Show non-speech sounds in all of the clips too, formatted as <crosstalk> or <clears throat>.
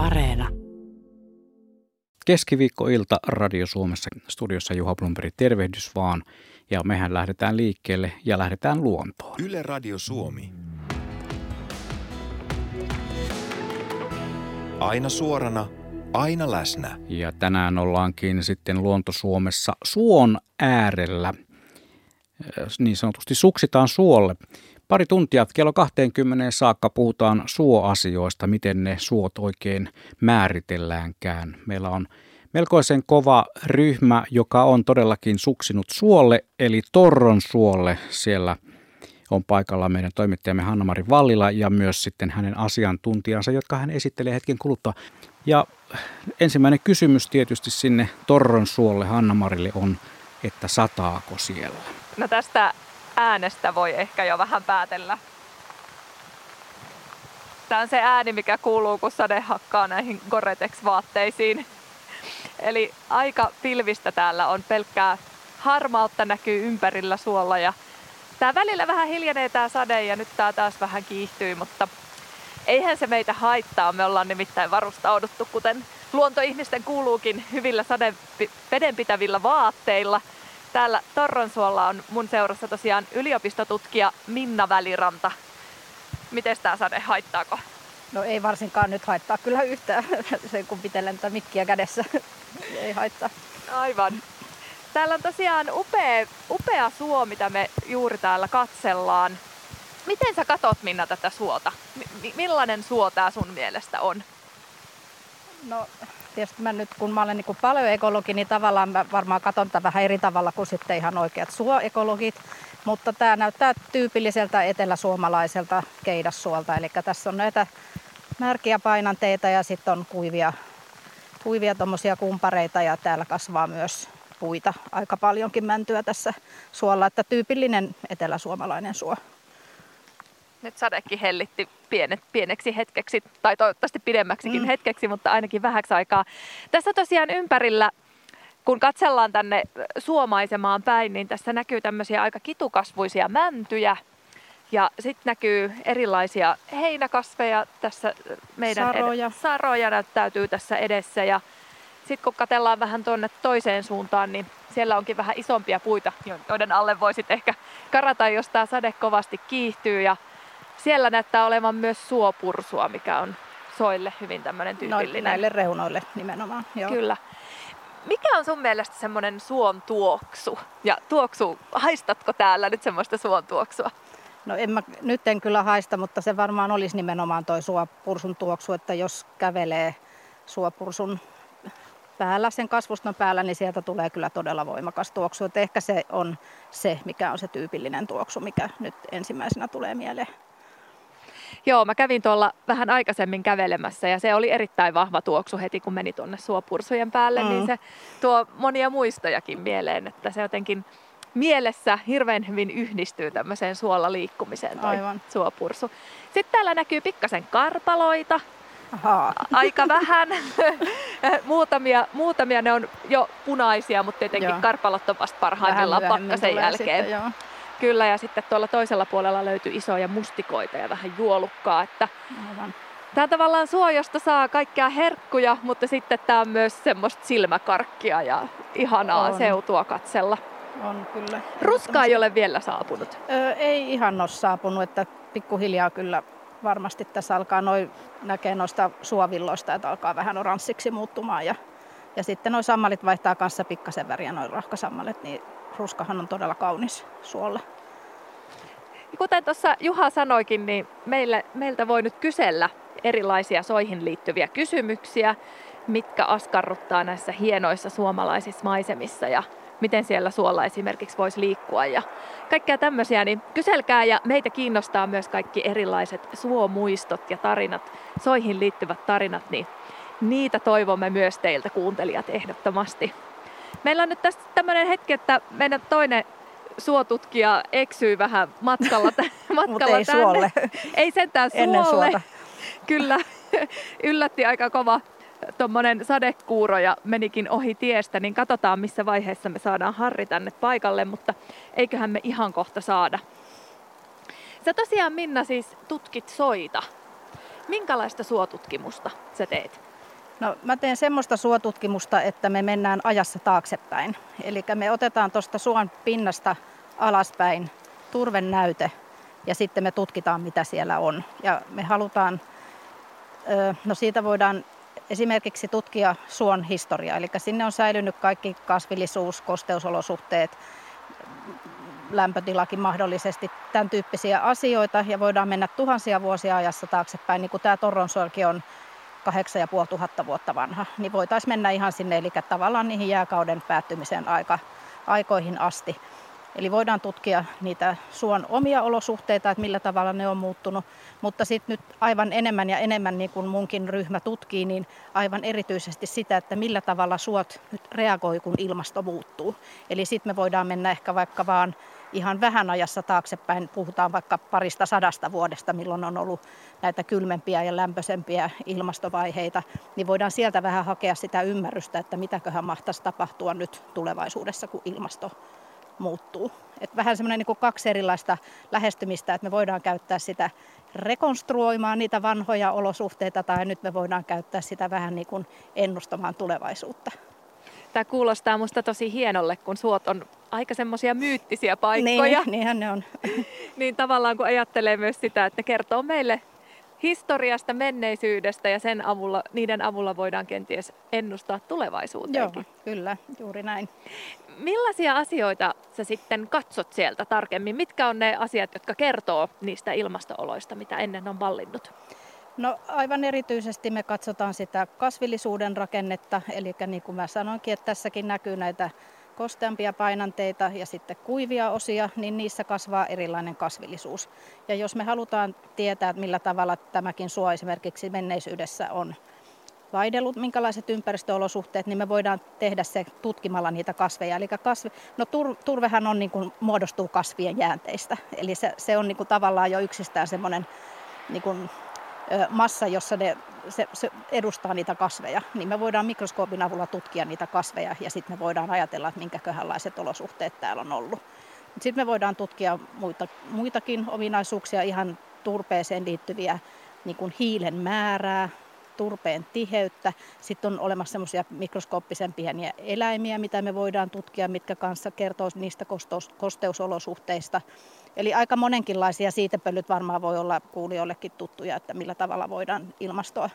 Areena. Keskiviikkoilta Radio Suomessa studiossa Juha Blomberg, tervehdys vaan. Ja mehän lähdetään liikkeelle ja lähdetään luontoon. Yle Radio Suomi. Aina suorana, aina läsnä. Ja tänään ollaankin sitten Luonto Suomessa suon äärellä. Niin sanotusti suksitaan suolle. Pari tuntia kello 20 saakka puhutaan suoasioista, miten ne suot oikein määritelläänkään. Meillä on melkoisen kova ryhmä, joka on todellakin suksinut suolle, eli Torron suolle. Siellä on paikalla meidän toimittajamme Hanna-Mari Vallila ja myös sitten hänen asiantuntijansa, jotka hän esittelee hetken kuluttua. Ja ensimmäinen kysymys tietysti sinne Torron suolle Hanna-Marille on, että sataako siellä? No tästä äänestä voi ehkä jo vähän päätellä. Tämä on se ääni, mikä kuuluu, kun sade hakkaa näihin Gore-Tex-vaatteisiin. Eli aika pilvistä täällä on pelkkää harmautta näkyy ympärillä suolla ja tää välillä vähän hiljenee tää sade ja nyt tää taas vähän kiihtyy, mutta eihän se meitä haittaa. Me ollaan nimittäin varustauduttu, kuten luontoihmisten kuuluukin, hyvillä sade vedenpitävillä vaatteilla. Täällä Torronsuolla on mun seurassa tosiaan yliopistotutkija Minna Väliranta. Miten tämä sade haittaako? No ei varsinkaan nyt haittaa kyllä yhtään, <laughs> sen kun pitelen tätä mikkiä kädessä. <laughs> ei haittaa. Aivan. Täällä on tosiaan upea, upea suo, mitä me juuri täällä katsellaan. Miten sä katot Minna tätä suota? M- millainen suo tää sun mielestä on? No tietysti mä nyt kun mä olen niin paleoekologi, niin tavallaan mä varmaan katson tätä vähän eri tavalla kuin sitten ihan oikeat suoekologit. Mutta tämä näyttää tyypilliseltä eteläsuomalaiselta keidassuolta. Eli tässä on näitä märkiä painanteita ja sitten on kuivia, kuivia kumpareita ja täällä kasvaa myös puita. Aika paljonkin mäntyä tässä suolla, että tyypillinen eteläsuomalainen suo. Nyt sadekin hellitti pienet, pieneksi hetkeksi, tai toivottavasti pidemmäksikin mm. hetkeksi, mutta ainakin vähäksi aikaa. Tässä tosiaan ympärillä, kun katsellaan tänne suomaisemaan päin, niin tässä näkyy tämmöisiä aika kitukasvuisia mäntyjä. Ja sitten näkyy erilaisia heinäkasveja tässä meidän saroja. Ed- saroja näyttäytyy tässä edessä. Ja sitten kun katellaan vähän tuonne toiseen suuntaan, niin siellä onkin vähän isompia puita, joiden alle voisit ehkä karata, jos tämä sade kovasti kiihtyy. Ja siellä näyttää olevan myös suopursua, mikä on soille hyvin tämmöinen tyypillinen. Näille reunoille nimenomaan. Joo. Kyllä. Mikä on sun mielestä semmoinen suon tuoksu? Ja tuoksu, haistatko täällä nyt semmoista suon tuoksua? No en mä, nyt en kyllä haista, mutta se varmaan olisi nimenomaan toi suopursun tuoksu, että jos kävelee suopursun päällä, sen kasvuston päällä, niin sieltä tulee kyllä todella voimakas tuoksu. Että ehkä se on se, mikä on se tyypillinen tuoksu, mikä nyt ensimmäisenä tulee mieleen. Joo, mä kävin tuolla vähän aikaisemmin kävelemässä ja se oli erittäin vahva tuoksu heti, kun meni tuonne suopursujen päälle, niin mm. niin se tuo monia muistojakin mieleen, että se jotenkin mielessä hirveän hyvin yhdistyy tämmöiseen suolla liikkumiseen toi Aivan. suopursu. Sitten täällä näkyy pikkasen karpaloita, Aha. aika vähän. <laughs> muutamia, muutamia ne on jo punaisia, mutta tietenkin joo. karpalot on vasta parhaimmillaan pakkasen jälkeen. Sitten, joo. Kyllä, ja sitten tuolla toisella puolella löytyy isoja mustikoita ja vähän juolukkaa. Että Aivan. Tämä tavallaan suo, josta saa kaikkea herkkuja, mutta sitten tämä on myös semmoista silmäkarkkia ja ihanaa on. seutua katsella. On kyllä. Ruska ei ole vielä saapunut. Öö, ei ihan ole saapunut, että pikkuhiljaa kyllä varmasti tässä alkaa noin näkee noista suovilloista, että alkaa vähän oranssiksi muuttumaan. Ja, ja sitten noin sammalit vaihtaa kanssa pikkasen väriä, noin rahkasammalet, niin ruskahan on todella kaunis suolle. Kuten tuossa Juha sanoikin, niin meille, meiltä voi nyt kysellä erilaisia soihin liittyviä kysymyksiä, mitkä askarruttaa näissä hienoissa suomalaisissa maisemissa ja miten siellä suolla esimerkiksi voisi liikkua ja kaikkea tämmöisiä, niin kyselkää ja meitä kiinnostaa myös kaikki erilaiset suomuistot ja tarinat, soihin liittyvät tarinat, niin niitä toivomme myös teiltä kuuntelijat ehdottomasti. Meillä on nyt tässä tämmöinen hetki, että meidän toinen suotutkija eksyy vähän matkalla, <laughs> matkalla ei tänne. suolle. <laughs> Ei sentään suolle. Ennen suota. <laughs> Kyllä, yllätti aika kova tuommoinen sadekuuro ja menikin ohi tiestä, niin katsotaan missä vaiheessa me saadaan Harri tänne paikalle, mutta eiköhän me ihan kohta saada. Sä tosiaan Minna siis tutkit soita. Minkälaista suotutkimusta sä teet? No, mä teen semmoista suotutkimusta, että me mennään ajassa taaksepäin. Eli me otetaan tuosta suon pinnasta alaspäin turvenäyte ja sitten me tutkitaan, mitä siellä on. Ja me halutaan, no siitä voidaan esimerkiksi tutkia suon historiaa, eli sinne on säilynyt kaikki kasvillisuus, kosteusolosuhteet, lämpötilakin mahdollisesti, tämän tyyppisiä asioita ja voidaan mennä tuhansia vuosia ajassa taaksepäin, niin kuin tämä Torronsuoki on 8500 vuotta vanha, niin voitaisiin mennä ihan sinne, eli tavallaan niihin jääkauden päättymisen aika, aikoihin asti. Eli voidaan tutkia niitä suon omia olosuhteita, että millä tavalla ne on muuttunut, mutta sitten nyt aivan enemmän ja enemmän, niin kuin munkin ryhmä tutkii, niin aivan erityisesti sitä, että millä tavalla suot nyt reagoi, kun ilmasto muuttuu. Eli sitten me voidaan mennä ehkä vaikka vaan ihan vähän ajassa taaksepäin, puhutaan vaikka parista sadasta vuodesta, milloin on ollut näitä kylmempiä ja lämpöisempiä ilmastovaiheita, niin voidaan sieltä vähän hakea sitä ymmärrystä, että mitäköhän mahtaisi tapahtua nyt tulevaisuudessa, kun ilmasto muuttuu. Et vähän semmoinen niin kaksi erilaista lähestymistä, että me voidaan käyttää sitä rekonstruoimaan niitä vanhoja olosuhteita tai nyt me voidaan käyttää sitä vähän niin kuin ennustamaan tulevaisuutta. Tämä kuulostaa musta tosi hienolle, kun suot on aika semmoisia myyttisiä paikkoja. Niin, niinhän ne on. <laughs> niin tavallaan kun ajattelee myös sitä, että ne kertoo meille historiasta, menneisyydestä ja sen avulla, niiden avulla voidaan kenties ennustaa tulevaisuuteenkin. Joo, kyllä, juuri näin. Millaisia asioita sä sitten katsot sieltä tarkemmin? Mitkä on ne asiat, jotka kertoo niistä ilmastooloista, mitä ennen on vallinnut? No aivan erityisesti me katsotaan sitä kasvillisuuden rakennetta, eli niin kuin mä sanoinkin, että tässäkin näkyy näitä kosteampia painanteita ja sitten kuivia osia, niin niissä kasvaa erilainen kasvillisuus. Ja jos me halutaan tietää, millä tavalla tämäkin suo esimerkiksi menneisyydessä on vaihdellut, minkälaiset ympäristöolosuhteet, niin me voidaan tehdä se tutkimalla niitä kasveja. Eli kasvi, no tur, turvehan on, niin kuin, muodostuu kasvien jäänteistä, eli se, se on niin kuin, tavallaan jo yksistään semmoinen niin kuin, massa, jossa ne, se, se edustaa niitä kasveja, niin me voidaan mikroskoopin avulla tutkia niitä kasveja ja sitten me voidaan ajatella, että minkäköhänlaiset olosuhteet täällä on ollut. Sitten me voidaan tutkia muita, muitakin ominaisuuksia, ihan turpeeseen liittyviä niin kuin hiilen määrää, turpeen tiheyttä. Sitten on olemassa semmoisia mikroskooppisen pieniä eläimiä, mitä me voidaan tutkia, mitkä kanssa kertoo niistä kosteus, kosteusolosuhteista. Eli aika monenkinlaisia siitepölyt varmaan voi olla kuulijoillekin tuttuja, että millä tavalla voidaan ilmastoa,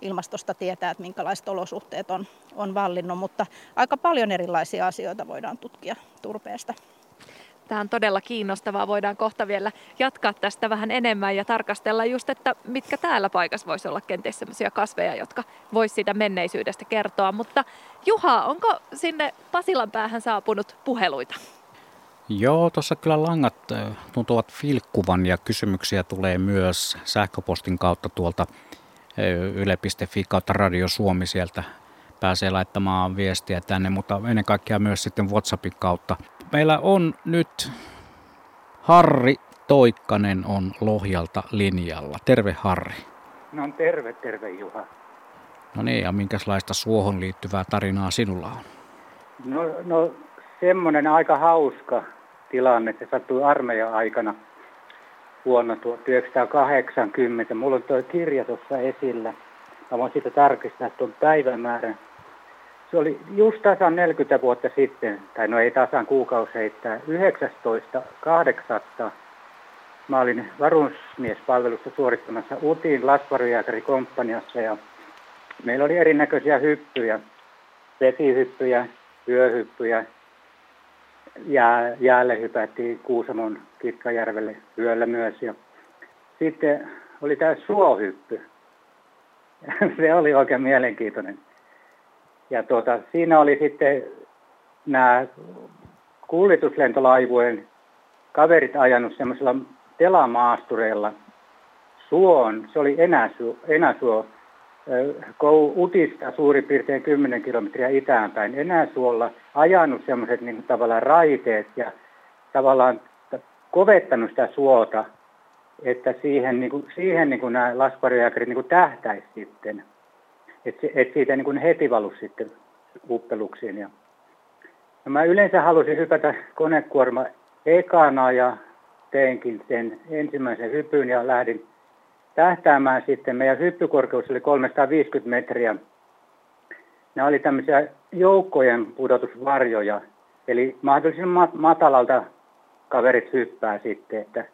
ilmastosta tietää, että minkälaiset olosuhteet on, on vallinnut, mutta aika paljon erilaisia asioita voidaan tutkia turpeesta. Tämä on todella kiinnostavaa. Voidaan kohta vielä jatkaa tästä vähän enemmän ja tarkastella just, että mitkä täällä paikassa voisi olla kenties sellaisia kasveja, jotka voisi siitä menneisyydestä kertoa. Mutta Juha, onko sinne Pasilan päähän saapunut puheluita? Joo, tuossa kyllä langat tuntuvat filkkuvan ja kysymyksiä tulee myös sähköpostin kautta tuolta yle.fi kautta Radio Suomi sieltä pääsee laittamaan viestiä tänne, mutta ennen kaikkea myös sitten WhatsAppin kautta. Meillä on nyt Harri Toikkanen on Lohjalta linjalla. Terve Harri. No terve, terve Juha. No niin, ja minkälaista suohon liittyvää tarinaa sinulla on? No, no semmoinen aika hauska tilanne. Se sattui armeijan aikana vuonna 1980. Mulla on tuo kirja tuossa esillä. Mä voin siitä tarkistaa tuon päivämäärän. Se oli just tasan 40 vuotta sitten, tai no ei tasan kuukausi heittää, 19.8. Mä olin varusmiespalvelusta suorittamassa Utin lasvarujääkärikomppaniassa ja meillä oli erinäköisiä hyppyjä, vesihyppyjä, yöhyppyjä, jää, jäälle hypättiin Kuusamon Kitkajärvelle yöllä myös. Ja sitten oli tämä suohyppy. <laughs> se oli oikein mielenkiintoinen. Ja tuota, siinä oli sitten nämä kuljetuslentolaivujen kaverit ajanut semmoisella telamaastureilla suon, se oli Enäsuo, Enäsuo Utista suurin piirtein 10 kilometriä itäänpäin Enäsuolla ajanut semmoiset niin tavallaan raiteet ja tavallaan kovettanut sitä suota, että siihen, niin kuin, siihen niin kuin nämä laskuvarjojääkärit niin tähtäisi sitten. Että et siitä niin kuin heti valu sitten uppeluksiin. Ja, ja mä yleensä halusin hypätä konekuorma ekana ja teinkin sen ensimmäisen hypyn ja lähdin tähtäämään sitten. Meidän hyppykorkeus oli 350 metriä. Nämä oli tämmöisiä joukkojen pudotusvarjoja, eli mahdollisimman matalalta kaverit hyppää sitten, että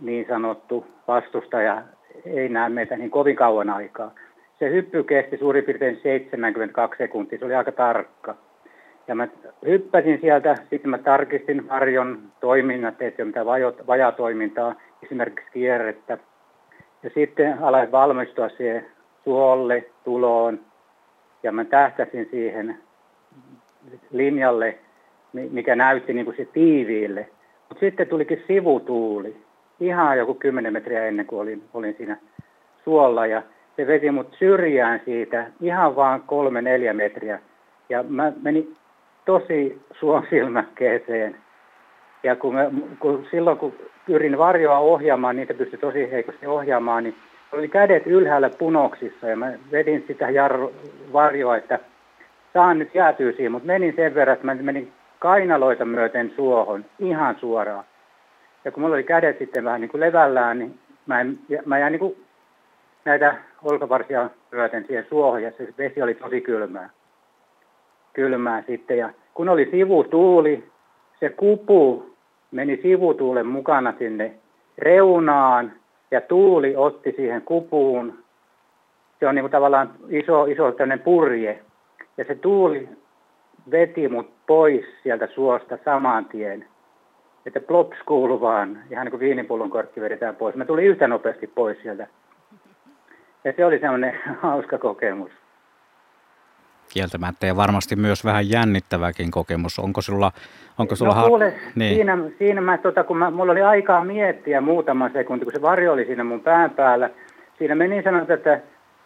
niin sanottu vastustaja ei näe meitä niin kovin kauan aikaa. Se hyppy kesti suurin piirtein 72 sekuntia, se oli aika tarkka. Ja mä hyppäsin sieltä, sitten mä tarkistin varjon toiminnat, että ei ole mitään vajatoimintaa, esimerkiksi kierrettä. Ja sitten aloin valmistua siihen suolle, tuloon, ja mä tähtäsin siihen linjalle, mikä näytti niin kuin se tiiviille. Mutta sitten tulikin sivutuuli, ihan joku 10 metriä ennen kuin olin, olin siinä suolla, ja se veti mut syrjään siitä ihan vaan kolme neljä metriä. Ja mä menin tosi suon silmäkkeeseen. Ja kun, mä, kun silloin kun pyrin varjoa ohjaamaan, niitä pystyi tosi heikosti ohjaamaan, niin oli kädet ylhäällä punoksissa ja mä vedin sitä jarru, varjoa, että saan nyt jäätyä siihen, mutta menin sen verran, että mä menin kainaloita myöten suohon ihan suoraan. Ja kun mulla oli kädet sitten vähän niin kuin levällään, niin mä, en, mä jäin niin kuin näitä olkavarsia myöten siihen suohon ja se vesi oli tosi kylmää. Kylmää sitten ja kun oli sivutuuli, se kupu meni sivutuulen mukana sinne reunaan ja tuuli otti siihen kupuun. Se on niin kuin tavallaan iso, iso tämmöinen purje. Ja se tuuli veti mut pois sieltä suosta saman tien. Että plops kuuluu vaan, ihan niin kuin viinipullon korkki vedetään pois. Mä tulin yhtä nopeasti pois sieltä. Ja se oli semmoinen <laughs> hauska kokemus. Kieltämättä ja varmasti myös vähän jännittäväkin kokemus. Onko sulla, onko sulla no, kuule, niin. siinä, siinä mä, tota, kun mä, mulla oli aikaa miettiä muutama sekunti, kun se varjo oli siinä mun pään päällä. Siinä meni sanotaan, että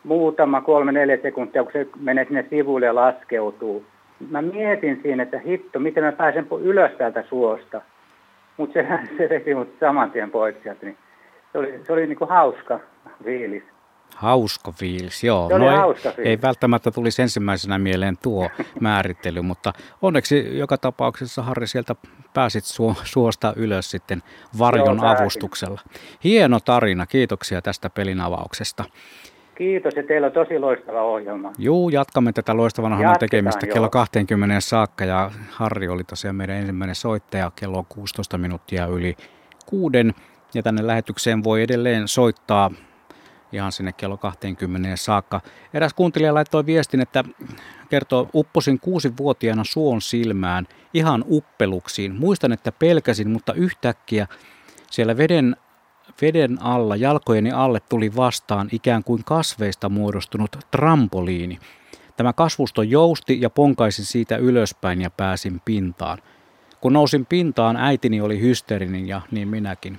muutama kolme, neljä sekuntia, kun se menee sinne sivuille ja laskeutuu. Mä mietin siinä, että hitto, miten mä pääsen ylös täältä suosta. Mutta se, <laughs> se veti mut saman tien pois sieltä. Niin se oli, se oli niinku hauska fiilis. Hauska fiilis, joo. No ei, hauska fiilis. ei välttämättä tulisi ensimmäisenä mieleen tuo <laughs> määrittely, mutta onneksi joka tapauksessa Harri sieltä pääsit su- suosta ylös sitten varjon joo, avustuksella. Hieno tarina, kiitoksia tästä pelin avauksesta. Kiitos ja teillä on tosi loistava ohjelma. Juu, jatkamme tätä loistavan ohjelman tekemistä joo. kello 20 saakka ja Harri oli tosiaan meidän ensimmäinen soittaja kello 16 minuuttia yli kuuden. Ja tänne lähetykseen voi edelleen soittaa ihan sinne kello 20 saakka. Eräs kuuntelija laittoi viestin, että kertoo, upposin kuusivuotiaana suon silmään ihan uppeluksiin. Muistan, että pelkäsin, mutta yhtäkkiä siellä veden, veden alla, jalkojeni alle tuli vastaan ikään kuin kasveista muodostunut trampoliini. Tämä kasvusto jousti ja ponkaisin siitä ylöspäin ja pääsin pintaan. Kun nousin pintaan, äitini oli hysteerinen ja niin minäkin.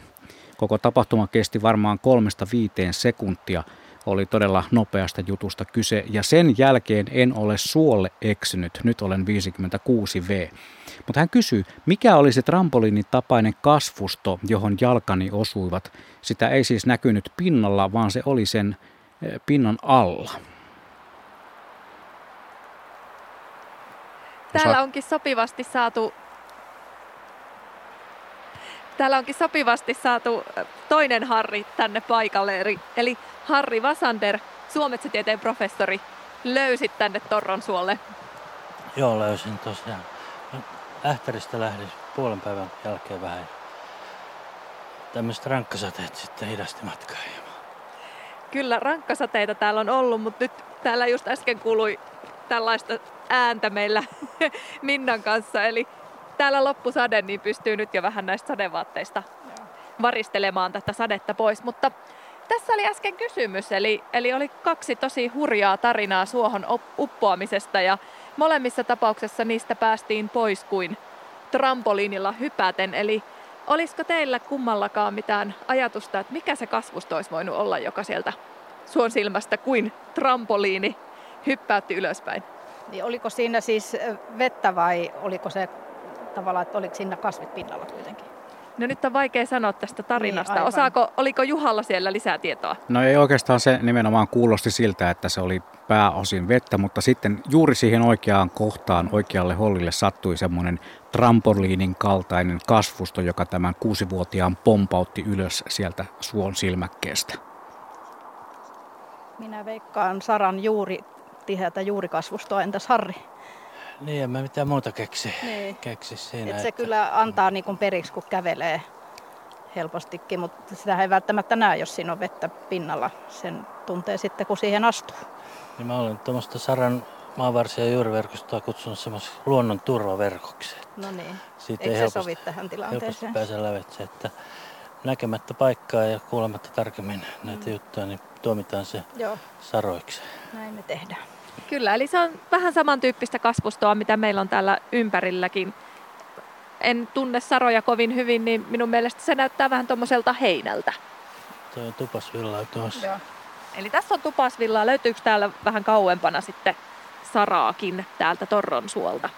Koko tapahtuma kesti varmaan kolmesta viiteen sekuntia. Oli todella nopeasta jutusta kyse ja sen jälkeen en ole suolle eksynyt. Nyt olen 56V. Mutta hän kysyy, mikä oli se trampoliinin tapainen kasvusto, johon jalkani osuivat. Sitä ei siis näkynyt pinnalla, vaan se oli sen eh, pinnan alla. Täällä onkin sopivasti saatu Täällä onkin sopivasti saatu toinen Harri tänne paikalle, eli Harri Vasander, suometsätieteen professori, löysit tänne Torron suolle. Joo, löysin tosiaan. Ähtäristä lähdin puolen päivän jälkeen vähän. Tämmöiset rankkasateet sitten hidasti matkaa. Kyllä, rankkasateita täällä on ollut, mutta nyt täällä just äsken kuului tällaista ääntä meillä <laughs> Minnan kanssa. Eli täällä loppusade, niin pystyy nyt jo vähän näistä sadevaatteista varistelemaan tätä sadetta pois. Mutta tässä oli äsken kysymys, eli, eli oli kaksi tosi hurjaa tarinaa suohon uppoamisesta ja molemmissa tapauksessa niistä päästiin pois kuin trampoliinilla hypäten. Eli olisiko teillä kummallakaan mitään ajatusta, että mikä se kasvusto olisi voinut olla, joka sieltä suon silmästä kuin trampoliini hyppäytti ylöspäin? Niin oliko siinä siis vettä vai oliko se tavallaan, että oliko siinä kasvit pinnalla kuitenkin? No nyt on vaikea sanoa tästä tarinasta. Niin, Osaako, oliko Juhalla siellä lisää tietoa? No ei oikeastaan se nimenomaan kuulosti siltä, että se oli pääosin vettä, mutta sitten juuri siihen oikeaan kohtaan, oikealle hollille sattui semmoinen trampoliinin kaltainen kasvusto, joka tämän kuusivuotiaan pompautti ylös sieltä suon silmäkkeestä. Minä veikkaan Saran juuri tiheätä juurikasvustoa. Entäs Harri? Niin, en mä mitään muuta keksi, Niin. keksi siinä. Et se kyllä antaa niin kuin periksi, kun kävelee helpostikin, mutta sitä ei välttämättä näe, jos siinä on vettä pinnalla. Sen tuntee sitten, kun siihen astuu. Niin mä olen tuommoista Saran maanvarsia ja juuriverkostoa kutsunut semmoisen luonnon turvaverkoksi. No niin, Siitä eikö ei se helposti, sovi tähän helposti tilanteeseen? pääse lävitse, että näkemättä paikkaa ja kuulematta tarkemmin näitä Mm. juttuja, niin tuomitaan se Joo, saroiksi. näin me tehdään. Kyllä, eli se on vähän samantyyppistä kasvustoa, mitä meillä on täällä ympärilläkin. En tunne saroja kovin hyvin, niin minun mielestä se näyttää vähän tuommoiselta heinältä. Tuo on tupasvilla tuossa. Joo. Eli tässä on tupasvillaa. Löytyykö täällä vähän kauempana sitten saraakin täältä Torron suolta?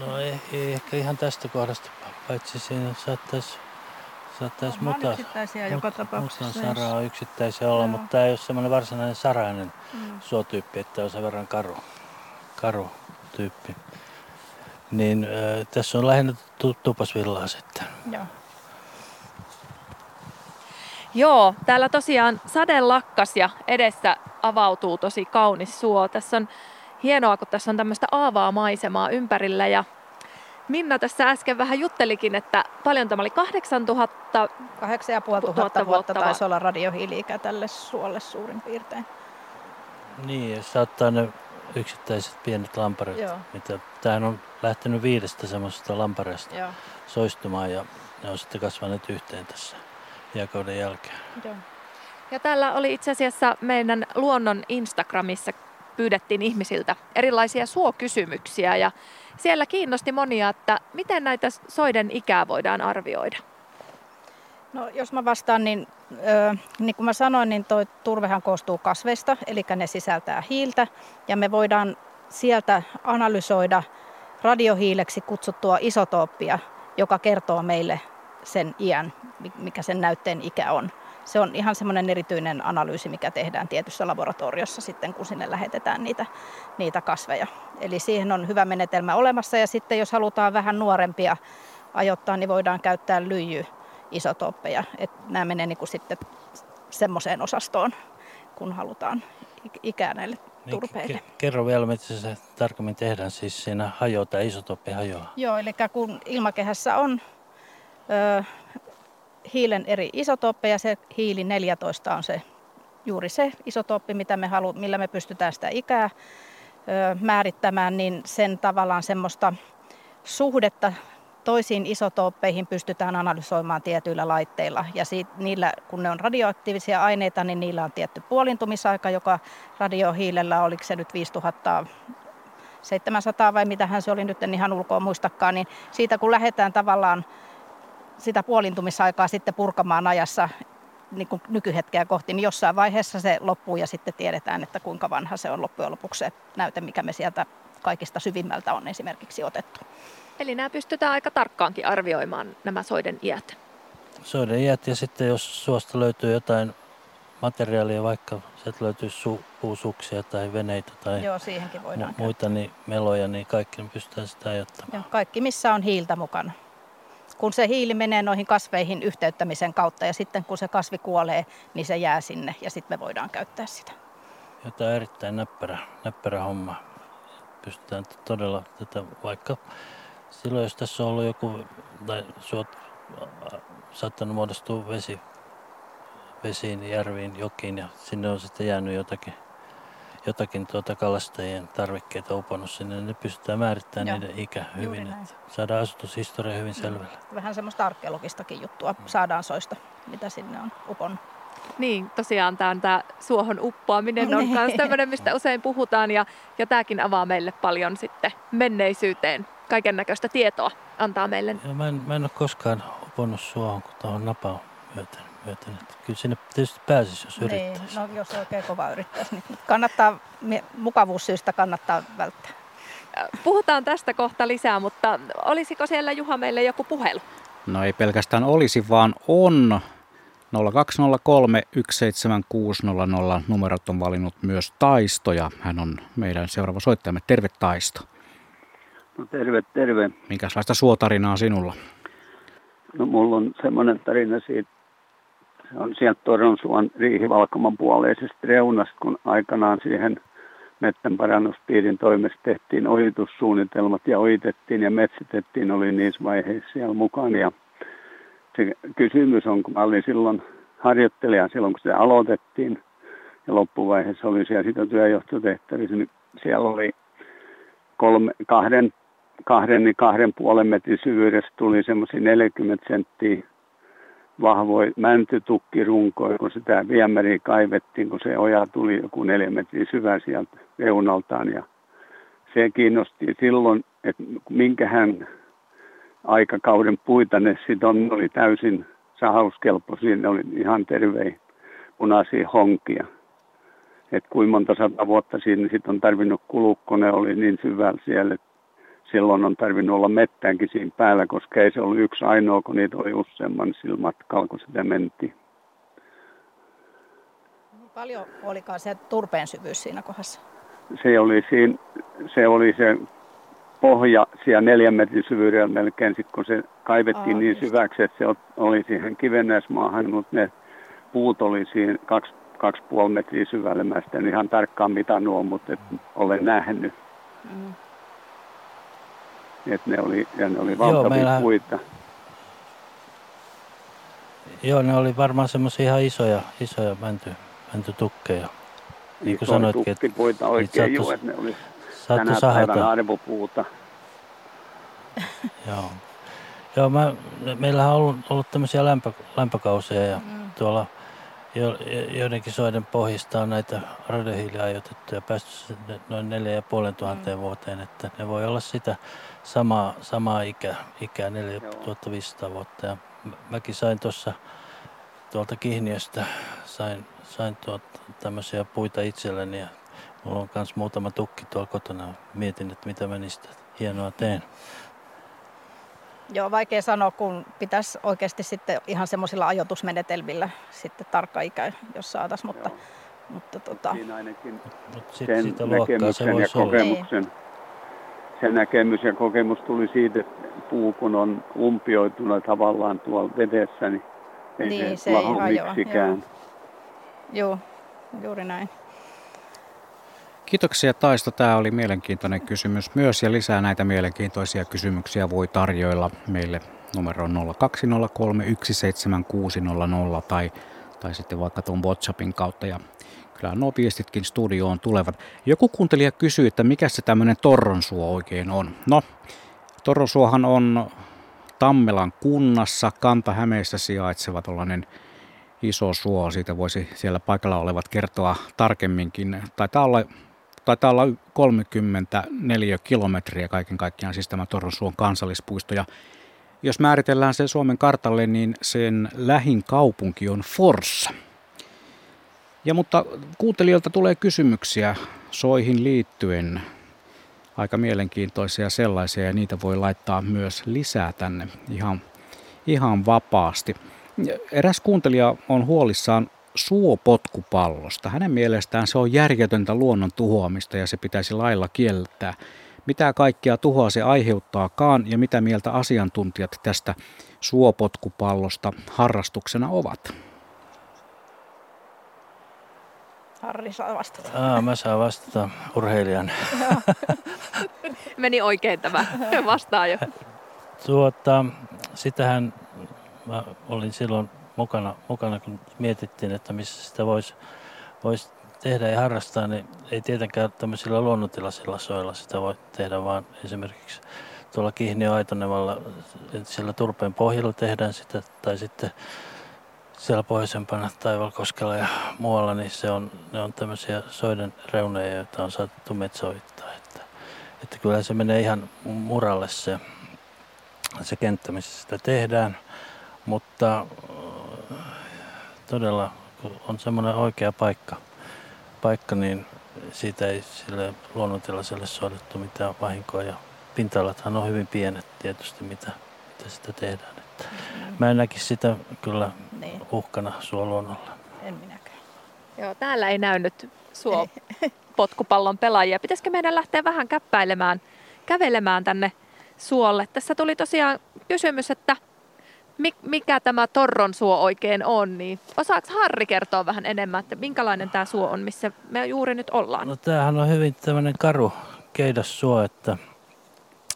No ei, ei, ehkä ihan tästä kohdasta, paitsi siinä saattaisi saattaisi Varmaan muta, yksittäisiä joka mutan tapauksessa. saraa yksittäisiä olla, Joo. mutta tämä ei ole semmoinen varsinainen sarainen Mm. suotyyppi, että on sen verran karu, karu tyyppi. Niin äh, tässä on lähinnä tu- tupasvillaa sitten. Joo. Joo, täällä tosiaan sade lakkas ja edessä avautuu tosi kaunis suo. Tässä on hienoa, kun tässä on tämmöistä aavaa maisemaa ympärillä ja Minna tässä äsken vähän juttelikin, että paljon tämä oli 8000 Kahdeksan ja puoli Tuhatta tuhatta vuotta vuotta taisi olla radiohiili-ikä tälle suolle suurin piirtein. Niin, ja saattaa ne yksittäiset pienet lamparet, Joo. mitä tämähän on lähtenyt viidestä semmoisesta lampareesta Joo. soistumaan ja ne on sitten kasvaneet yhteen tässä jääkauden jälkeen. Joo. Ja täällä oli itse asiassa meidän luonnon Instagramissa pyydettiin ihmisiltä erilaisia suokysymyksiä ja siellä kiinnosti monia, että miten näitä soiden ikää voidaan arvioida. No, jos mä vastaan, niin ö, niin kuin mä sanoin, niin toi turvehan koostuu kasveista, eli ne sisältää hiiltä, ja me voidaan sieltä analysoida radiohiileksi kutsuttua isotooppia, joka kertoo meille sen iän, mi- mikä sen näytteen ikä on. Se on ihan semmoinen erityinen analyysi, mikä tehdään tietyssä laboratoriossa sitten, kun sinne lähetetään niitä, niitä kasveja. Eli siihen on hyvä menetelmä olemassa, ja sitten jos halutaan vähän nuorempia ajoittaa, niin voidaan käyttää lyijy isotooppeja. Et nämä menee niin kuin sitten semmoiseen osastoon, kun halutaan ik- ikää näille turpeille. Niin, ke- kerro vielä, miten se tarkemmin tehdään. Siis siinä hajoaa, tämä isotoppi hajoaa. Joo, eli kun ilmakehässä on ö, hiilen eri isotooppeja, se hiili 14 on se juuri se isotooppi, mitä me halu, millä me pystytään sitä ikää ö, määrittämään, niin sen tavallaan semmoista suhdetta toisiin isotooppeihin pystytään analysoimaan tietyillä laitteilla. Ja siitä, niillä, kun ne on radioaktiivisia aineita, niin niillä on tietty puolintumisaika, joka radiohiilellä, oliko se nyt 5000 700 vai mitähän se oli nyt, en ihan ulkoa muistakaan, niin siitä kun lähdetään tavallaan sitä puolintumisaikaa sitten purkamaan ajassa niin kuin nykyhetkeä kohti, niin jossain vaiheessa se loppuu ja sitten tiedetään, että kuinka vanha se on loppujen lopuksi se näyte, mikä me sieltä kaikista syvimmältä on esimerkiksi otettu. Eli nämä pystytään aika tarkkaankin arvioimaan nämä soiden iät. Soiden iät ja sitten jos suosta löytyy jotain materiaalia, vaikka sieltä löytyy su- puusuksia tai veneitä tai Joo, siihenkin voidaan mu- muita niin meloja, niin kaikki pystytään sitä ajattamaan. Joo, kaikki, missä on hiiltä mukana. Kun se hiili menee noihin kasveihin yhteyttämisen kautta ja sitten kun se kasvi kuolee, niin se jää sinne ja sitten me voidaan käyttää sitä. Ja tämä on erittäin näppärä, näppärä homma. Pystytään todella tätä, vaikka silloin jos tässä on ollut joku, tai suot saattanut muodostua vesi, vesiin, järviin, jokiin ja sinne on sitten jäänyt jotakin, jotakin tuota kalastajien tarvikkeita uponnut sinne, niin ne pystytään määrittämään Joo, niiden ikä hyvin. Että saadaan asutushistoria hyvin selvällä. Vähän semmoista arkeologistakin juttua saadaan soista, mitä sinne on uponnut. Niin, tosiaan tämä tämä suohon uppoaminen on Niin. myös tämmöinen, mistä usein puhutaan ja, ja tämäkin avaa meille paljon sitten menneisyyteen. Kaiken näköistä tietoa antaa meille. Ja mä, en, mä en ole koskaan uponnut suohon, kun tuohon napaan myöten. Myöten. Että kyllä sinne tietysti pääsisi, jos Niin, yrittäisi. no jos oikein kova yrittäisi, niin kannattaa, mukavuussyistä kannattaa välttää. Puhutaan tästä kohta lisää, mutta olisiko siellä Juha meille joku puhelu? No ei pelkästään olisi, vaan on. 0203 17600 numerot on valinnut myös Taisto ja hän on meidän seuraava soittajamme. Terve Taisto. No terve, terve. Minkälaista suotarinaa sinulla? No mulla on semmoinen tarina siitä, on sieltä Toronsuon riihivalkoman puoleisesta reunasta, kun aikanaan siihen mettän parannuspiirin toimesta tehtiin ojitussuunnitelmat ja ojitettiin ja metsitettiin, oli niissä vaiheissa siellä mukaan. Ja se kysymys on, kun mä olin silloin harjoittelija silloin, kun se aloitettiin, ja loppuvaiheessa oli siellä sitä työjohtotehtävissä, niin siellä oli kolme, kahden, kahden, niin kahden puolen metrin syvyydessä tuli semmoisia 40 senttiä vahvoja mäntytukkirunkoja, kun sitä viemäriä kaivettiin, kun se oja tuli joku neljä metriä syvä sieltä reunaltaan. Ja se kiinnosti silloin, että minkähän aikakauden puita ne sitten oli täysin sahauskelpoisia, ne oli ihan tervejä punaisia honkia. Et kuinka monta sata vuotta siinä sitten on tarvinnut kulua, ne oli niin syvällä siellä, että silloin on tarvinnut olla mettäänkin siinä päällä, koska ei se ollut yksi ainoa, kun niitä oli useamman sillä matkalla, kun sitä mentiin. Paljon olikaan se turpeen syvyys siinä kohdassa? Se oli, siinä, se, oli se pohja siellä neljän metrin syvyydellä melkein, sit kun se kaivettiin Aa, niin just. syväksi, että se oli siihen kivennäismaahan, mutta ne puut oli siinä kaksi, kaksi puoli metriä syvälle. Mä sitten ihan tarkkaan mitannut, mutta et olen nähnyt. Mm. Että ne oli, ja ne oli valtavia Joo, meillä... puita. Joo, ne oli varmaan semmoisia ihan isoja, isoja mänty, mäntytukkeja. Niin kuin sanoitkin, että puita oikein juu, että ne oli tänä päivänä arvopuuta. <laughs> Joo. Joo, mä, meillähän on ollut, ollut tämmöisiä lämpö, lämpökausia ja mm. tuolla jo, joidenkin soiden pohjista on näitä radiohiilia ajoitettu ja päästy noin 4500 mm. vuoteen, että ne voi olla sitä samaa, samaa ikä, ikää 4500 vuotta. Ja mäkin sain tuossa tuolta Kihniöstä, sain, sain tuota, tämmöisiä puita itselleni ja mulla on myös muutama tukki tuolla kotona. Mietin, että mitä mä niistä hienoa teen. Joo, vaikea sanoa, kun pitäisi oikeasti sitten ihan semmoisilla ajoitusmenetelmillä sitten tarkka ikä, jos saataisiin, mutta, mutta tota... Siinä ainakin Mut sit, sen sitä näkemyksen se ja kokemuksen, niin. Sen näkemys ja kokemus tuli siitä, että puu kun on umpioituna tavallaan tuolla vedessä, niin ei niin, se, se ei hajoa. Joo. joo, juuri näin. Kiitoksia Taisto. Tämä oli mielenkiintoinen kysymys myös ja lisää näitä mielenkiintoisia kysymyksiä voi tarjoilla meille numero 0203 17600 tai, tai sitten vaikka tuon WhatsAppin kautta ja kyllä nuo viestitkin studioon tulevat. Joku kuuntelija kysyy, että mikä se tämmöinen Torronsuo oikein on. No, Torronsuohan on Tammelan kunnassa, Kanta-Hämeessä sijaitseva tällainen iso suo. Siitä voisi siellä paikalla olevat kertoa tarkemminkin. Taitaa olla taitaa olla 34 kilometriä kaiken kaikkiaan, siis tämä Torronsuon kansallispuisto. Ja jos määritellään se Suomen kartalle, niin sen lähin kaupunki on Forssa. Ja mutta kuuntelijoilta tulee kysymyksiä soihin liittyen, aika mielenkiintoisia sellaisia, ja niitä voi laittaa myös lisää tänne ihan, ihan vapaasti. Eräs kuuntelija on huolissaan suopotkupallosta. Hänen mielestään se on järjetöntä luonnon tuhoamista ja se pitäisi lailla kieltää. Mitä kaikkea tuhoa se aiheuttaakaan ja mitä mieltä asiantuntijat tästä suopotkupallosta harrastuksena ovat? Harri saa vastata. Aa, mä saan vastata urheilijan. <laughs> Meni oikein tämä vastaan jo. Tuota, sitähän mä olin silloin mukana, mukana kun mietittiin, että missä sitä voisi vois tehdä ja harrastaa, niin ei tietenkään tämmöisillä luonnontilaisilla soilla sitä voi tehdä, vaan esimerkiksi tuolla Kihniön Aitonevalla, siellä turpeen pohjalla tehdään sitä, tai sitten siellä pohjoisempana Taivalkoskella ja muualla, niin se on, ne on tämmöisiä soiden reuneja, joita on saatettu metsoittaa. Että, että kyllä se menee ihan muralle se, se kenttä, missä sitä tehdään. Mutta todella, kun on semmoinen oikea paikka, paikka, niin siitä ei sille luonnontilaiselle suodattu mitään vahinkoa. Ja pinta-alathan on hyvin pienet tietysti, mitä, mitä sitä tehdään. Että. Mä en näkisi sitä kyllä niin. uhkana suoluonnolla. En minäkään. Joo, täällä ei näy nyt suo <laughs> potkupallon pelaajia. Pitäisikö meidän lähteä vähän käppäilemään, kävelemään tänne suolle? Tässä tuli tosiaan kysymys, että mikä tämä Torronsuo oikein on, niin osaako Harri kertoa vähän enemmän, että minkälainen tämä suo on, missä me juuri nyt ollaan? No tämähän on hyvin tämmöinen karu keidassuo, että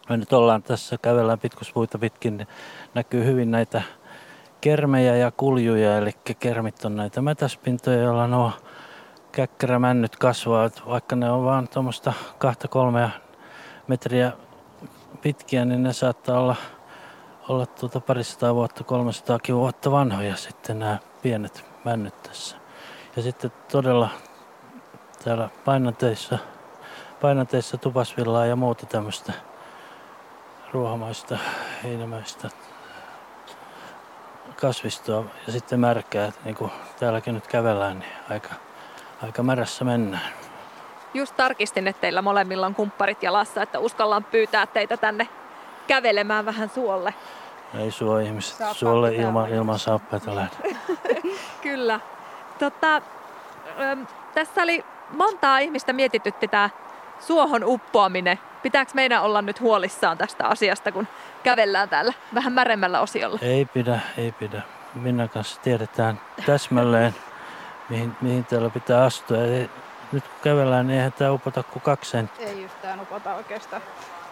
me nyt ollaan tässä, kävellään pitkuspuita pitkin, niin näkyy hyvin näitä kermejä ja kuljuja, eli kermit on näitä mätäspintoja, joilla nuo käkkärämännyt kasvaa, vaikka ne on vaan tuommoista kahta kolmea metriä pitkiä, niin ne saattaa olla, olla tuota parisataa vuotta, 300 vuotta vanhoja sitten nämä pienet männyt tässä. Ja sitten todella täällä painanteissa, painanteissa tupasvillaa ja muuta tämmöistä ruohamaista, heinämäistä kasvistoa ja sitten märkää, niin kuin täälläkin nyt kävellään, niin aika, aika märässä mennään. Just tarkistin, että teillä molemmilla on kumpparit jalassa, että uskallaan pyytää teitä tänne kävelemään vähän suolle. Ei suo ihmiset Saappa suolle ilman, ilman saappaita lähde. <laughs> Kyllä. Tota, tässä oli montaa ihmistä mietitytti tämä suohon uppoaminen. Pitääkö meidän olla nyt huolissaan tästä asiasta, kun kävellään täällä vähän märemmällä osiolla? Ei pidä, ei pidä. Minä kanssa tiedetään täsmälleen, mihin, mihin täällä pitää astua. Ei, nyt kun kävellään, niin eihän tämä upota kuin kaksi senttiä. Ei yhtään upota oikeastaan.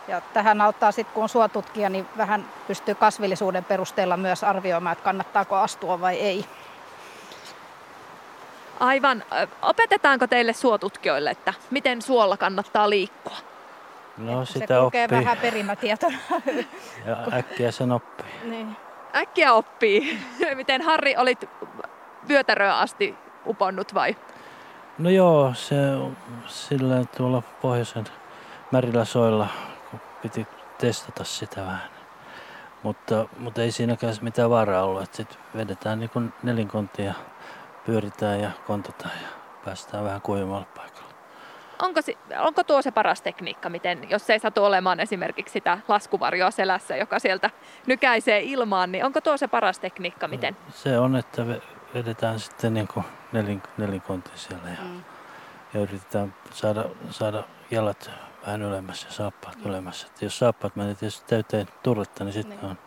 Ja tähän auttaa sitten, kun on suotutkija, niin vähän pystyy kasvillisuuden perusteella myös arvioimaan, että kannattaako astua vai ei. Aivan. Opetetaanko teille suotutkijoille, että miten suolla kannattaa liikkua? No sitä se oppii. vähän perimätietona. <laughs> Ja äkkiä sen oppii. Niin. Äkkiä oppii. <laughs> miten Harri olit vyötäröön asti uponnut vai? No joo, se sillä tuolla pohjoisen märillä soilla piti testata sitä vähän. Mutta, mutta ei siinäkään mitään vaaraa ollut, että sitten vedetään niin nelinkontia pyöritään ja kontataan ja päästään vähän kuivemmalle paikalle. Onko, onko tuo se paras tekniikka, miten, jos ei satu olemaan esimerkiksi sitä laskuvarjoa selässä, joka sieltä nykäisee ilmaan, niin onko tuo se paras tekniikka, miten? Se on, että vedetään sitten niin kuin nelin, nelinkonti siellä ja, mm. ja yritetään saada, saada jalat vähän ylemmässä ja saappaat mm. ylemmässä. Et jos saappaat menee tietysti täyteen turretta, niin sitten niin. on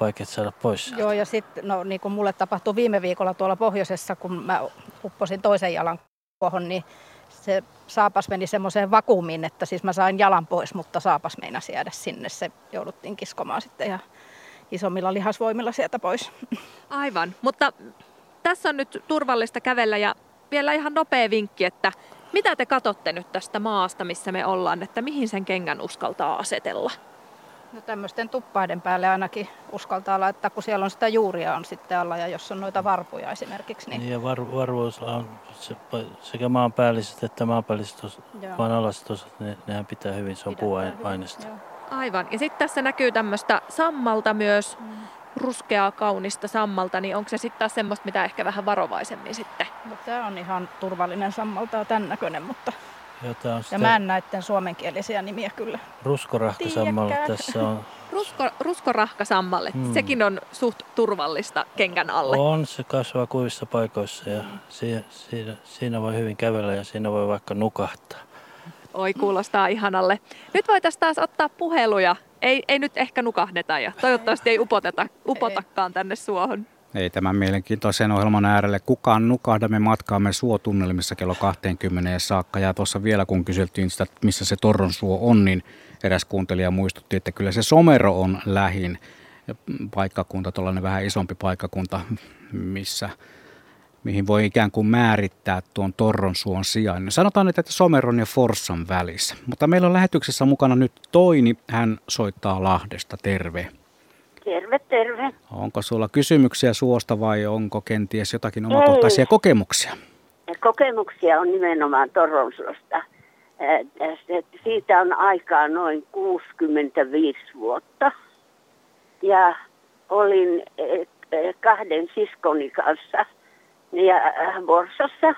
vaikea saada pois sieltä. Joo, ja sitten no, niin kuin mulle tapahtui viime viikolla tuolla pohjoisessa, kun mä upposin toisen jalan kuohon, niin se saapas meni semmoiseen vakuumiin, että siis mä sain jalan pois, mutta saapas meinasi jäädä sinne. Se jouduttiin kiskomaan sitten ja isommilla lihasvoimilla sieltä pois. Aivan, mutta tässä on nyt turvallista kävellä ja vielä ihan nopea vinkki, että mitä te katsotte nyt tästä maasta, missä me ollaan, että mihin sen kengän uskaltaa asetella? No tämmöisten tuppaiden päälle ainakin uskaltaa laittaa, kun siellä on sitä juuria on sitten alla ja jos on noita varpuja esimerkiksi. Niin, niin ja var, varvuus on se, sekä maanpäälliset että maanpäälliset vaan alaset osat, ne, nehän pitää hyvin, se on puuaineista. Aivan. Ja sitten tässä näkyy tämmöistä sammalta myös, mm. ruskeaa kaunista sammalta, niin onko se sitten taas semmoista, mitä ehkä vähän varovaisemmin sitten? No, tämä on ihan turvallinen sammalta ja tämän näköinen, mutta Jota on ja mä en näiden suomenkielisiä nimiä kyllä. Ruskorahkasammalle tässä on. <laughs> Rusko, ruskorahkasammalle, hmm. sekin on suht turvallista kenkän alle. On, se kasvaa kuvissa paikoissa ja siinä, siinä, siinä voi hyvin kävellä ja siinä voi vaikka nukahtaa. Oi, kuulostaa ihanalle. Nyt voitaisiin taas ottaa puheluja. Ei, ei nyt ehkä nukahdeta ja toivottavasti ei upoteta, upotakaan tänne suohon. Ei tämän mielenkiintoisen ohjelman äärelle kukaan nukahda. Me matkaamme suotunnelmissa kello 20 saakka. Ja tuossa vielä kun kyseltiin sitä, missä se Torronsuo on, niin eräs kuuntelija muistutti, että kyllä se Somero on lähin paikkakunta, tuollainen vähän isompi paikkakunta, missä, mihin voi ikään kuin määrittää tuon Torronsuon sijaan. Sanotaan nyt, että Someron ja Forssan välissä. Mutta meillä on lähetyksessä mukana nyt Toini. Hän soittaa Lahdesta. Terve. Terve, terve. Onko sulla kysymyksiä suosta vai onko kenties jotakin omakohtaisia Ei. kokemuksia? Kokemuksia on nimenomaan Toronsosta. Siitä on aikaa noin 65 vuotta. Ja olin kahden siskoni kanssa ja Borsassa.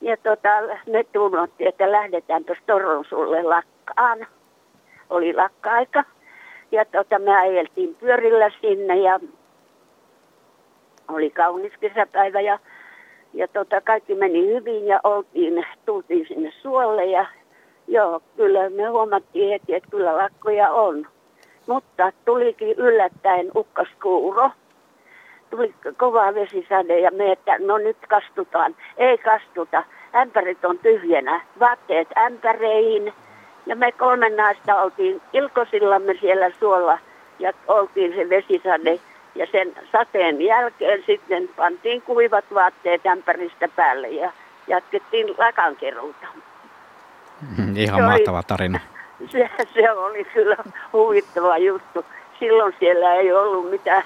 Ja tota, me tunnottiin, että lähdetään tuossa Toronsulle lakkaan. Oli lakka-aika. Ja tota, me ajeltiin pyörillä sinne ja oli kaunis kesäpäivä ja, ja tota, kaikki meni hyvin ja oltiin, tultiin sinne suolle ja joo, kyllä me huomattiin heti, että kyllä lakkoja on. Mutta tulikin yllättäen ukkaskuuro tuli kova vesisade ja me, että no nyt kastutaan. Ei kastuta, ämpärit on tyhjänä, vaatteet ämpäreihin. Ja me kolme naista oltiin ilkosillamme siellä suolla ja oltiin se vesisade. Ja sen sateen jälkeen sitten pantiin kuivat vaatteet ämpäristä päälle ja jatkettiin lakankeruuta. Ihan mahtava tarina. <laughs> Se, se oli kyllä huvittava juttu. Silloin siellä ei ollut mitään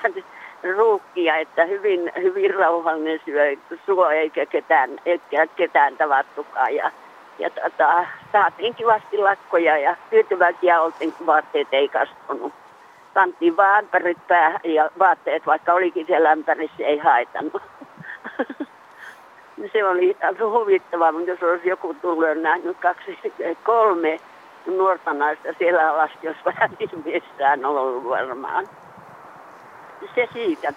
ruukkia, että hyvin, hyvin rauhallinen syö, suo eikä ketään, eikä ketään tavattukaan. Ja, ja tota, saatiin kivasti lakkoja ja tyytyväisiä oltiin, kun vaatteet ei kastunut. Pantiin vaan ämpärit päähän ja vaatteet, vaikka olikin siellä ämpärissä, ei haitannut. <laughs> se oli huvittavaa, mutta jos olisi joku tullut ja nähnyt kaksi, kolme nuorta naista siellä alasti, jos vähän <laughs> missään ollut varmaan. Se siitä.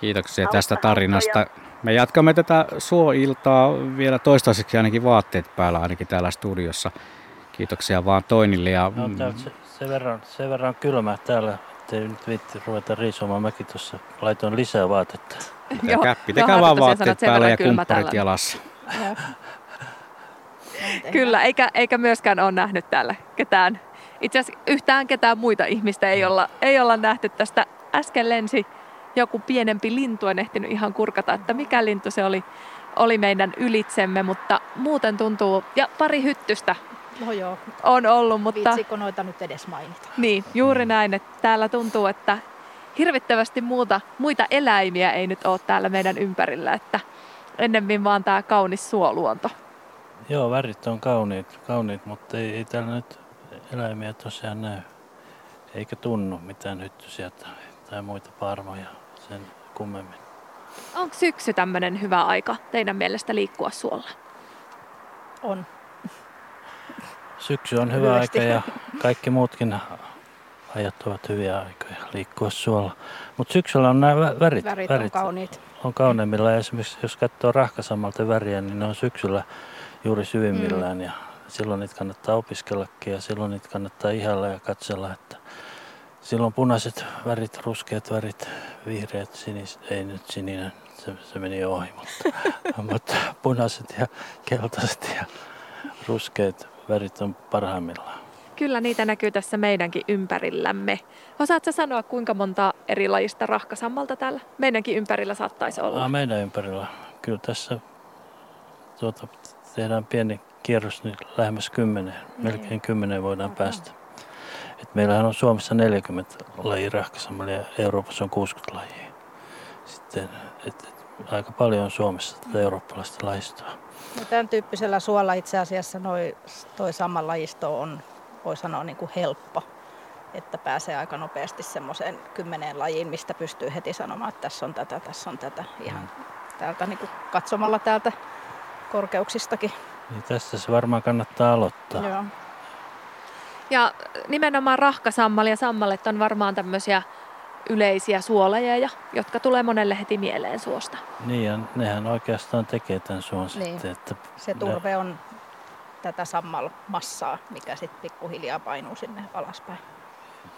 Kiitoksia tästä tarinasta. Me jatkamme tätä suoiltaa vielä toistaiseksi ainakin vaatteet päällä ainakin täällä studiossa. Kiitoksia vaan Toinille. Ja... No, se, sen, verran, sen verran kylmä täällä, ettei nyt viitti ruveta riisumaan. Mäkin tuossa laitoin lisää vaatetta. Pitäkää, pitäkää vaan vaatteet päällä ja kumpparit jalassa. Kyllä, eikä, eikä myöskään ole nähnyt täällä ketään. Itse asiassa yhtään ketään muita ihmistä ei olla, ei olla nähty tästä. Äsken lensi joku pienempi lintu, en ehtinyt ihan kurkata, että mikä lintu se oli, oli meidän ylitsemme, mutta muuten tuntuu, ja pari hyttystä no joo. on ollut. Mutta... Viitsikö noita nyt edes mainita? Niin, juuri näin, että täällä tuntuu, että hirvittävästi muuta, muita eläimiä ei nyt ole täällä meidän ympärillä, että ennemmin vaan tämä kaunis suoluonto. Joo, värit on kauniit, kauniit mutta ei, ei täällä nyt eläimiä tosiaan näy. Eikä tunnu mitään hyttysiä tai, tai muita parmoja sen kummemmin. Onko syksy tämmöinen hyvä aika teidän mielestä liikkua suolla? On. Syksy on hyvä aika ja kaikki muutkin ajat ovat hyviä aikoja liikkua suolla. Mutta syksyllä on nämä värit. Värit, värit on kauniit. On kauneimmilla. Esimerkiksi jos katsoo rahkasammalta väriä, niin ne on syksyllä juuri syvimmillään. Mm. Ja silloin niitä kannattaa opiskellakin ja silloin niitä kannattaa ihalla ja katsella, että silloin punaiset värit, ruskeat värit, vihreät, sinis, ei nyt sininen, se, se meni ohi, mutta, <laughs> mutta punaiset ja keltaiset ja ruskeat värit on parhaimmillaan. Kyllä niitä näkyy tässä meidänkin ympärillämme. Osaatko sanoa, kuinka monta eri lajista rahkasammalta täällä meidänkin ympärillä saattaisi olla? Aa, meidän ympärillä. Kyllä tässä tuota, tehdään pieni kierros, niin lähemmäs kymmenen, mm. melkein kymmenen voidaan mm. päästä. Et meillähän on Suomessa 40 lajia rahkasammalia ja Euroopassa on 60 lajia. Sitten, et, et, aika paljon on Suomessa tätä eurooppalaista lajistoa. No, tämän tyyppisellä suolla itse asiassa noi, toi sama lajisto on voi sanoa niin kuin helppo, että pääsee aika nopeasti semmoiseen kymmeneen lajiin, mistä pystyy heti sanomaan, että tässä on tätä, tässä on tätä, ihan täältä niin kuin katsomalla täältä korkeuksistakin. Niin tästä se varmaan kannattaa aloittaa. Joo. Ja nimenomaan rahkasammali ja sammalet on varmaan tämmöisiä yleisiä suolajeja, jotka tulee monelle heti mieleen suosta. Niin ja nehän oikeastaan tekee tämän suon niin. sitten. Että se turve on tätä sammalmassaa, mikä sitten pikkuhiljaa painuu sinne alaspäin.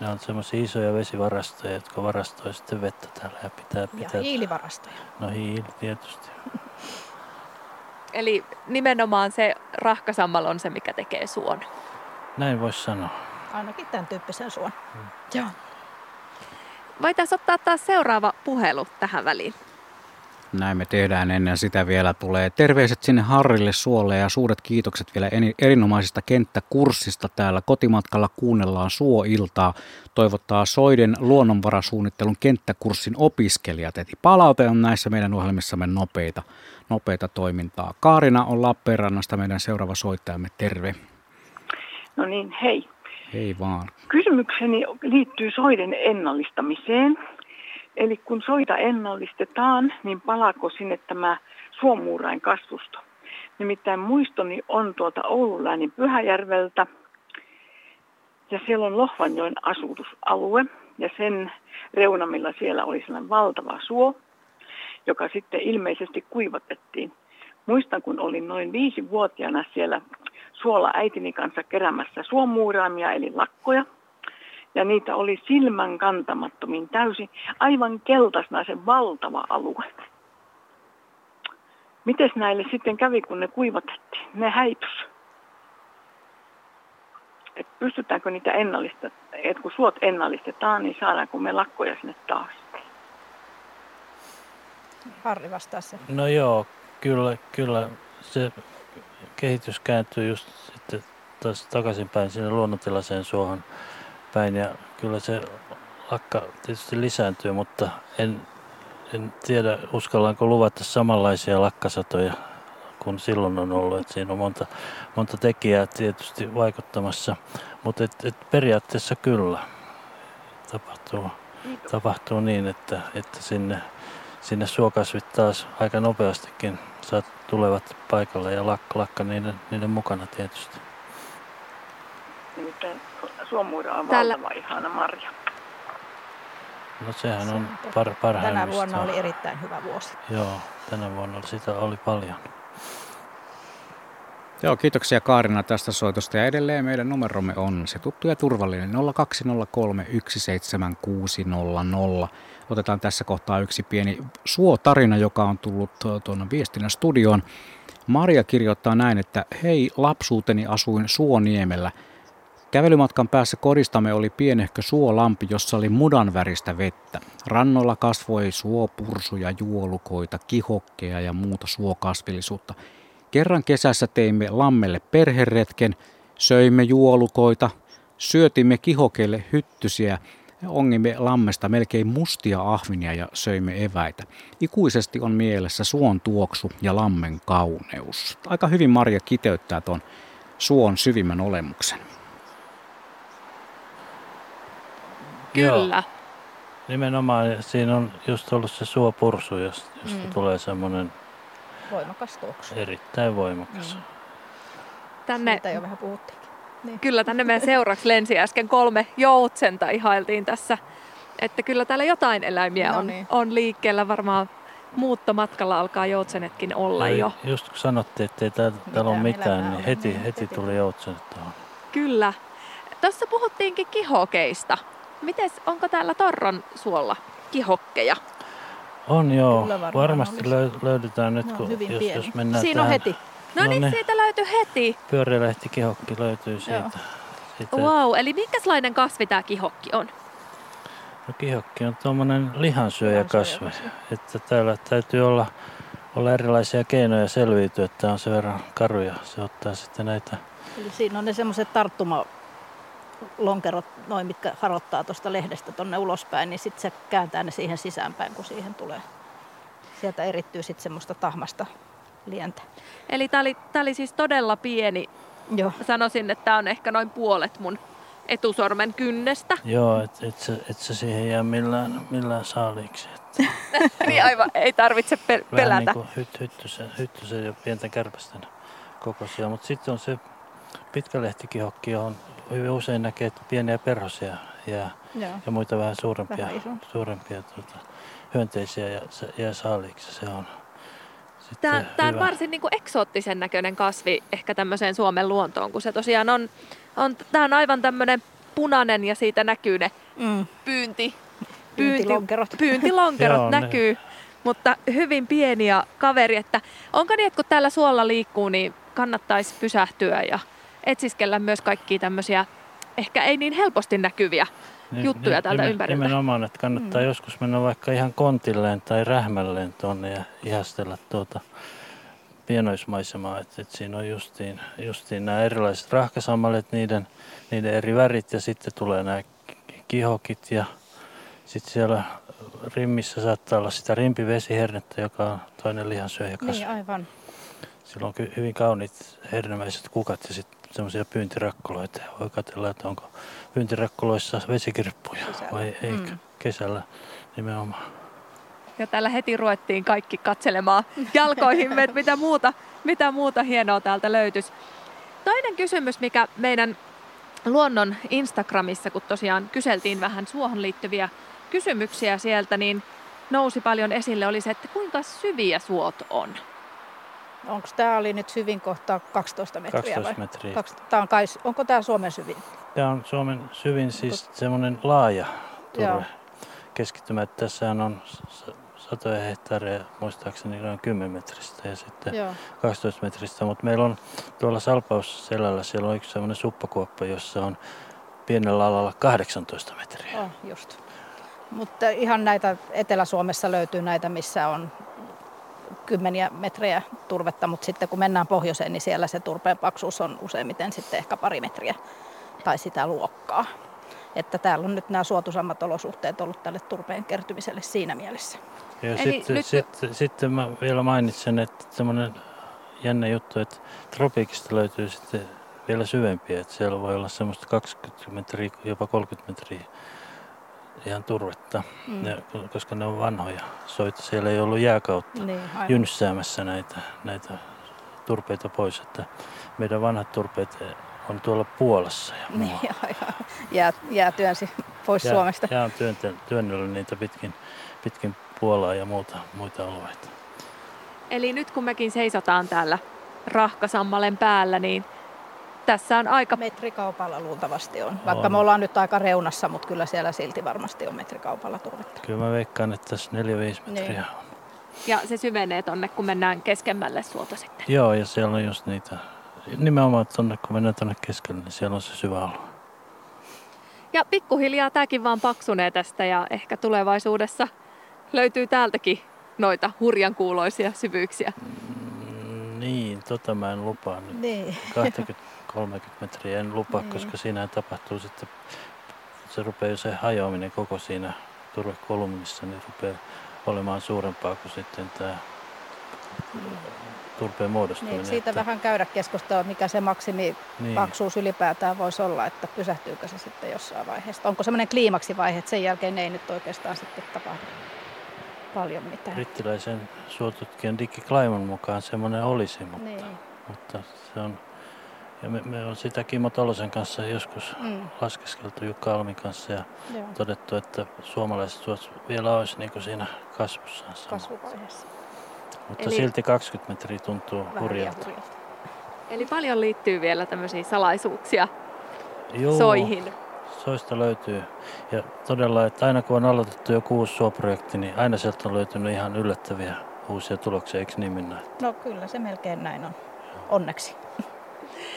Ne on semmoisia isoja vesivarastoja, jotka varastoi sitten vettä täällä ja pitää... pitää ja hiilivarastoja. No hiili tietysti. Eli nimenomaan se rahkasammal on se, mikä tekee suon. Näin voisi sanoa. Ainakin tämän tyyppisen suon. Hmm. Joo. Voitaisiin ottaa taas seuraava puhelu tähän väliin. Näin me tehdään ennen sitä vielä tulee terveiset sinne Harrille Suolle ja suuret kiitokset vielä erinomaisesta kenttäkurssista täällä kotimatkalla kuunnellaan Suoiltaa. Toivottaa Soiden luonnonvarasuunnittelun kenttäkurssin opiskelijat. Eli palaute on näissä meidän ohjelmissamme nopeita, nopeita toimintaa. Kaarina on Lappeenrannasta meidän seuraava soittajamme. Terve. No niin, hei. Hei vaan. Kysymykseni liittyy soiden ennallistamiseen. Eli kun soita ennallistetaan, niin palaako sinne tämä suomuurain kasvusto? Nimittäin muistoni on tuolta Oulun Pyhäjärveltä. Ja siellä on Lohvanjoen asutusalue. Ja sen reunamilla siellä oli sellainen valtava suo, joka sitten ilmeisesti kuivatettiin. Muistan, kun olin noin viisi vuotiaana siellä suola äitini kanssa keräämässä suomuuraimia eli lakkoja. Ja niitä oli silmän kantamattomin täysin, aivan keltaisena se valtava alue. Mites näille sitten kävi, kun ne kuivatettiin? Ne häipys. Et pystytäänkö niitä ennallista, että kun suot ennallistetaan, niin saadaanko me lakkoja sinne taas? Harri vastaa se. No joo, kyllä, kyllä se kehitys kääntyy just sitten taas takaisinpäin sinne luonnontilaiseen suohon päin ja kyllä se lakka tietysti lisääntyy, mutta en, en tiedä uskallaanko luvata samanlaisia lakkasatoja kuin silloin on ollut. että siinä on monta, monta tekijää tietysti vaikuttamassa, mutta et, et periaatteessa kyllä tapahtuu, tapahtuu niin, että, että sinne, sinne suokasvit taas aika nopeastikin saat, tulevat paikalle ja lakka, lakka niiden, niiden mukana tietysti. Nimittäin suomuira on Tällä- valtava ihana marja. No sehän Se on par, Tänä parhaimmista. vuonna oli erittäin hyvä vuosi. Joo, tänä vuonna sitä oli paljon. Joo, kiitoksia Kaarina tästä soitosta. Ja edelleen meidän numeromme on se tuttu ja turvallinen 0203 17600. Otetaan tässä kohtaa yksi pieni suotarina, joka on tullut tuonne viestinnän studioon. Maria kirjoittaa näin, että hei, lapsuuteni asuin Suoniemellä. Kävelymatkan päässä kodistamme oli pienehkö suolampi, jossa oli mudan väristä vettä. Rannoilla kasvoi suopursuja, juolukoita, kihokkeja ja muuta suokasvillisuutta. Kerran kesässä teimme lammelle perheretken, söimme juolukoita, syötimme kihokeille hyttysiä, ongimme lammesta melkein mustia ahvinia ja söimme eväitä. Ikuisesti on mielessä suon tuoksu ja lammen kauneus. Aika hyvin Marja kiteyttää tuon suon syvimmän olemuksen. Kyllä. Nimenomaan ja siinä on just ollut se suopursu, josta, josta Mm. tulee semmoinen Voimakas tuoksu. erittäin voimakas. Mm. Tänne, Siitä jo vähän puhuttiinkin. Niin. kyllä tänne meidän seuraksi lensi äsken kolme joutsenta ihailtiin tässä. Että kyllä täällä jotain eläimiä No on, niin. on liikkeellä. Varmaan muuttomatkalla alkaa joutsenetkin olla Ja jo. Just kun sanottiin, että ei täällä, täällä ole Mitään niin ole, heti, niin heti heti tuli joutsenet tuohon. Kyllä. Tuossa puhuttiinkin kihokeista. Mites, onko täällä Torron suolla kihokkeja? On joo, Kyllä varmaan varmasti löy- löydetään nyt, Ne on kun jos, pieni. jos mennään Siinä on tähän heti. No, No niin, niin. siitä löytyi heti. pyöreälehtikihokki löytyy siitä. siitä Wow, eli minkälainen kasvi tämä kihokki on? No kihokki on tuommoinen lihansyöjäkasvi. Lihansyöjäkasvi. Että täällä täytyy olla, olla erilaisia keinoja selviytyä, että on sen verran karuja. Se ottaa sitten näitä Eli siinä on ne semmoiset tarttuma lonkerot, noin, mitkä harottaa tuosta lehdestä tonne ulospäin, niin sitten se kääntää ne siihen sisäänpäin, kun siihen tulee. Sieltä erittyy sitten semmoista tahmasta lientä. Eli tämä oli, tää oli siis todella pieni. Joo. Sanoisin, että tämä on ehkä noin puolet mun etusormen kynnestä. Joo, että et, se, et se siihen jää millään, millään saaliiksi. Et <laughs> niin aivan, ei tarvitse pe- vähän pelätä. niin kuin hyt, hyttysen, hyttysen ja pienten kärpästen kokoisia. Mutta sitten on se pitkälehtikihokki, johon hyvin usein näkee että pieniä perhosia ja, Joo. ja muita vähän suurempia, Vähän suurempia tuota, hyönteisiä ja jää saaliiksi. Se on Tämä, tämä on varsin niin kuin eksoottisen näköinen kasvi ehkä tämmöiseen Suomen luontoon, kun se tosiaan on, on tämä on aivan tämmöinen punainen ja siitä näkyy ne Mm. pyynti, Pyyntilonkerot. <laughs> pyyntilonkerot Joo, ne- näkyy, mutta hyvin pieni ja kaveri, että onko niin, että kun täällä suolla liikkuu, niin kannattaisi pysähtyä ja etsiskellä myös kaikkia tämmöisiä ehkä ei niin helposti näkyviä Niin, juttuja niin, täältä nimen- ympäriltä. Nimenomaan, että kannattaa mm. joskus mennä vaikka ihan kontilleen tai rähmälleen tuonne ja ihastella tuota pienoismaisemaa. Että, että siinä on justiin, justiin nämä erilaiset rahkasammalet, niiden, niiden eri värit ja sitten tulee nämä kihokit ja sitten siellä rimmissä saattaa olla sitä rimpivesihernettä, joka on toinen lihansyöjäkasvi. Niin, aivan. Sillä on hyvin kauniit hernemäiset kukat ja sitten semmoisia pyyntirakkoloita. Ja Voi katsella, että onko pyyntirakkoloissa vesikirppuja Sisällä. vai eikö Mm. kesällä nimenomaan. Ja täällä heti ruvettiin kaikki katselemaan jalkoihimme, että mitä muuta, mitä muuta hienoa täältä löytyisi. Toinen kysymys, mikä meidän luonnon Instagramissa, kun tosiaan kyseltiin vähän suohon liittyviä kysymyksiä sieltä, niin nousi paljon esille, oli se, että kuinka syviä suot on. Onko tämä oli nyt syvin kohta 12 metriä 12 vai? metriä. Tää on kai, onko tämä Suomen syvin? Tämä on Suomen syvin siis semmoinen laaja Joo. turve keskittymä. että Tässähän on satoja hehtaareja, muistaakseni noin 10 metristä ja sitten Joo. 12 metristä. Mutta meillä on tuolla Salpausselällä, siellä on yksi semmoinen suppakuoppa, jossa on pienellä alalla 18 metriä. Oh, just. Mutta ihan näitä Etelä-Suomessa löytyy näitä, missä on kymmeniä metrejä turvetta, mutta sitten kun mennään pohjoiseen, niin siellä se turpeen paksuus on useimmiten sitten ehkä pari metriä tai sitä luokkaa. Että täällä on nyt nämä suotuisammat olosuhteet ollut tälle turpeen kertymiselle siinä mielessä. Ja Eli sitten, nyt- sitten, sitten mä vielä mainitsen, että semmoinen jännä juttu, että tropiikista löytyy sitten vielä syvempiä, että siellä voi olla semmoista 20 metriä, jopa 30 metriä ihan turvetta, Mm. ja, koska ne on vanhoja soita. Siellä ei ollut jääkautta Niin, aivan. jynssäämässä näitä, näitä turpeita pois, että meidän vanhat turpeet on tuolla Puolassa ja Niin, muualla. <laughs> aivan. Jää, jää työnsi pois Jää- Suomesta. Jää on työnnellyt niitä pitkin, pitkin Puolaa ja muuta, muita alueita. Eli nyt kun mekin seisotaan täällä rahkasammalen päällä, niin tässä on aika... Metrikaupalla luultavasti on, vaikka on. me ollaan nyt aika reunassa, mutta kyllä siellä silti varmasti on metrikaupalla turvetta. Kyllä mä veikkaan, että tässä 4-5 niin. metriä niin. on. Ja se syvenee tonne, kun mennään keskemmälle suota sitten. Joo, ja siellä on just niitä, nimenomaan tonne, kun mennään tonne keskelle, niin siellä on se syvä alue. Ja pikkuhiljaa tämäkin vaan paksunee tästä ja ehkä tulevaisuudessa löytyy täältäkin noita hurjan kuuloisia syvyyksiä. Mm, niin, tota mä en lupaa nyt. Niin. 20 30 metrien lupa, niin. koska siinä tapahtuu sitten, se rupeaa jo se hajoaminen koko siinä turvekolumnissa, niin rupeaa olemaan suurempaa kuin sitten tämä niin. turpeen muodostuminen. Niin, siitä että... vähän käydä keskustelua, mikä se maksimipaksuus niin. ylipäätään voisi olla, että pysähtyykö se sitten jossain vaiheessa. Onko semmoinen kliimaksivaihe, että sen jälkeen ei nyt oikeastaan sitten tapahdu paljon mitään. Brittiläisen suotutkijan Dicky Klaiman mukaan semmoinen olisi, mutta, niin. mutta se on ja me, me on sitä Kimmo Tolosen kanssa joskus Mm. laskeskeltu Jukka Almin kanssa ja Joo. todettu, että suomalaiset vielä olisi niin kuin siinä kasvussaan sama. kasvuvaiheessa. Mutta Eli- silti 20 metriä tuntuu hurjalta. hurjalta. Eli paljon liittyy vielä tämmöisiä salaisuuksia Joo, soihin. Soista löytyy. Ja todella, että aina kun on aloitettu joku uusi suoprojekti, niin aina sieltä on löytynyt ihan yllättäviä uusia tuloksia, eikö niin Minna? No kyllä se melkein näin on. Onneksi.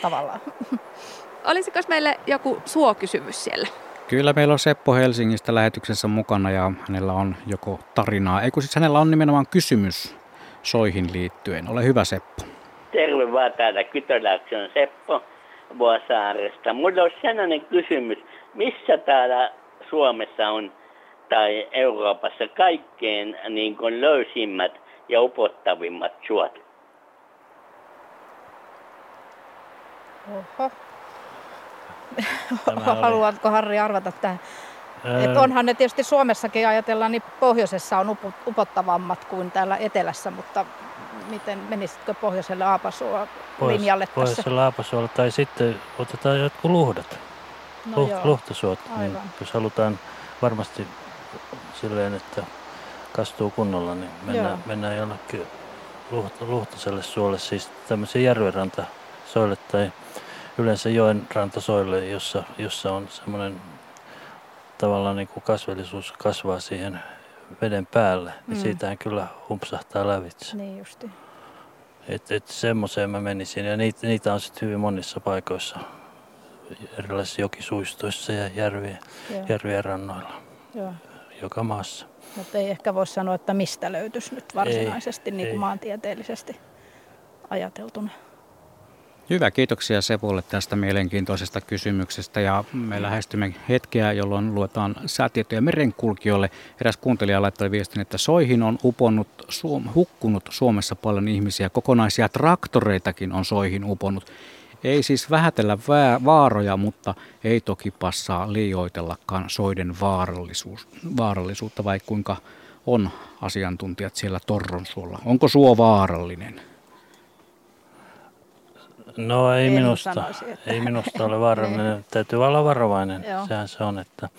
Tavallaan. <laughs> Olisiko meille joku suokysymys siellä? Kyllä meillä on Seppo Helsingistä lähetyksessä mukana ja hänellä on joko tarinaa, ei kun siis hänellä on nimenomaan kysymys soihin liittyen. Ole hyvä Seppo. Terve vaan täällä Kytöläksi on Seppo Vuosaaresta. Mulla olisi sellainen kysymys, missä täällä Suomessa on tai Euroopassa kaikkein niin kuin löysimmät ja upottavimmat suot? Oho. Haluatko Harri arvata tähän? Et Ää, onhan ne tietysti Suomessakin ajatellaan, niin pohjoisessa on upo- upottavammat kuin täällä etelässä, mutta miten menisitkö pohjoiselle Aapasua linjalle tässä? Pohjoisella Aapasuolla tai sitten otetaan jotkut luhdat, No luht, joo. luhtasuot, niin Aivan. jos halutaan varmasti silleen, että kastuu kunnolla, niin mennään, Joo. mennään jonnekin luht, luhtaselle suolle, siis tämmöisiä järvenrantasoille tai yleensä joen rantasoille, jossa, jossa on semmoinen tavallaan niin kuin kasvillisuus kasvaa siihen veden päälle, niin Mm. siitähän kyllä humpsahtaa lävitse. Niin justi. Et, et semmoiseen mä menisin ja niitä, niitä on sitten hyvin monissa paikoissa, erilaisissa jokisuistoissa ja järvien, Joo. järvien rannoilla, Joo. joka maassa. Mutta ei ehkä voi sanoa, että mistä löytyisi nyt varsinaisesti niin ei. kuin maantieteellisesti ajateltuna. Hyvä, kiitoksia Sepolle tästä mielenkiintoisesta kysymyksestä ja me lähestymme hetkeä, jolloin luetaan säätietoja merenkulkijoille. Eräs kuuntelija laittoi viestin, että soihin on uponnut, Suom- hukkunut Suomessa paljon ihmisiä. Kokonaisia traktoreitakin on soihin uponnut. Ei siis vähätellä vaaroja, mutta ei toki passaa liioitellakaan soiden vaarallisuus, vaarallisuutta, vai kuinka on asiantuntijat siellä Torronsuolla. Onko suo vaarallinen? No ei En minusta, sanoisi, että- ei minusta ole vaarallinen. <laughs> Täytyy olla varovainen, Joo. sehän se on, että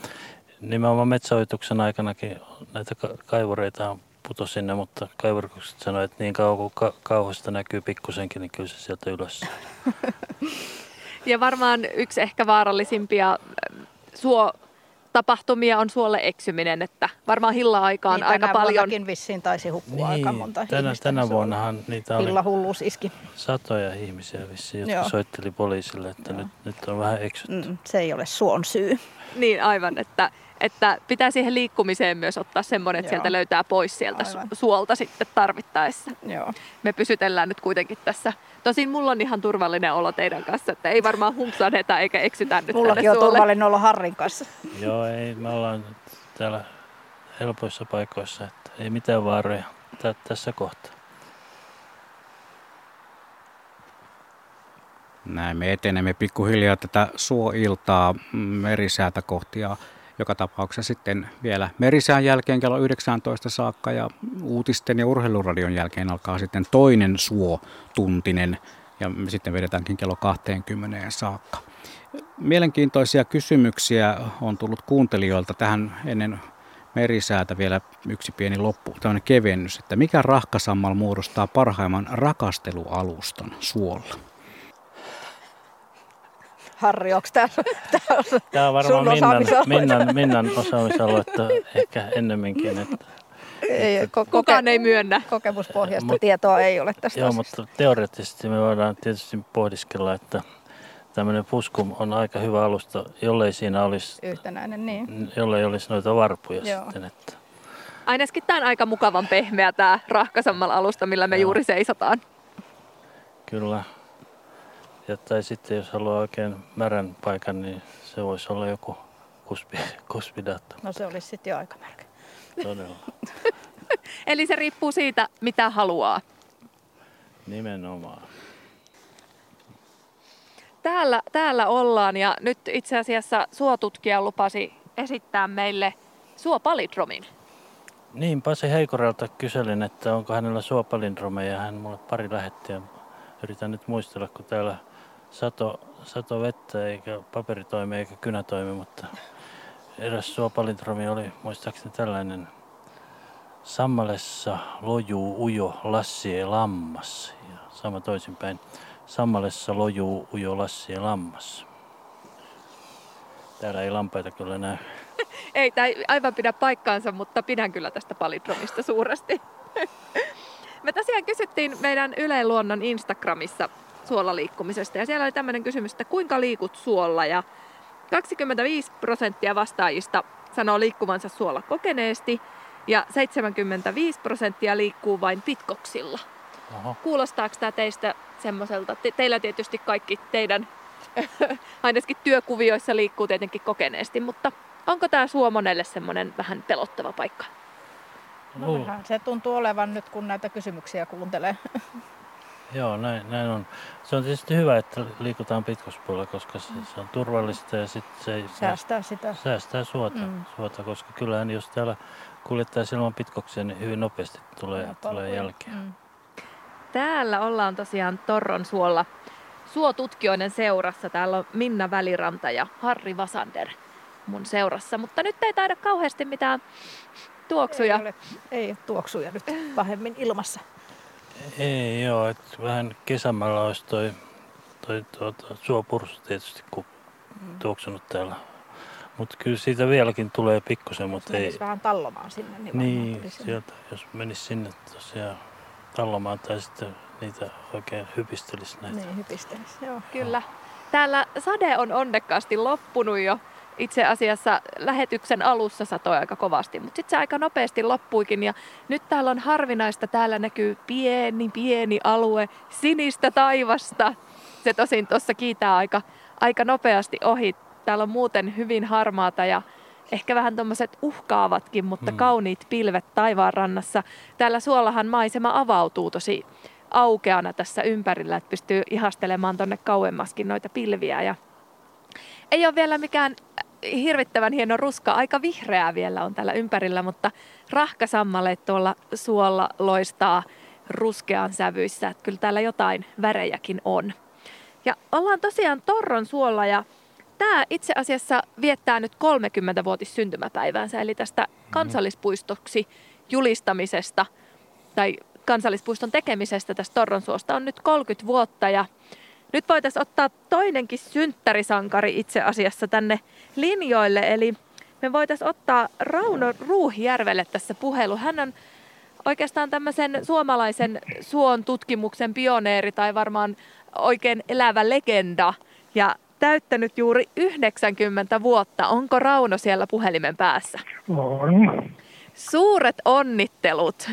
nimenomaan metsäojituksen aikanakin näitä ka- kaivureita on putosi sinne, mutta kaiverkukset sanoi, että niin kauan kuin ka- kauhasta näkyy pikkusenkin, niin kyllä se sieltä ylös. <laughs> Ja varmaan yksi ehkä vaarallisimpia äh, suo tapahtumia on suolle eksyminen, että varmaan hilla-aikaan niin, aika paljon. Tänä vissiin taisi hukkua niin, aika monta tänä, ihmistä. tänä vuonnahan niitä oli Hilla hulluus iski. satoja ihmisiä vissiin, jotka Joo. soitteli poliisille, että nyt, nyt on vähän eksytty. Mm, se ei ole suon syy. Niin aivan, että, että pitää siihen liikkumiseen myös ottaa semmoinen, että Joo. sieltä löytää pois sieltä su- Aivan. suolta sitten tarvittaessa. Joo. Me pysytellään nyt kuitenkin tässä. Tosin mulla on ihan turvallinen olo teidän kanssa, että ei varmaan humpsahdeta eikä eksytä nyt Mullakin on suolle. turvallinen olla Harrin kanssa. Joo, ei, me ollaan nyt täällä helpoissa paikoissa, että ei mitään vaaroja tä, tässä kohtaa. Näin me etenemme pikkuhiljaa tätä suoiltaa merisäätä kohti ja joka tapauksessa sitten vielä merisään jälkeen kello 19 saakka ja uutisten ja urheiluradion jälkeen alkaa sitten toinen suotuntinen ja me sitten vedetäänkin kello 20 saakka. Mielenkiintoisia kysymyksiä on tullut kuuntelijoilta tähän ennen merisäätä vielä yksi pieni loppu, tämmöinen kevennys, että mikä rahkasammal muodostaa parhaimman rakastelualustan suolla? Harri, onko tämä, tämä <laughs> Tämä on varmaan Minnan? Minnan, Minnan osaamisaluetta ehkä ennemminkin. Että, ei, ko- Kukaan ei myönnä. Kokemuspohjaista Mut- tietoa ei ole tästä joo, asiasta. mutta teoreettisesti me voidaan tietysti pohdiskella, että tämmöinen puskum on aika hyvä alusta, jollei siinä olisi, Yhtenäinen, niin. jollei olisi noita varpuja Joo. sitten. Että, Ainakin tämä on aika mukavan pehmeä tämä rahkasammalla alusta, millä me Joo. juuri seisotaan. kyllä. Ja, tai sitten jos haluaa oikein märän paikan, niin se voisi olla joku kuspi, <laughs> kuspidaatto. No se olisi sitten jo aika märkä. Todella. <laughs> Eli se riippuu siitä, mitä haluaa. Nimenomaan. Täällä, täällä ollaan ja nyt itse asiassa suotutkija lupasi esittää meille suopalidromin. Niin, Pasi Heikorelta kyselin, että onko hänellä suopalindromeja. Hän mulle pari lähetti ja yritän nyt muistella, kun täällä sato, sato vettä eikä paperi toimi eikä kynä toimi, mutta eräs suopalindromi oli muistaakseni tällainen. Sammalessa lojuu ujo lassie lammas ja sama toisinpäin. Sammalessa lojuu ujo lassie lammas. Täällä ei lampaita kyllä näy. <laughs> Ei, tämä ei aivan pidä paikkaansa, mutta pidän kyllä tästä palidromista suuresti. <laughs> Me tosiaan kysyttiin meidän Yle Luonnon Instagramissa suolaliikkumisesta ja siellä oli tämmöinen kysymys, että kuinka liikut suolla ja 25 prosenttia vastaajista sanoo liikkuvansa suolla kokeneesti ja 75 prosenttia liikkuu vain pitkoksilla. Oho. Kuulostaako tämä teistä semmoiselta? Te, teillä tietysti kaikki teidän <laughs> ainakin työkuvioissa liikkuu tietenkin kokeneesti, mutta onko tämä suo monelle semmoinen vähän pelottava paikka? No se tuntuu olevan nyt, kun näitä kysymyksiä kuuntelee. <laughs> Joo, näin, näin on. Se on tietysti hyvä, että liikutaan pitkospuolella, koska se, se on turvallista ja sitten se, Säästää sitä. säästää suota, Mm. mm. suota, koska kyllähän jos täällä kuljettaisiin ilman pitkoksia, niin hyvin nopeasti tulee, Ja tulee jälkeen. Mm. Täällä ollaan tosiaan Torron suolla suotutkijoiden seurassa. Täällä on Minna Väliranta ja Harri Vasander mun seurassa, mutta nyt ei taida kauheasti mitään tuoksuja. Ei, ole, ei ole tuoksuja nyt pahemmin ilmassa. Ei joo, että vähän kesämällä olisi toi, toi tuota, suopursu tietysti kun Mm. tuoksunut täällä. Mutta kyllä siitä vieläkin tulee pikkusen, mutta ei. Vähän tallomaan sinne, niin, Niin, sieltä, jos menisi sinne tosiaan tallomaan tai sitten niitä oikein hypistelisi näitä. Niin, hypistelisi. Joo. Kyllä. Täällä sade on onnekkaasti loppunut jo. Itse asiassa lähetyksen alussa satoi aika kovasti, mutta sitten se aika nopeasti loppuikin. Ja nyt täällä on harvinaista, täällä näkyy pieni, pieni alue sinistä taivasta. Se tosin tuossa kiitää aika, aika nopeasti ohi. Täällä on muuten hyvin harmaata ja ehkä vähän tuommoiset uhkaavatkin, mutta Mm. kauniit pilvet taivaan rannassa. Täällä suollahan maisema avautuu tosi aukeana tässä ympärillä, että pystyy ihastelemaan tonne kauemmaskin noita pilviä. Ja ei ole vielä mikään hirvittävän hieno ruska, aika vihreää vielä on täällä ympärillä, mutta rahkasammaleet tuolla suolla loistaa ruskean sävyissä, että kyllä täällä jotain värejäkin on. Ja ollaan tosiaan Torron suolla ja tämä itse asiassa viettää nyt 30-vuotis syntymäpäiväänsä, eli tästä kansallispuistoksi julistamisesta tai kansallispuiston tekemisestä tästä Torronsuosta on nyt 30 vuotta ja nyt voitaisiin ottaa toinenkin synttärisankari itse asiassa tänne linjoille, eli me voitaisiin ottaa Rauno Ruuhijärvelle tässä puhelu. Hän on oikeastaan tämmöisen suomalaisen suon tutkimuksen pioneeri tai varmaan oikein elävä legenda ja täyttänyt juuri 90 vuotta. Onko Rauno siellä puhelimen päässä? On. Suuret onnittelut.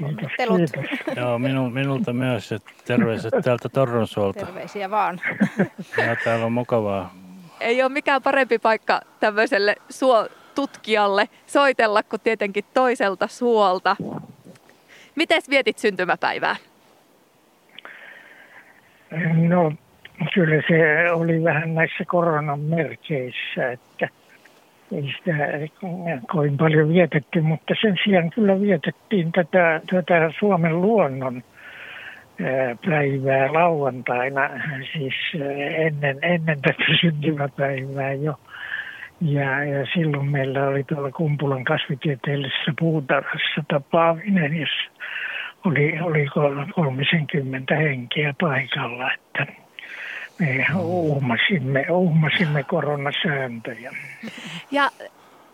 Kiitos, kiitos. Joo, minu, minulta myös. Että terveiset täältä Torronsuolta. Terveisiä vaan. Ja täällä on mukavaa. Ei ole mikään parempi paikka tämmöiselle suotutkijalle soitella kuin tietenkin toiselta suolta. Miten vietit syntymäpäivää? No, kyllä se oli vähän näissä koronan merkeissä, että ei sitä kovin paljon vietetty, mutta sen sijaan kyllä vietettiin tätä, tätä Suomen luonnon päivää lauantaina, siis ennen, ennen tätä <laughs> syntymäpäivää jo. Ja, ja silloin meillä oli tuolla Kumpulan kasvitieteellisessä puutarhassa tapaaminen, jossa oli, oli 30 henkeä paikalla, että me uhmasimme, uhmasimme koronasääntöjä. Ja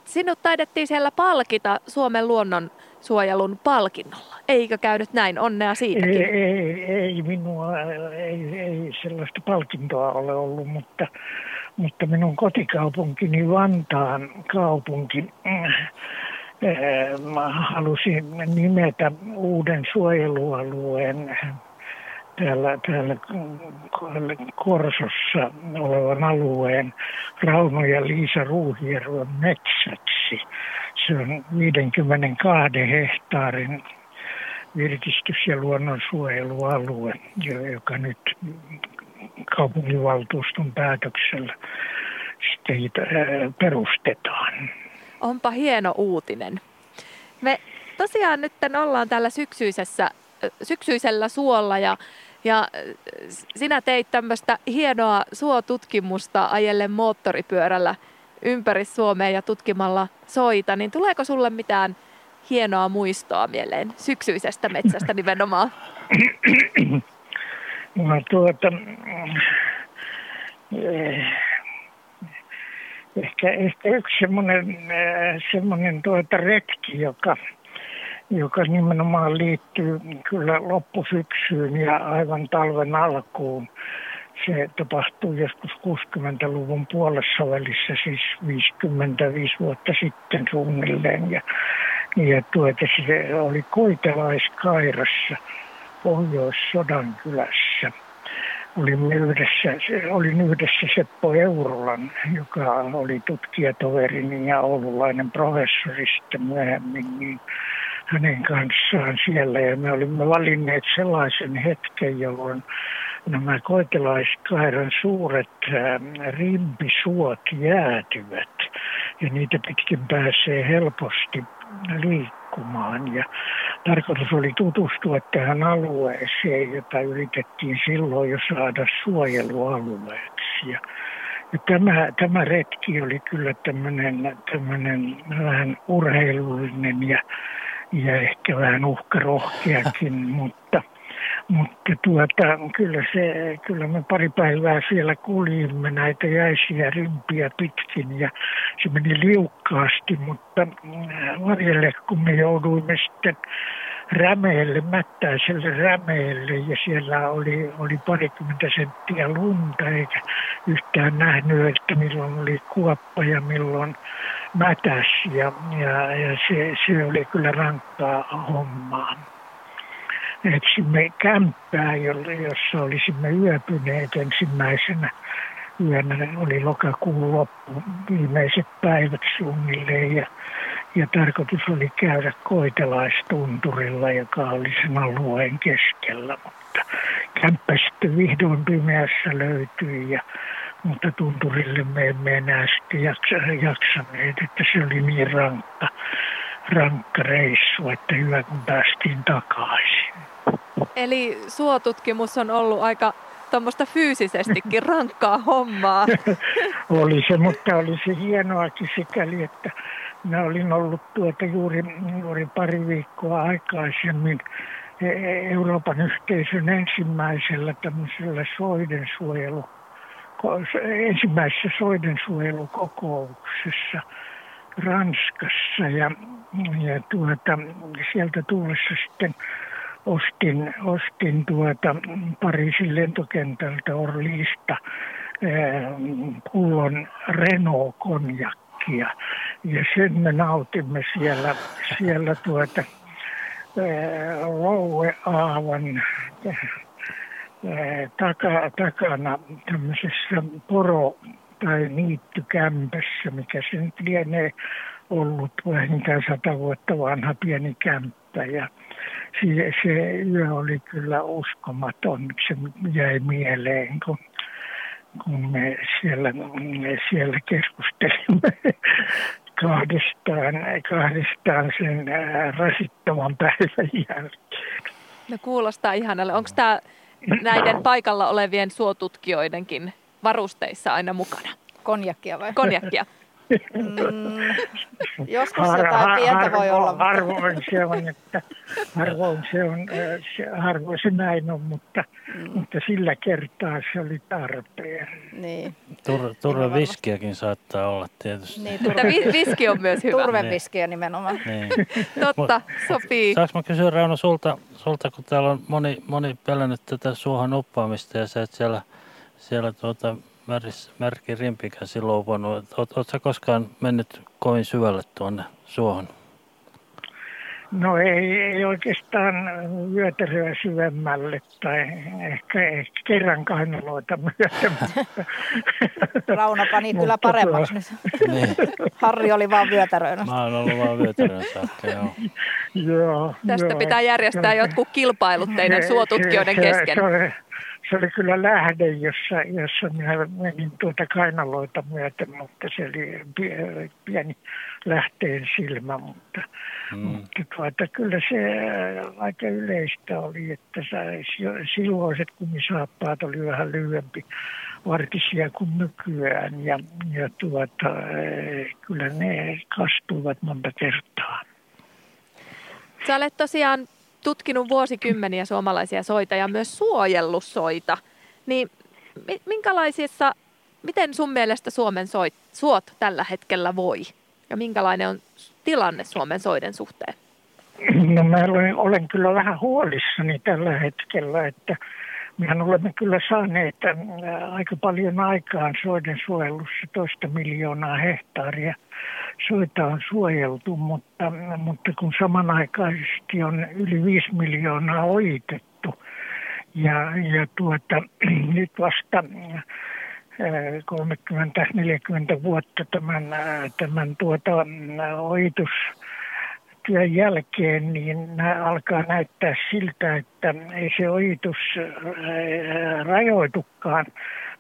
sinut taidettiin siellä palkita Suomen luonnon suojelun palkinnolla. Eikö käynyt näin? Onnea siitäkin. Ei, ei, ei minua, ei, ei sellaista palkintoa ole ollut, mutta, mutta minun kotikaupunkini Vantaan kaupunki äh, halusi nimetä uuden suojelualueen täällä, täällä Korsossa olevan alueen Rauno ja Liisa Ruuhiervon metsäksi. Se on 52 hehtaarin virkistys- ja luonnonsuojelualue, joka nyt kaupunginvaltuuston päätöksellä perustetaan. Onpa hieno uutinen. Me tosiaan nyt ollaan täällä syksyisessä syksyisellä suolla ja, ja sinä teit tämmöistä hienoa suotutkimusta ajellen moottoripyörällä ympäri Suomea ja tutkimalla soita, niin tuleeko sulle mitään hienoa muistoa mieleen syksyisestä metsästä <laughs> nimenomaan? No tuota, eh, ehkä, ehkä yksi semmoinen, eh, semmoinen tuota retki, joka joka nimenomaan liittyy kyllä loppusyksyyn ja aivan talven alkuun. Se tapahtui joskus 60-luvun puolessa välissä, siis 55 vuotta sitten suunnilleen. Ja, ja tuota, se oli Koitelaiskairassa Pohjois-Sodan kylässä. Olimme yhdessä, olin yhdessä Seppo Eurolan, joka oli tutkijatoverini ja oululainen professori sitten myöhemmin, niin hänen kanssaan siellä ja me olimme valinneet sellaisen hetken, jolloin nämä koitelaiskairan suuret rimpisuot jäätyvät ja niitä pitkin pääsee helposti liikkumaan. Ja tarkoitus oli tutustua tähän alueeseen, jota yritettiin silloin jo saada suojelualueeksi. Ja ja tämä, tämä retki oli kyllä tämmöinen, tämmöinen vähän urheilullinen ja ja ehkä vähän uhkarohkeakin, <laughs> mutta, mutta tuota, kyllä, se, kyllä me pari päivää siellä kuljimme näitä jäisiä rimpiä pitkin ja se meni liukkaasti, mutta varjelle kun me jouduimme sitten rämeelle, mättäiselle rämeelle ja siellä oli, oli parikymmentä senttiä lunta eikä yhtään nähnyt, että milloin oli kuoppa ja milloin mätäs ja, ja, ja se, se oli kyllä rankkaa hommaa. Etsimme kämppää, jossa olisimme yöpyneet ensimmäisenä yönä. Oli lokakuun loppu, viimeiset päivät suunnilleen ja, ja tarkoitus oli käydä koitelaistunturilla, joka oli sen alueen keskellä. Mutta kämppä sitten vihdoin pimeässä löytyi ja mutta tunturille me emme enää sitten jaksaneet, että se oli niin rankka, rankka reissu, että hyvä kun päästiin takaisin. Eli suotutkimus on ollut aika tuommoista fyysisestikin rankkaa hommaa. <laughs> oli se, mutta oli se hienoakin sikäli, että minä olin ollut tuota juuri, juuri pari viikkoa aikaisemmin e, e, Euroopan yhteisön ensimmäisellä tämmöisellä soidensuojelu, ensimmäisessä soidensuojelukokouksessa Ranskassa. Ja, ja tuota, sieltä tullessa sitten ostin, ostin tuota Pariisin lentokentältä Orliista pullon Renault-konjakkia. Ja sen me nautimme siellä, siellä tuota, Louve-aavan taka, takana tämmöisessä poro- tai niittykämpässä, mikä se nyt lienee ollut vähintään sata vuotta vanha pieni kämppä. Ja se, se yö oli kyllä uskomaton, se jäi mieleen, kun kun me siellä, me siellä keskustelimme <laughs> kahdestaan, kahdestaan sen rasittavan päivän jälkeen. No kuulostaa ihanalle. Onko tämä näiden paikalla olevien suotutkijoidenkin varusteissa aina mukana? Konjakkia vai? Konjakkia. Mm, joskus har, jotain pientä voi olla. Mutta... Harvoin se on, että harvoin se on, se, harvoin se näin on, mutta, mm. mutta sillä kertaa se oli tarpeen. Niin. Tur, turveviskiäkin saattaa olla tietysti. Niin, turve... viski on myös hyvä. Turveviskiä nimenomaan. Niin. <laughs> Totta, sopii. Saanko mä kysyä Rauno sulta, sulta, kun täällä on moni, moni pelännyt tätä suohon uppaamista ja sä et siellä, siellä tuota, Märki Rimpikäsi luopunut. Oletko koskaan mennyt kovin syvälle tuonne suohon? No ei, ei oikeastaan vyötäröä syvemmälle tai ehkä, ehkä kerran kainaloita myöten. <laughs> Rauno pani kyllä paremmaksi nyt. niin. Harri oli vaan vyötäröinä. Mä oon ollut vaan vyötäröinä saakka, joo. joo Tästä joo, pitää järjestää jotkut kilpailut teidän suotutkijoiden kesken. Se, se, se oli kyllä lähde, jossa, jossa minä menin tuota kainaloita myöten, mutta se oli pieni lähteen silmä, mutta, mm. mutta tuota, kyllä se aika yleistä oli, että silloiset kumisaappaat oli vähän lyhyempi vartisia kuin nykyään ja, ja tuota, kyllä ne kastuivat monta kertaa. Sä olet tosiaan tutkinut vuosikymmeniä suomalaisia soita ja myös suojellut soita. Niin minkälaisissa, miten sun mielestä Suomen soit, suot tällä hetkellä voi? Ja minkälainen on tilanne Suomen soiden suhteen? No mä olen, olen kyllä vähän huolissani tällä hetkellä, että mehän olemme kyllä saaneet aika paljon aikaan soiden suojelussa toista miljoonaa hehtaaria – soita on suojeltu, mutta, mutta kun samanaikaisesti on yli 5 miljoonaa ojitettu. Ja, ja tuota, <clears throat> nyt vasta 30-40 vuotta tämän, tämän tuota, ojitus työn jälkeen, niin nämä alkaa näyttää siltä, että ei se ojitus rajoitukaan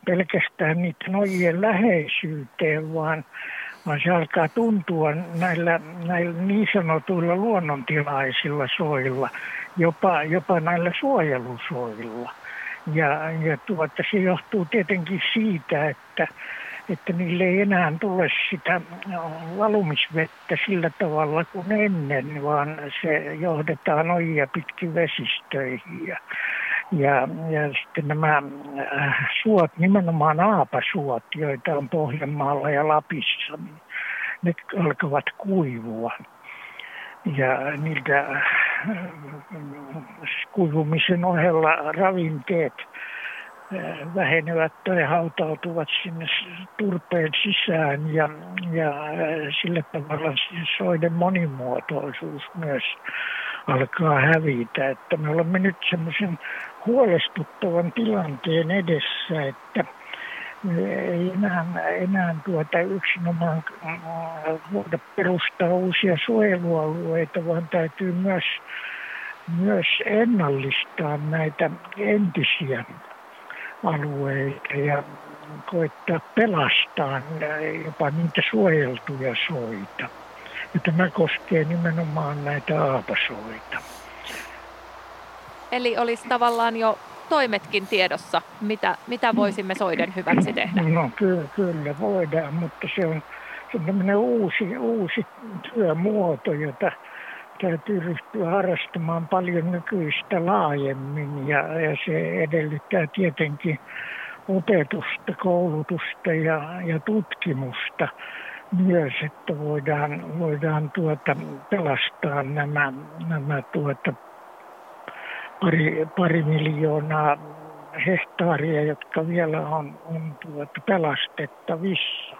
pelkästään niiden ojien läheisyyteen, vaan vaan se alkaa tuntua näillä, näillä niin sanotuilla luonnontilaisilla soilla, jopa, jopa näillä suojelusoilla. Ja, ja tuota, se johtuu tietenkin siitä, että, että niille ei enää tule sitä valumisvettä sillä tavalla kuin ennen, vaan se johdetaan ojia pitkin vesistöihin. Ja, ja, ja sitten nämä äh, suot, nimenomaan aapasuot, joita on Pohjanmaalla ja Lapissa, niin ne alkavat kuivua. Ja niiltä äh, kuivumisen ohella ravinteet vähenevät tai hautautuvat sinne turpeen sisään ja, ja sillä tavalla soiden monimuotoisuus myös alkaa hävitä. Että me olemme nyt semmoisen huolestuttavan tilanteen edessä, että ei enää, enää tuota yksinomaan voida perustaa uusia suojelualueita, vaan täytyy myös, myös ennallistaa näitä entisiä alueita ja koittaa pelastaa jopa niitä suojeltuja soita. Ja tämä koskee nimenomaan näitä aapasoita. Eli olisi tavallaan jo toimetkin tiedossa, mitä, mitä voisimme soiden hyväksi tehdä? No kyllä, kyllä voidaan, mutta se on, se on tämmöinen uusi, uusi työmuoto, jota täytyy ryhtyä harrastamaan paljon nykyistä laajemmin ja, ja se edellyttää tietenkin opetusta, koulutusta ja, ja tutkimusta myös, että voidaan, voidaan tuota, pelastaa nämä, nämä tuota, pari, pari miljoonaa hehtaaria, jotka vielä on, on tuota, pelastettavissa.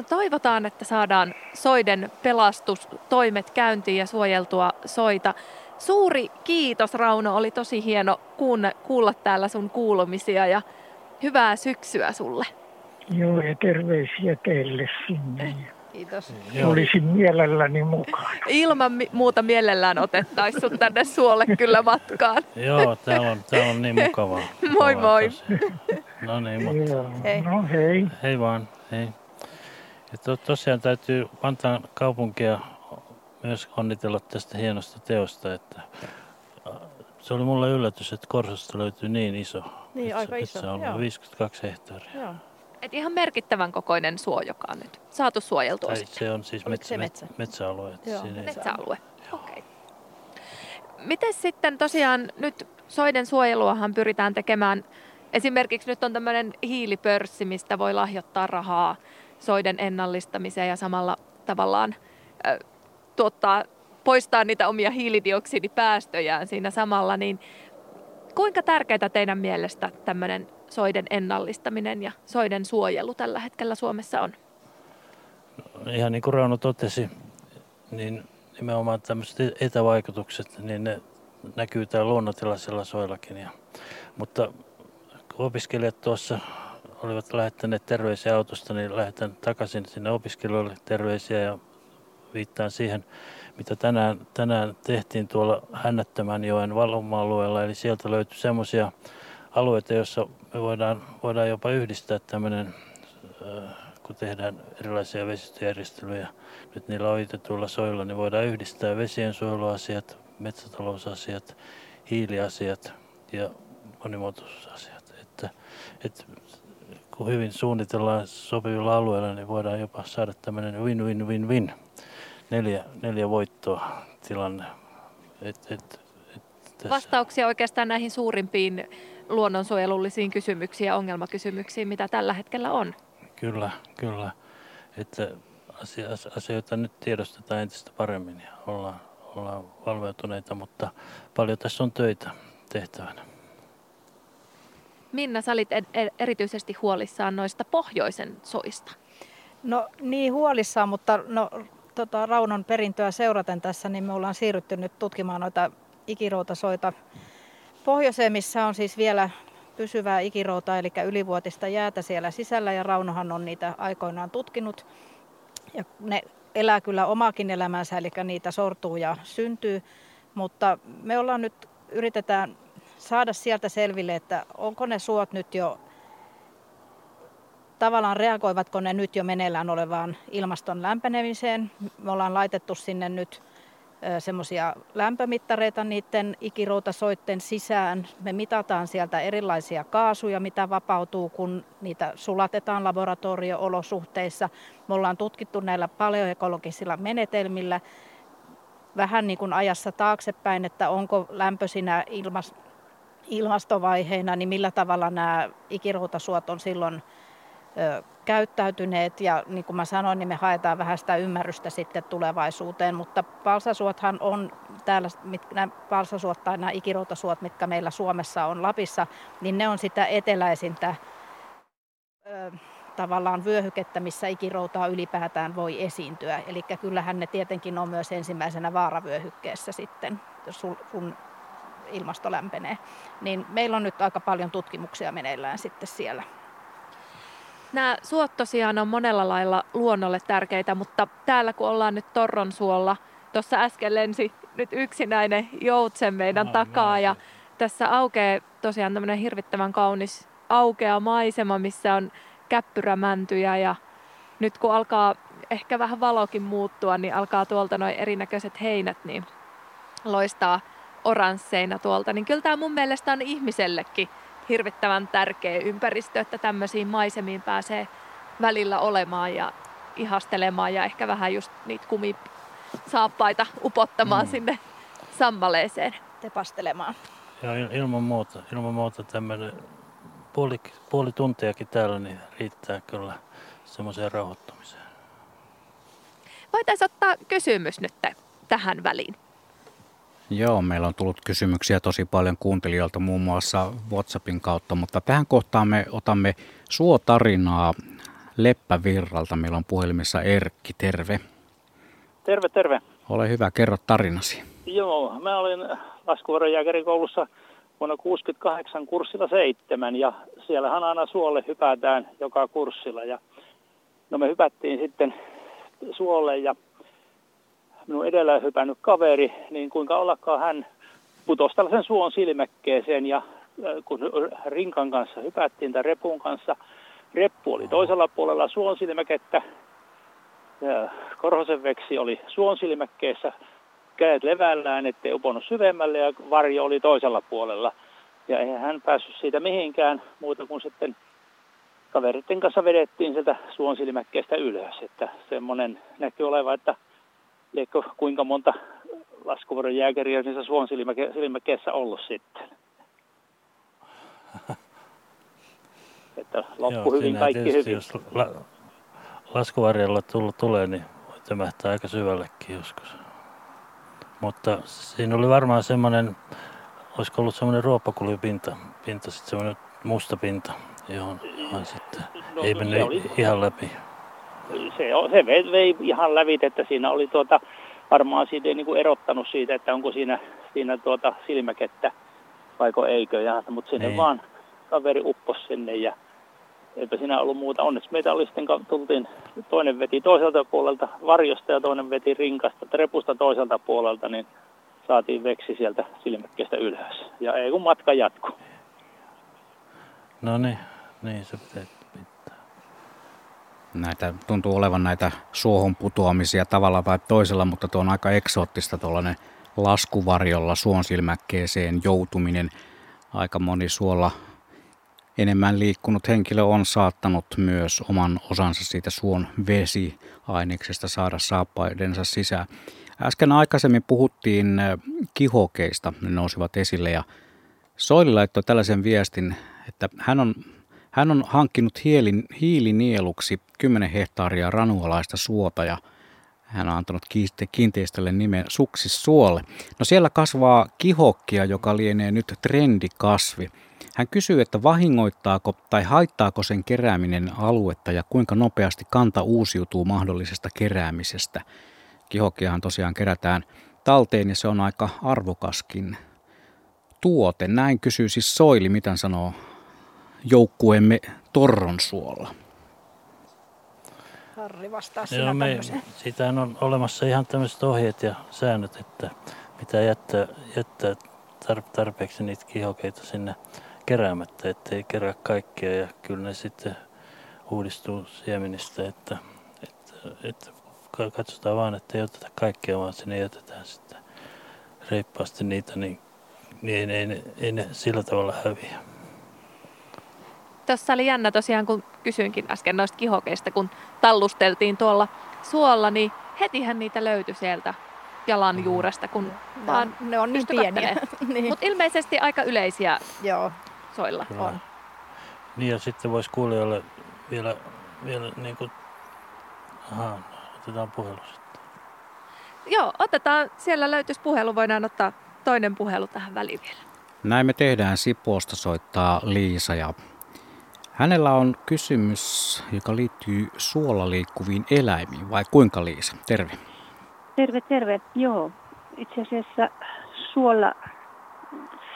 No toivotaan, että saadaan soiden pelastustoimet käyntiin ja suojeltua soita. Suuri kiitos Rauno, oli tosi hieno kuulla täällä sun kuulumisia ja hyvää syksyä sulle. Joo, ja terveisiä teille sinne. Kiitos. Olisin mielelläni mukaan. Ilman muuta mielellään otettaisiin sut tänne suolle kyllä matkaan. Joo, täällä on, täällä on niin mukavaa. moi moi. No niin, mutta... Joo. Hei. No hei. Hei vaan, hei. Ja to, tosiaan täytyy Vantaan kaupunkia myös onnitella tästä hienosta teosta, että se oli mulle yllätys, että Korsosta löytyy niin iso. Niin, että, aika että iso. Se on joo. 52 hehtaaria. Joo. Et ihan merkittävän kokoinen suo, joka on nyt saatu suojeltua Tai sitten. se on siis Oliko se metsä, metsä? metsäalue. että Joo. Metsäalue. Okei. Miten sitten tosiaan nyt soiden suojeluahan pyritään tekemään, esimerkiksi nyt on tämmöinen hiilipörssi, mistä voi lahjoittaa rahaa soiden ennallistamiseen ja samalla tavallaan äh, tuottaa, poistaa niitä omia hiilidioksidipäästöjään siinä samalla, niin kuinka tärkeää teidän mielestä tämmöinen soiden ennallistaminen ja soiden suojelu tällä hetkellä Suomessa on? ihan niin kuin Rauno totesi, niin nimenomaan tämmöiset etävaikutukset, niin ne näkyy täällä luonnontilaisilla soillakin. Ja, mutta kun opiskelijat tuossa olivat lähettäneet terveisiä autosta, niin lähetän takaisin sinne opiskelijoille terveisiä ja viittaan siihen, mitä tänään, tänään tehtiin tuolla Hännättömänjoen valuma-alueella. Eli sieltä löytyi semmoisia alueita, joissa me voidaan, voidaan jopa yhdistää tämmöinen kun tehdään erilaisia vesistöjärjestelyjä nyt niillä ojitetuilla soilla, niin voidaan yhdistää vesiensuojeluasiat, metsätalousasiat, hiiliasiat ja monimuotoisuusasiat. Että, että kun hyvin suunnitellaan sopivilla alueilla, niin voidaan jopa saada tämmöinen win-win-win-win, neljä, neljä voittoa tilanne. Et, et, et tässä. Vastauksia oikeastaan näihin suurimpiin luonnonsuojelullisiin kysymyksiin ja ongelmakysymyksiin, mitä tällä hetkellä on. Kyllä, kyllä. Että asioita nyt tiedostetaan entistä paremmin ja ollaan, ollaan valveutuneita, mutta paljon tässä on töitä tehtävänä. Minna, sä olit erityisesti huolissaan noista pohjoisen soista. No niin huolissaan, mutta no, tota, Raunon perintöä seuraten tässä, niin me ollaan siirrytty nyt tutkimaan noita ikiroutasoita pohjoiseen, missä on siis vielä pysyvää ikiroutaa, eli ylivuotista jäätä siellä sisällä, ja Raunohan on niitä aikoinaan tutkinut. Ja ne elää kyllä omaakin elämänsä, eli niitä sortuu ja syntyy, mutta me ollaan nyt, yritetään saada sieltä selville, että onko ne suot nyt jo tavallaan reagoivatko ne nyt jo meneillään olevaan ilmaston lämpenemiseen. Me ollaan laitettu sinne nyt semmoisia lämpömittareita niiden ikiroutasoitten sisään. Me mitataan sieltä erilaisia kaasuja, mitä vapautuu, kun niitä sulatetaan laboratorio-olosuhteissa. Me ollaan tutkittu näillä paleoekologisilla menetelmillä vähän niin kuin ajassa taaksepäin, että onko lämpö siinä ilmas, ilmastovaiheena, niin millä tavalla nämä ikiroutasuot on silloin ö, käyttäytyneet ja niin kuin mä sanoin, niin me haetaan vähän sitä ymmärrystä sitten tulevaisuuteen, mutta palsasuothan on täällä, mit, nämä palsasuot tai nämä ikiroutasuot, mitkä meillä Suomessa on Lapissa, niin ne on sitä eteläisintä ö, tavallaan vyöhykettä, missä ikiroutaa ylipäätään voi esiintyä. Eli kyllähän ne tietenkin on myös ensimmäisenä vaaravyöhykkeessä sitten, kun ilmasto lämpenee. Niin meillä on nyt aika paljon tutkimuksia meneillään sitten siellä. Nämä suot tosiaan on monella lailla luonnolle tärkeitä, mutta täällä kun ollaan nyt Torron suolla, tuossa äsken lensi nyt yksinäinen joutsen meidän No, takaa no, ja tässä aukeaa tosiaan tämmöinen hirvittävän kaunis aukea maisema, missä on käppyrämäntyjä ja nyt kun alkaa ehkä vähän valokin muuttua, niin alkaa tuolta noin erinäköiset heinät niin loistaa oransseina tuolta, niin kyllä tämä mun mielestä on ihmisellekin hirvittävän tärkeä ympäristö, että tämmöisiin maisemiin pääsee välillä olemaan ja ihastelemaan ja ehkä vähän just niitä kumisaappaita upottamaan mm. sinne sammaleeseen. Tepastelemaan. Joo, ilman muuta. Ilman muuta tämmöinen puoli, puoli tuntiakin täällä niin riittää kyllä semmoiseen rauhoittumiseen. Voitaisiin ottaa kysymys nyt tähän väliin. Joo, meillä on tullut kysymyksiä tosi paljon kuuntelijoilta muun muassa WhatsAppin kautta, mutta tähän kohtaan me otamme suotarinaa Leppävirralta. Meillä on puhelimessa Erkki, terve. Terve, terve. Ole hyvä, kerro tarinasi. Joo, mä olin laskuvarojääkärikoulussa vuonna 68 kurssilla seitsemän ja siellähän aina suolle hypätään joka kurssilla ja no me hypättiin sitten suolle ja minun edellä hypännyt kaveri, niin kuinka ollakaan hän putosi tällaisen suon silmäkkeeseen ja äh, kun rinkan kanssa hypättiin tai repun kanssa, reppu oli toisella puolella suon silmäkettä, Korhosen veksi oli suon silmäkkeessä, kädet levällään, ettei uponnut syvemmälle ja varjo oli toisella puolella. Ja eihän hän päässyt siitä mihinkään muuta kuin sitten kaveritten kanssa vedettiin sieltä suon silmäkkeestä ylös. Että semmoinen näkyy oleva, että liekö kuinka monta laskuvuoron jääkäriä niissä suon silmäkkeessä ollut sitten. <laughs> että loppu Joo, hyvin, kaikki hyvin. Jos la, laskuvarjalla tullut tulee, niin voi tömähtää aika syvällekin joskus. Mutta siinä oli varmaan semmoinen, olisiko ollut semmoinen ruopakulupinta, pinta, sitten semmoinen musta pinta, johon, johon sitten no, ei mennyt ihan läpi. Se, se vei, vei ihan läpi, että siinä oli tuota, varmaan siitä ei niin kuin erottanut siitä, että onko siinä, siinä tuota silmäkettä vaiko eikö. Ja, mutta sinne niin. vaan kaveri uppos sinne ja eipä siinä ollut muuta. Onneksi meitä oli sitten, tultiin, toinen veti toiselta puolelta varjosta ja toinen veti rinkasta, repusta toiselta puolelta, niin saatiin veksi sieltä silmäkkeestä ylös. Ja ei kun matka jatkuu. No niin, niin se pitää. Näitä tuntuu olevan näitä suohon putoamisia tavalla tai toisella, mutta tuo on aika eksoottista tuollainen laskuvarjolla suon silmäkkeeseen joutuminen. Aika moni suolla enemmän liikkunut henkilö on saattanut myös oman osansa siitä suon vesiaineksesta saada saappaidensa sisään. Äsken aikaisemmin puhuttiin kihokeista, ne nousivat esille ja Soili laittoi tällaisen viestin, että hän on, hän on hankkinut hiilin, hiilinieluksi 10 hehtaaria ranualaista suota ja hän on antanut kiinteistölle nimen Suksissuolle. No siellä kasvaa kihokkia, joka lienee nyt trendikasvi. Hän kysyy, että vahingoittaako tai haittaako sen kerääminen aluetta ja kuinka nopeasti kanta uusiutuu mahdollisesta keräämisestä. Kihokkiahan tosiaan kerätään talteen ja se on aika arvokaskin tuote. Näin kysyy siis Soili, mitä sanoo joukkueemme Torronsuolla. Harri vastaa Joo, me, Siitä on olemassa ihan tämmöiset ohjeet ja säännöt, että pitää jättää, jättää tarpeeksi niitä kihokeita sinne keräämättä, ettei kerää kaikkea ja kyllä ne sitten uudistuu siemenistä, että, että, että katsotaan vaan, että ei oteta kaikkea, vaan sinne jätetään sitten reippaasti niitä, niin, niin ei, ei, ei ne sillä tavalla häviä. Tässä oli jännä tosiaan, kun kysyinkin äsken noista kihokeista, kun tallusteltiin tuolla suolla, niin hetihän niitä löytyi sieltä jalan mm. juuresta, kun no, vaan ne on niin pieniä. <laughs> niin. Mutta ilmeisesti aika yleisiä Joo. soilla Kyllä. on. Niin ja sitten voisi kuulijoille vielä, vielä niin kuin, aha, otetaan puhelu sitten. Joo, otetaan, siellä löytyisi puhelu, voidaan ottaa toinen puhelu tähän väliin vielä. Näin me tehdään. Sipoosta soittaa Liisa ja hänellä on kysymys, joka liittyy suolla liikkuviin eläimiin, vai kuinka Liisa? Terve. Terve, terve. Joo, itse asiassa suolla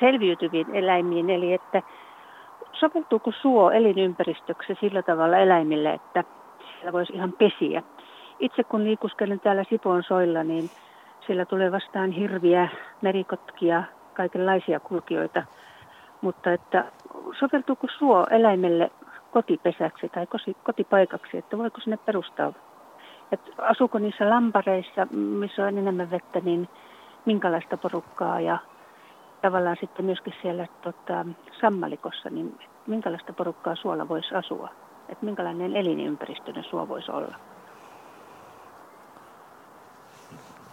selviytyviin eläimiin, eli että soveltuuko suo elinympäristöksi sillä tavalla eläimille, että siellä voisi ihan pesiä. Itse kun liikuskelen täällä Sipoon soilla, niin siellä tulee vastaan hirviä, merikotkia, kaikenlaisia kulkijoita. Mutta että soveltuuko suo eläimelle kotipesäksi tai kotipaikaksi, että voiko sinne perustaa että asuuko niissä lampareissa, missä on enemmän vettä, niin minkälaista porukkaa ja tavallaan sitten myöskin siellä tota, sammalikossa, niin minkälaista porukkaa suolla voisi asua? että minkälainen elinympäristö suo voisi olla?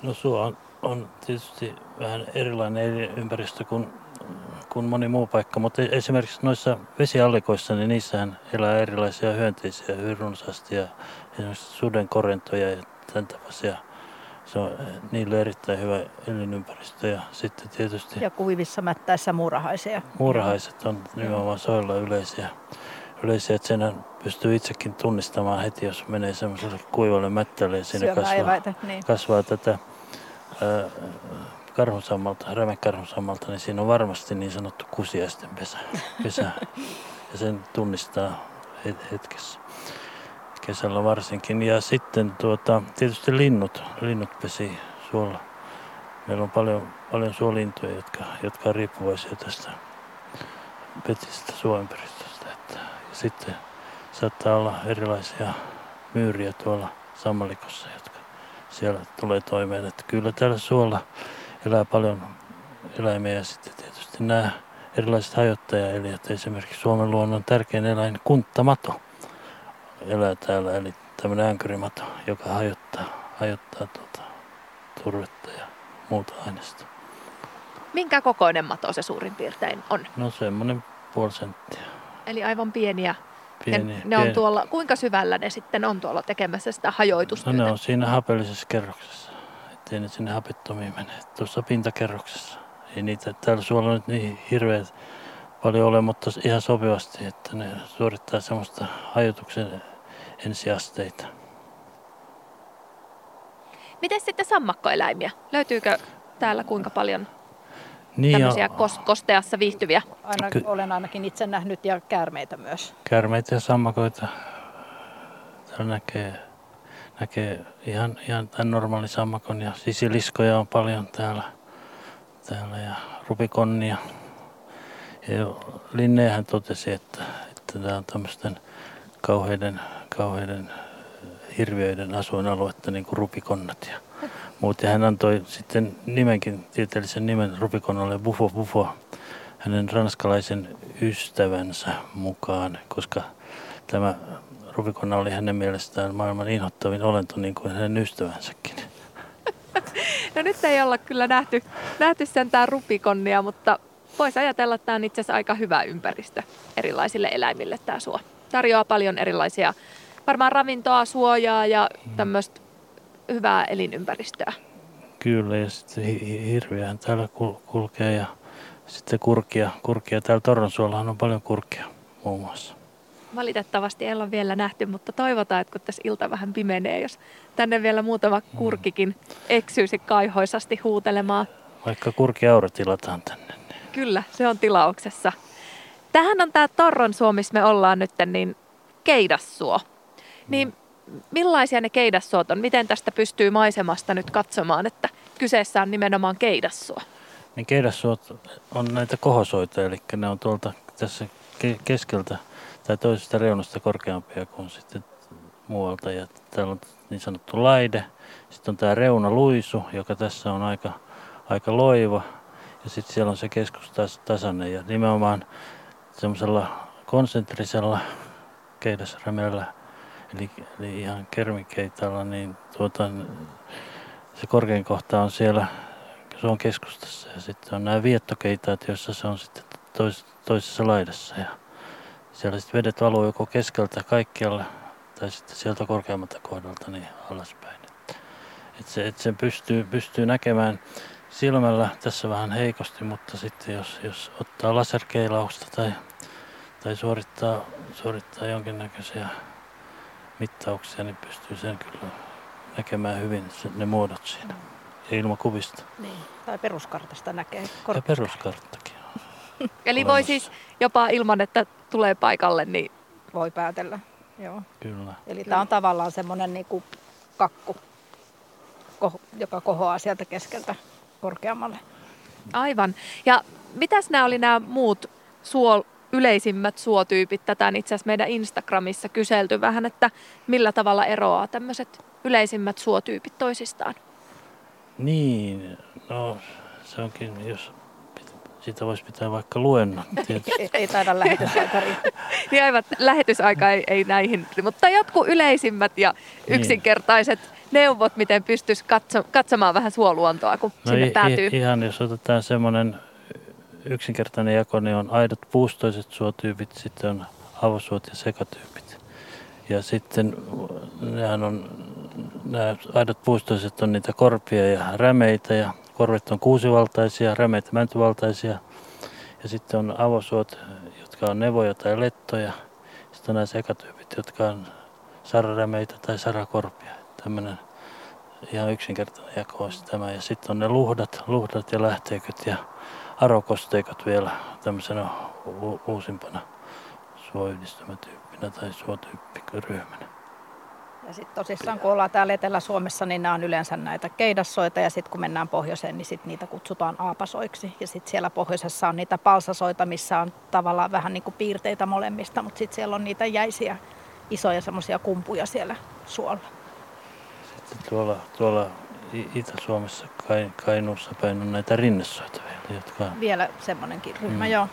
No suo on, on tietysti vähän erilainen ympäristö kuin, kuin moni muu paikka, mutta esimerkiksi noissa vesiallikoissa, niin niissähän elää erilaisia hyönteisiä hyvin runsaasti ja esimerkiksi sudenkorentoja ja tämän tapaisia. Se on niille erittäin hyvä elinympäristö ja sitten tietysti... Ja kuivissa mättäissä muurahaisia. Muurahaiset on nimenomaan soilla yleisiä, yleisiä että sen pystyy itsekin tunnistamaan heti, jos menee semmoiselle kuivalle mättälle ja siinä kasvaa, eväitä, niin. kasvaa tätä karhunsammalta, rämekarhunsammalta, niin siinä on varmasti niin sanottu kusiaisten pesä. pesä. ja sen tunnistaa hetkessä. Kesällä varsinkin. Ja sitten tuota, tietysti linnut. Linnut pesi suolla. Meillä on paljon, paljon suolintuja, jotka, jotka on riippuvaisia tästä petisestä suoympäristöstä. Että, ja sitten saattaa olla erilaisia myyriä tuolla sammalikossa, jotka siellä tulee toimeen. Että kyllä täällä suolla elää paljon eläimiä ja sitten tietysti nämä erilaiset hajottajaeliöt. Esimerkiksi Suomen luonnon tärkein eläin kunttamato elää täällä, eli tämmöinen änkyrimato, joka hajottaa, hajottaa tuota, turvetta ja muuta aineista. Minkä kokoinen mato se suurin piirtein on? No semmoinen puoli senttiä. Eli aivan pieniä Pieni, ne pieni. on tuolla, kuinka syvällä ne sitten on tuolla tekemässä sitä hajoitustyötä? No ne on siinä hapellisessa kerroksessa, ettei ne sinne hapettomiin mene. Tuossa pintakerroksessa. Ei niitä täällä suolla nyt niin hirveän paljon ole, mutta ihan sopivasti, että ne suorittaa semmoista hajotuksen ensiasteita. Miten sitten sammakkoeläimiä? Löytyykö täällä kuinka paljon niin tämmöisiä ja, kosteassa viihtyviä. Aina, ky- olen ainakin itse nähnyt ja käärmeitä myös. Käärmeitä ja sammakoita. Täällä näkee, näkee ihan, ihan tämän normaali sammakon ja sisiliskoja on paljon täällä. täällä ja rupikonnia. Ja Linnehän totesi, että, että tämä on tämmöisten kauheiden, kauheiden hirviöiden asuinaluetta niin kuin rupikonnat. Ja muut. Ja hän antoi sitten nimenkin, tieteellisen nimen Rubikonalle Bufo Bufo hänen ranskalaisen ystävänsä mukaan, koska tämä Rubikona oli hänen mielestään maailman inhottavin olento niin kuin hänen ystävänsäkin. <laughs> No nyt ei olla kyllä nähty, nähty sentään rupikonnia, mutta voisi ajatella, että tämä on itse asiassa aika hyvä ympäristö erilaisille eläimille tämä suo. Tarjoaa paljon erilaisia, varmaan ravintoa, suojaa ja tämmöistä hyvää elinympäristöä. Kyllä, ja sitten hirviähän täällä kulkee ja sitten kurkia. kurkia. Täällä Torronsuollahan on paljon kurkia muun muassa. Valitettavasti ei ole vielä nähty, mutta toivotaan, että kun tässä ilta vähän pimenee, jos tänne vielä muutama mm. kurkikin eksyisi kaihoisasti huutelemaan. Vaikka kurkiaura tilataan tänne. Niin. Kyllä, se on tilauksessa. Tähän on tämä Torron Suomessa me ollaan nyt, niin Keidassuo. Niin mm millaisia ne keidassuot on? Miten tästä pystyy maisemasta nyt katsomaan, että kyseessä on nimenomaan keidassuo? Niin keidassuot on näitä kohosoita, eli ne on tuolta tässä keskeltä tai toisesta reunasta korkeampia kuin sitten muualta. Ja täällä on niin sanottu laide. Sitten on tämä reunaluisu, joka tässä on aika, aika loiva. Ja sitten siellä on se keskus taas tasainen. Ja nimenomaan semmoisella konsentrisella keidasrämellä eli, eli ihan kermikeitalla, niin tuota, se korkein kohta on siellä se on keskustassa ja sitten on nämä viettokeitaat, joissa se on sitten tois, toisessa laidassa ja siellä sitten vedet valuu joko keskeltä kaikkialle tai sitten sieltä korkeammalta kohdalta niin alaspäin. Et se, et sen pystyy, pystyy näkemään silmällä tässä vähän heikosti, mutta sitten jos, jos ottaa laserkeilausta tai, tai suorittaa, suorittaa jonkinnäköisiä mittauksia, niin pystyy sen kyllä näkemään hyvin ne muodot siinä. Ja ilmakuvista. Niin. Tai peruskartasta näkee. Ja peruskarttakin. <laughs> Eli voi siis jopa ilman, että tulee paikalle, niin... Voi päätellä, joo. Kyllä. Eli tämä on tavallaan semmoinen niin kuin kakku, joka kohoaa sieltä keskeltä korkeammalle. Aivan. Ja mitäs nämä oli nämä muut suol, yleisimmät suotyypit. Tätä on itse asiassa meidän Instagramissa kyselty vähän, että millä tavalla eroaa tämmöiset yleisimmät suotyypit toisistaan. Niin, no se onkin, jos siitä voisi pitää vaikka luennon <laughs> ei, ei taida lähetysaika niin aivan, lähetysaika ei, ei näihin, mutta jotkut yleisimmät ja niin. yksinkertaiset niin. neuvot, miten pystyisi katso, katsomaan vähän suoluontoa, kun no sinne i, päätyy. Ihan jos otetaan semmoinen yksinkertainen jako, niin on aidot puustoiset suotyypit, sitten on avosuot ja sekatyypit. Ja sitten nehän on, nämä aidot puustoiset on niitä korpia ja rämeitä ja korvet on kuusivaltaisia, rämeitä mäntyvaltaisia. Ja sitten on avosuot, jotka on nevoja tai lettoja. Sitten on nämä sekatyypit, jotka on sararämeitä tai sarakorpia. Tämmöinen ihan yksinkertainen jako olisi tämä. Ja sitten on ne luhdat, luhdat ja lähteiköt ja arokosteikot vielä tämmöisenä uusimpana suoyhdistymätyyppinä tai suotyyppiryhmänä. Ja sitten tosissaan kun ollaan täällä Etelä-Suomessa, niin nämä on yleensä näitä keidassoita ja sitten kun mennään pohjoiseen, niin sitten niitä kutsutaan aapasoiksi. Ja sitten siellä pohjoisessa on niitä palsasoita, missä on tavallaan vähän niin kuin piirteitä molemmista, mutta sitten siellä on niitä jäisiä isoja semmoisia kumpuja siellä suolla. Sitten tuolla, tuolla Itä-Suomessa Kainuussa päin on näitä rinnesoita vielä, jotka... Vielä semmoinenkin ryhmä, mm. joo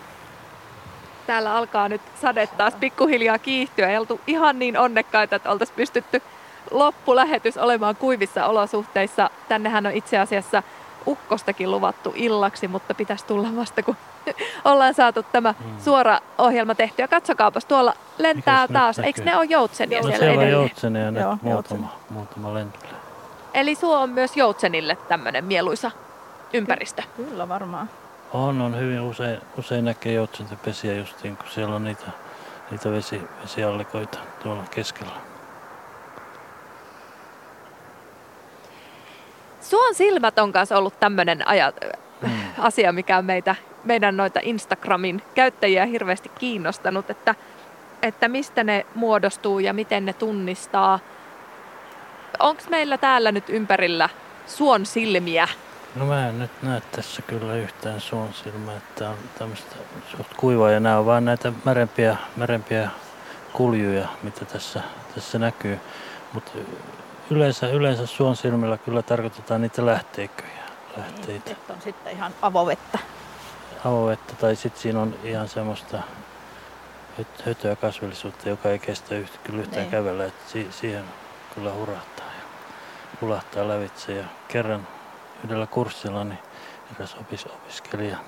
täällä alkaa nyt sade taas pikkuhiljaa kiihtyä. Ei oltu ihan niin onnekkaita, että oltaisiin pystytty loppulähetys olemaan kuivissa olosuhteissa. Tännehän on itse asiassa ukkostakin luvattu illaksi, mutta pitäisi tulla vasta, kun <laughs> ollaan saatu tämä hmm. suora ohjelma tehtyä. Katsokaapas, tuolla lentää Mikäs taas. Eikö ne ole joutsenia no, siellä, siellä on joutsenia nyt Joo, muutama, muutama lentelee. Eli suo on myös joutsenille tämmöinen mieluisa ympäristö. Kyllä varmaan. On, on hyvin usein, usein näkee joutsentopesiä justiin, kun siellä on niitä, niitä vesi, vesiallikoita tuolla keskellä. Suon silmät on kanssa ollut tämmöinen aja, hmm. <laughs> asia, mikä on meitä, meidän noita Instagramin käyttäjiä hirveästi kiinnostanut, että, että mistä ne muodostuu ja miten ne tunnistaa. Onko meillä täällä nyt ympärillä suon silmiä? No mä en nyt näe tässä kyllä yhtään suon silmää, että on tämmöistä suht kuivaa ja nämä on vaan näitä märempiä, märempiä kuljuja, mitä tässä, tässä näkyy. Mutta yleensä, yleensä suon silmillä kyllä tarkoitetaan niitä lähteiköjä. Lähteitä. Niin, on sitten ihan avovettä. Avovettä tai sitten siinä on ihan semmoista hötöä kasvillisuutta, joka ei kestä yhtä, kyllä yhtään niin. kävellä. Että si- siihen kyllä hurahtaa ja hulahtaa lävitse. Ja kerran yhdellä kurssilla niin eräs opis, opiskelija,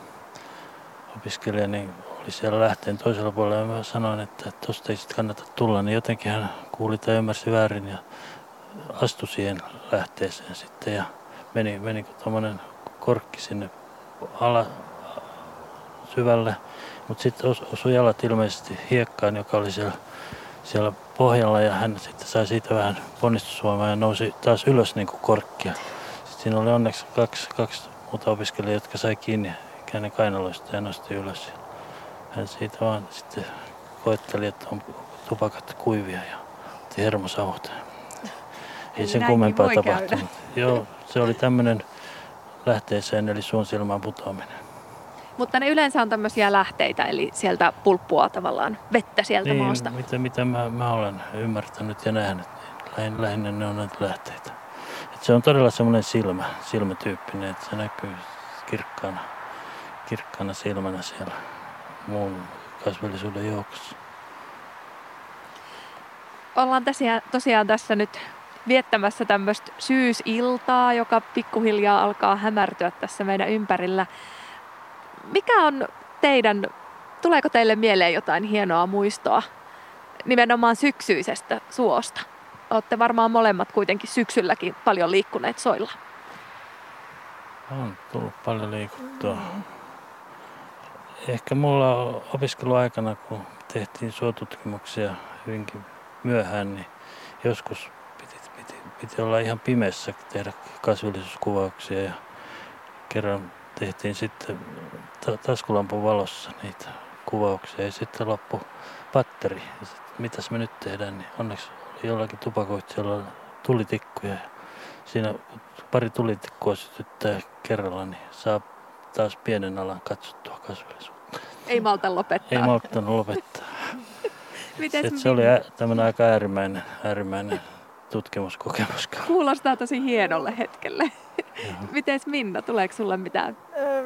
opiskelija niin oli siellä lähteen toisella puolella ja mä sanoin, että tuosta ei sitten kannata tulla, niin jotenkin hän kuuli tai ymmärsi väärin ja astui siihen lähteeseen sitten ja meni, meni tuommoinen korkki sinne ala, syvälle, mutta sitten os, osui jalat ilmeisesti hiekkaan, joka oli siellä, siellä pohjalla ja hän sitten sai siitä vähän ponnistusvoimaa ja nousi taas ylös niin kuin korkkia. Siinä oli onneksi kaksi, kaksi muuta opiskelijaa, jotka sai kiinni käänne kainaloista ja nosti ylös. Hän siitä vaan sitten koetteli, että on tupakat kuivia ja hermosavut. Ei sen kummempaa tapahtunut. Joo, se oli tämmöinen lähteeseen eli suon silmään putoaminen. Mutta ne yleensä on tämmöisiä lähteitä, eli sieltä pulppua tavallaan vettä sieltä niin, maasta. Mitä, mitä mä, mä olen ymmärtänyt ja nähnyt, niin lähinnä ne on näitä lähteitä se on todella semmoinen silmä, silmätyyppinen, että se näkyy kirkkaana, kirkkaana silmänä siellä muun kasvillisuuden joukossa. Ollaan tosiaan, tosiaan tässä nyt viettämässä tämmöistä syysiltaa, joka pikkuhiljaa alkaa hämärtyä tässä meidän ympärillä. Mikä on teidän, tuleeko teille mieleen jotain hienoa muistoa nimenomaan syksyisestä suosta? Olette varmaan molemmat kuitenkin syksylläkin paljon liikkuneet soilla. On tullut paljon liikuttua. Ehkä mulla opiskeluaikana, kun tehtiin suotutkimuksia hyvinkin myöhään, niin joskus piti, piti, piti olla ihan pimeässä tehdä kasvillisuuskuvauksia ja kerran tehtiin sitten taskulampun valossa niitä kuvauksia ja sitten loppu patteri. Ja sit, mitäs me nyt tehdään, niin onneksi jollakin tupakoitsijalla tulitikkuja. Siinä pari tulitikkua sytyttää kerralla, niin saa taas pienen alan katsottua kasvillisuutta. Ei malta lopettaa. Ei malta lopettaa. <laughs> se, se oli tämmöinen aika äärimmäinen, äärimmäinen tutkimuskokemus. <laughs> Kuulostaa tosi hienolle hetkelle. <laughs> Miten Minna, tuleeko sulle mitään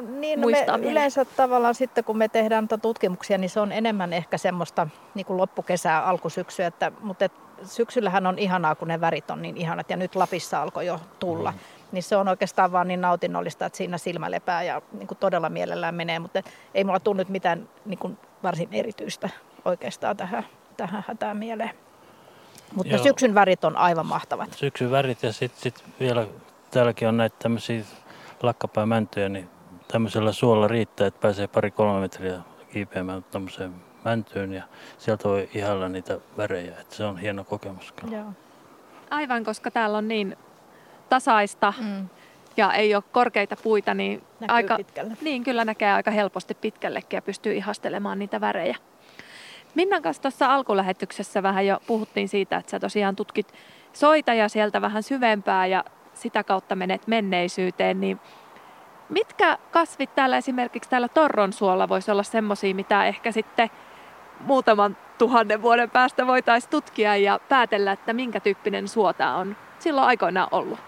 niin, no me yleensä tavallaan sitten kun me tehdään tutkimuksia, niin se on enemmän ehkä semmoista niin kuin loppukesää, alkusyksyä, että, mutta et, syksyllähän on ihanaa, kun ne värit on niin ihanat ja nyt Lapissa alkoi jo tulla. Mm. Niin se on oikeastaan vaan niin nautinnollista, että siinä silmä lepää ja niin kuin todella mielellään menee, mutta ei mulla tunnu mitään niin kuin varsin erityistä oikeastaan tähän, tähän hätään mieleen. Mutta Joo. syksyn värit on aivan mahtavat. Syksyn värit ja sitten sit vielä täälläkin on näitä tämmöisiä lakkapäämäntyjä, niin tämmöisellä suolla riittää, että pääsee pari-kolme metriä kiipeämään tämmöiseen mäntyyn ja sieltä voi ihailla niitä värejä. Että se on hieno kokemus. Joo. Aivan, koska täällä on niin tasaista mm. ja ei ole korkeita puita, niin, näkyy aika, pitkälle. niin kyllä näkee aika helposti pitkällekin ja pystyy ihastelemaan niitä värejä. Minnan kanssa tuossa alkulähetyksessä vähän jo puhuttiin siitä, että sä tosiaan tutkit soita ja sieltä vähän syvempää ja sitä kautta menet menneisyyteen, niin mitkä kasvit täällä esimerkiksi täällä Torron suolla voisi olla semmoisia, mitä ehkä sitten muutaman tuhannen vuoden päästä voitaisiin tutkia ja päätellä, että minkä tyyppinen suota on silloin aikoinaan ollut?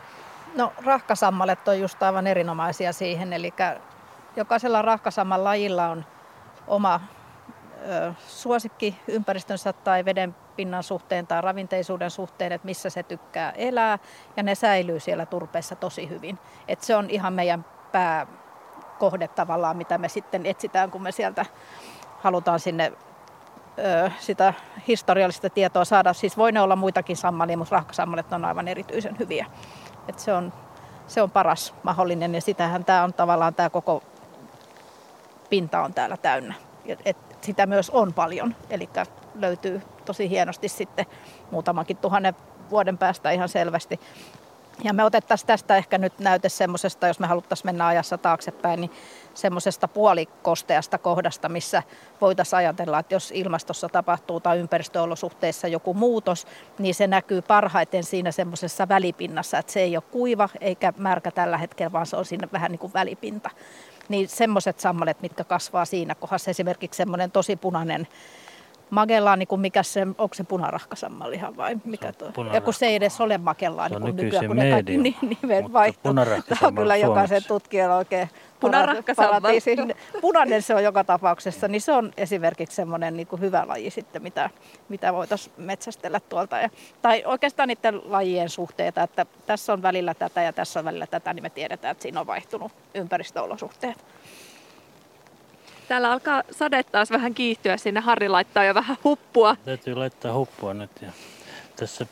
No rahkasammalet on just aivan erinomaisia siihen, eli jokaisella rahkasamman lajilla on oma ö, suosikki ympäristönsä tai veden pinnan suhteen tai ravinteisuuden suhteen, että missä se tykkää elää ja ne säilyy siellä turpeessa tosi hyvin. Et se on ihan meidän pääkohde tavallaan, mitä me sitten etsitään, kun me sieltä halutaan sinne sitä historiallista tietoa saada. Siis voi ne olla muitakin sammalia, mutta rahkasammalet on aivan erityisen hyviä. Et se, on, se on paras mahdollinen ja sitähän tämä on tavallaan tämä koko pinta on täällä täynnä. Et, sitä myös on paljon, eli löytyy tosi hienosti sitten muutamankin tuhannen vuoden päästä ihan selvästi. Ja me otettaisiin tästä ehkä nyt näyte semmoisesta, jos me haluttaisiin mennä ajassa taaksepäin, niin semmoisesta puolikosteasta kohdasta, missä voitaisiin ajatella, että jos ilmastossa tapahtuu tai ympäristöolosuhteissa joku muutos, niin se näkyy parhaiten siinä semmoisessa välipinnassa, että se ei ole kuiva eikä märkä tällä hetkellä, vaan se on siinä vähän niin kuin välipinta. Niin semmoiset sammalet, mitkä kasvaa siinä kohdassa, esimerkiksi semmoinen tosi punainen Magellaani, niin kun mikä se, onko se punarahkasammallihan vai mikä tuo? Ja kun se ei edes ole Magellaani, niin kun nykyään, kun ne kaikki <laughs> nimen vaihtuu. Tämä on kyllä jokaisen tutkijan oikein Punarahkasammal. Punainen se on joka tapauksessa, niin se on esimerkiksi semmoinen niin kuin hyvä laji sitten, mitä, mitä voitaisiin metsästellä tuolta. Ja, tai oikeastaan niiden lajien suhteita, että tässä on välillä tätä ja tässä on välillä tätä, niin me tiedetään, että siinä on vaihtunut ympäristöolosuhteet. Täällä alkaa sade taas vähän kiihtyä sinne. Harri laittaa jo vähän huppua. Täytyy laittaa huppua nyt. Ja tässä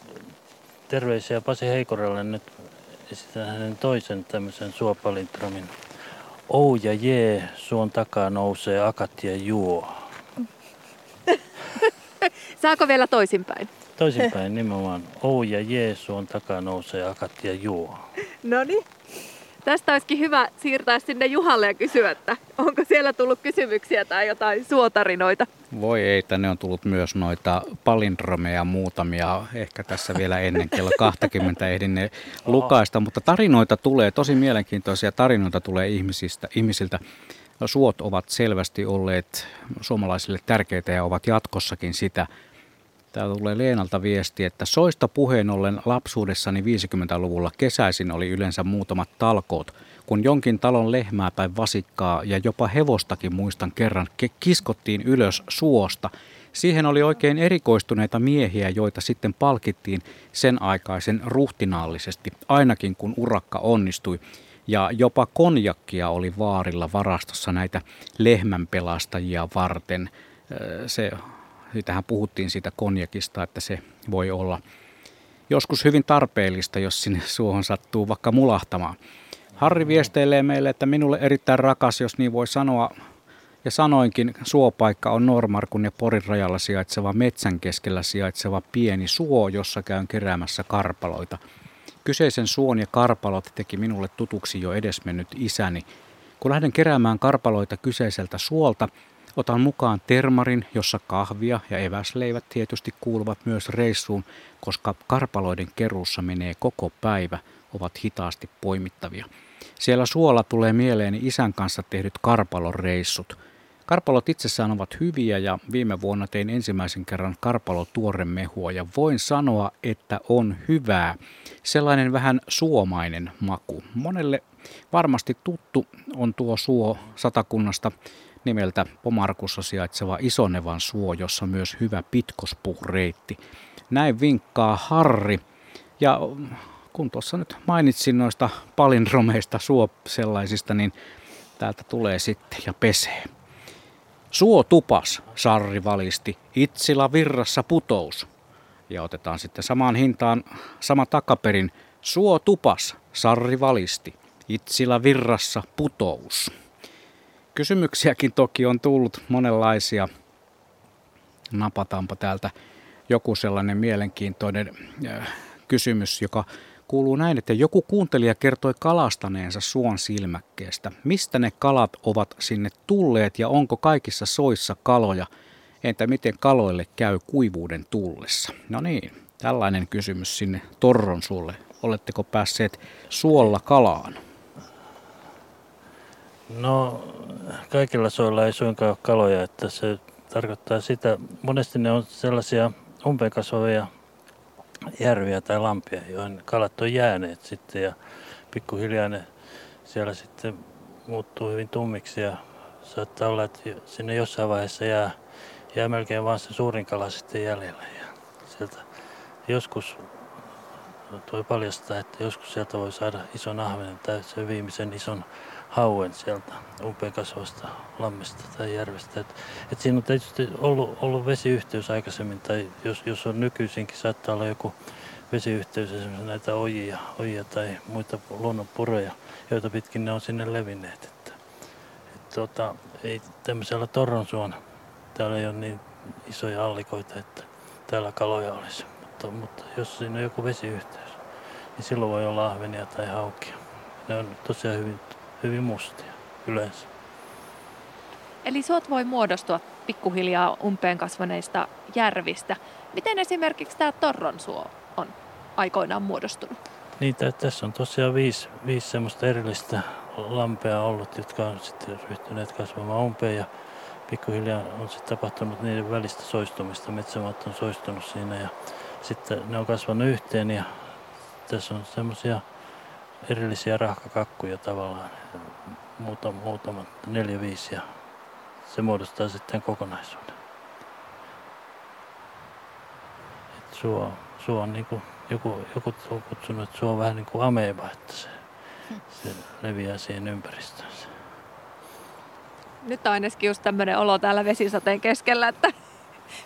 terveisiä Pasi Heikorelle nyt esitän hänen toisen tämmöisen suopalintramin. Ou ja jee, suon takaa nousee akat ja juo. <laughs> Saako vielä toisinpäin? Toisinpäin nimenomaan. Ou ja jee, suon takaa nousee akat ja juo. No niin. Tästä olisikin hyvä siirtää sinne Juhalle ja kysyä, että onko siellä tullut kysymyksiä tai jotain suotarinoita? Voi ei, tänne on tullut myös noita palindromeja muutamia, ehkä tässä vielä ennen kello 20 ehdin ne lukaista, mutta tarinoita tulee, tosi mielenkiintoisia tarinoita tulee ihmisistä, ihmisiltä. Suot ovat selvästi olleet suomalaisille tärkeitä ja ovat jatkossakin sitä. Täällä tulee Leenalta viesti, että soista puheen ollen lapsuudessani 50-luvulla kesäisin oli yleensä muutamat talkoot, kun jonkin talon lehmää tai vasikkaa ja jopa hevostakin muistan kerran kiskottiin ylös suosta. Siihen oli oikein erikoistuneita miehiä, joita sitten palkittiin sen aikaisen ruhtinaallisesti, ainakin kun urakka onnistui. Ja jopa konjakkia oli vaarilla varastossa näitä lehmänpelastajia varten. Se Siitähän puhuttiin siitä konjakista, että se voi olla joskus hyvin tarpeellista, jos sinne suohon sattuu vaikka mulahtamaan. Harri viesteilee meille, että minulle erittäin rakas, jos niin voi sanoa, ja sanoinkin, suopaikka on Normarkun ja Porin rajalla sijaitseva metsän keskellä sijaitseva pieni suo, jossa käyn keräämässä karpaloita. Kyseisen suon ja karpalot teki minulle tutuksi jo edesmennyt isäni. Kun lähden keräämään karpaloita kyseiseltä suolta, Otan mukaan termarin, jossa kahvia ja eväsleivät tietysti kuuluvat myös reissuun, koska karpaloiden keruussa menee koko päivä, ovat hitaasti poimittavia. Siellä suola tulee mieleeni isän kanssa tehdyt karpalon reissut. Karpalot itsessään ovat hyviä ja viime vuonna tein ensimmäisen kerran karpalotuoremehua ja voin sanoa, että on hyvää. Sellainen vähän suomainen maku. Monelle varmasti tuttu on tuo suo satakunnasta nimeltä Pomarkussa sijaitseva Isonevan suo, jossa myös hyvä pitkospuhreitti. Näin vinkkaa Harri. Ja kun tuossa nyt mainitsin noista palindromeista suo sellaisista, niin täältä tulee sitten ja pesee. Suo tupas, Sarri valisti, Itsila virrassa putous. Ja otetaan sitten samaan hintaan sama takaperin. Suo tupas, Sarri valisti, Itsila virrassa putous. Kysymyksiäkin toki on tullut monenlaisia. Napataanpa täältä joku sellainen mielenkiintoinen äh, kysymys, joka kuuluu näin, että joku kuuntelija kertoi kalastaneensa suon silmäkkeestä. Mistä ne kalat ovat sinne tulleet ja onko kaikissa soissa kaloja? Entä miten kaloille käy kuivuuden tullessa? No niin, tällainen kysymys sinne Torron sulle. Oletteko päässeet suolla kalaan? No, kaikilla soilla ei suinkaan ole kaloja, että se tarkoittaa sitä, monesti ne on sellaisia umpeen järviä tai lampia, joihin kalat on jääneet sitten ja pikkuhiljaa ne siellä sitten muuttuu hyvin tummiksi ja saattaa olla, että sinne jossain vaiheessa jää, jää melkein vain se suurin kala sitten jäljellä. Ja sieltä joskus tuo paljastaa, että joskus sieltä voi saada ison ahvenen tai sen viimeisen ison hauen sieltä umpeen kasvasta lammesta tai järvestä. Et, et siinä on tietysti ollut, ollut vesiyhteys aikaisemmin, tai jos, jos on nykyisinkin, saattaa olla joku vesiyhteys, esimerkiksi näitä ojia, ojia tai muita luonnonpuroja, joita pitkin ne on sinne levinneet. Että, et, tota, ei tämmöisellä torronsuon, täällä ei ole niin isoja allikoita, että täällä kaloja olisi. Mutta, mutta jos siinä on joku vesiyhteys, niin silloin voi olla ahvenia tai haukia. Ne on tosiaan hyvin hyvin mustia yleensä. Eli suot voi muodostua pikkuhiljaa umpeen kasvaneista järvistä. Miten esimerkiksi tämä Torronsuo on aikoinaan muodostunut? Niin, tässä on tosiaan viisi, viisi semmoista erillistä lampea ollut, jotka on sitten ryhtyneet kasvamaan umpeen ja pikkuhiljaa on sitten tapahtunut niiden välistä soistumista. Metsämaat on soistunut siinä ja sitten ne on kasvanut yhteen ja tässä on semmoisia erillisiä rahkakakkuja tavallaan, muutama, muutama neljä, viisi ja se muodostaa sitten kokonaisuuden. Et suo, suo on niin kuin, joku, joku on kutsunut, että suo on vähän niin kuin ameba, että se, se leviää siihen ympäristöönsä. Nyt on ainakin just tämmöinen olo täällä vesisateen keskellä, että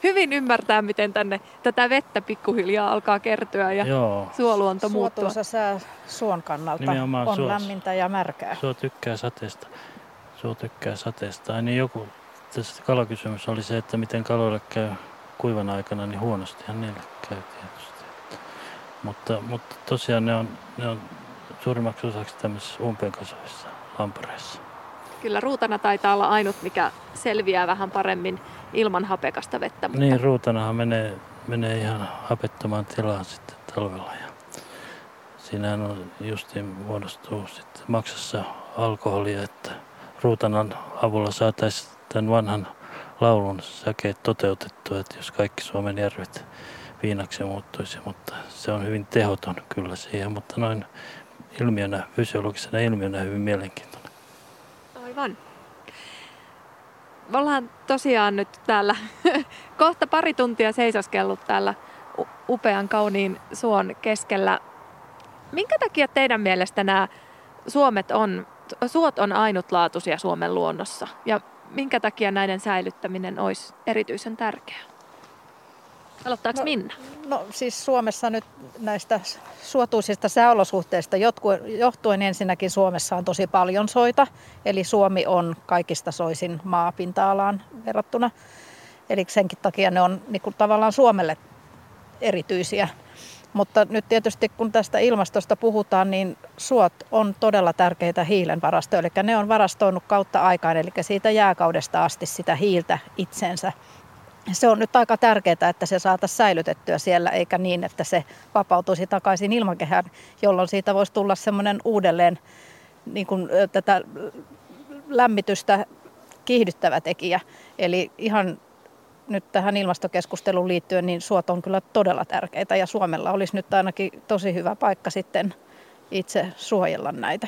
hyvin ymmärtää, miten tänne tätä vettä pikkuhiljaa alkaa kertyä ja Joo. suoluonto muuttua. Suotuisa sää suon kannalta Nimenomaan on suos. lämmintä ja märkää. Suo tykkää sateesta. Suo tykkää sateesta. Niin joku, tässä kalakysymys oli se, että miten kaloille käy kuivan aikana, niin huonostihan niille käy tietysti. Mutta, mutta tosiaan ne on, ne on suurimmaksi osaksi tämmöisissä umpeen kasvavissa lampareissa. Kyllä ruutana taitaa olla ainut, mikä selviää vähän paremmin ilman hapekasta vettä. Mutta... Niin, ruutanahan menee, menee ihan hapettomaan tilaan sitten talvella. Ja siinähän on justiin muodostuu sitten maksassa alkoholia, että ruutanan avulla saataisiin tämän vanhan laulun säkeet toteutettua, että jos kaikki Suomen järvet viinaksi muuttuisi, mutta se on hyvin tehoton kyllä siihen, mutta noin ilmiönä, fysiologisena ilmiönä hyvin mielenkiintoinen. Aivan me ollaan tosiaan nyt täällä <laughs> kohta pari tuntia seisoskellut täällä upean kauniin suon keskellä. Minkä takia teidän mielestä nämä Suomet on, suot on ainutlaatuisia Suomen luonnossa ja minkä takia näiden säilyttäminen olisi erityisen tärkeää? Aloittaako no, Minna? No siis Suomessa nyt näistä suotuisista sääolosuhteista johtuen ensinnäkin Suomessa on tosi paljon soita. Eli Suomi on kaikista soisin maapinta-alaan verrattuna. Eli senkin takia ne on niin kuin tavallaan Suomelle erityisiä. Mutta nyt tietysti kun tästä ilmastosta puhutaan, niin suot on todella tärkeitä hiilen varastoja. Eli ne on varastoinut kautta aikaan, eli siitä jääkaudesta asti sitä hiiltä itsensä se on nyt aika tärkeää, että se saataisiin säilytettyä siellä, eikä niin, että se vapautuisi takaisin ilmakehään, jolloin siitä voisi tulla semmoinen uudelleen niin kuin, tätä lämmitystä kiihdyttävä tekijä. Eli ihan nyt tähän ilmastokeskusteluun liittyen, niin suot on kyllä todella tärkeitä ja Suomella olisi nyt ainakin tosi hyvä paikka sitten itse suojella näitä.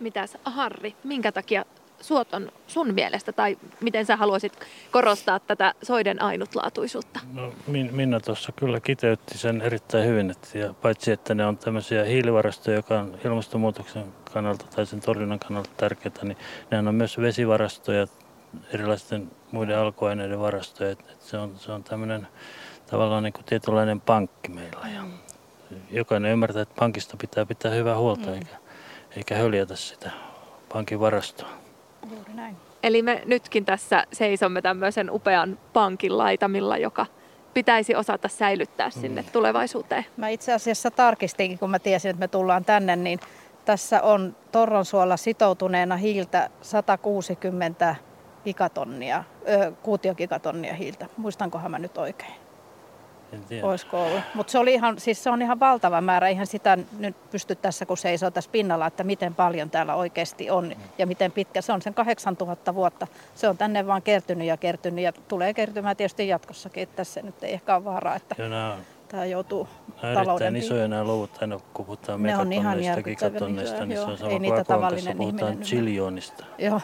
Mitäs Harri, minkä takia suot on sun mielestä tai miten sä haluaisit korostaa tätä soiden ainutlaatuisuutta? No, Minna tuossa kyllä kiteytti sen erittäin hyvin, että ja paitsi että ne on tämmöisiä hiilivarastoja, joka on ilmastonmuutoksen kannalta tai sen torjunnan kannalta tärkeitä, niin ne on myös vesivarastoja, erilaisten muiden alkuaineiden varastoja. Että se on, se on tämmöinen tavallaan niin kuin tietynlainen pankki meillä. Ja jokainen ymmärtää, että pankista pitää pitää hyvää huolta mm. eikä, eikä höljätä sitä pankin varastoa. Näin. Eli me nytkin tässä seisomme tämmöisen upean pankin laitamilla, joka pitäisi osata säilyttää sinne mm. tulevaisuuteen. Mä itse asiassa tarkistinkin, kun mä tiesin, että me tullaan tänne, niin tässä on Torronsuolla sitoutuneena hiiltä 160 gigatonnia, ö, kuutiogigatonnia hiiltä. Muistankohan mä nyt oikein? Olisiko ollut. Mutta se, oli ihan, siis se on ihan valtava määrä. Ihan sitä nyt pysty tässä, kun seisoo tässä pinnalla, että miten paljon täällä oikeasti on mm. ja miten pitkä. Se on sen 8000 vuotta. Se on tänne vaan kertynyt ja kertynyt ja tulee kertymään tietysti jatkossakin. Että tässä nyt ei ehkä ole vaaraa, että Joo, tämä joutuu nämä talouden... isoja nämä luvut, aina kun puhutaan megatonneista, gigatonneista, niin se on sama kuin tavallinen puhutaan chiljoonista. Joo.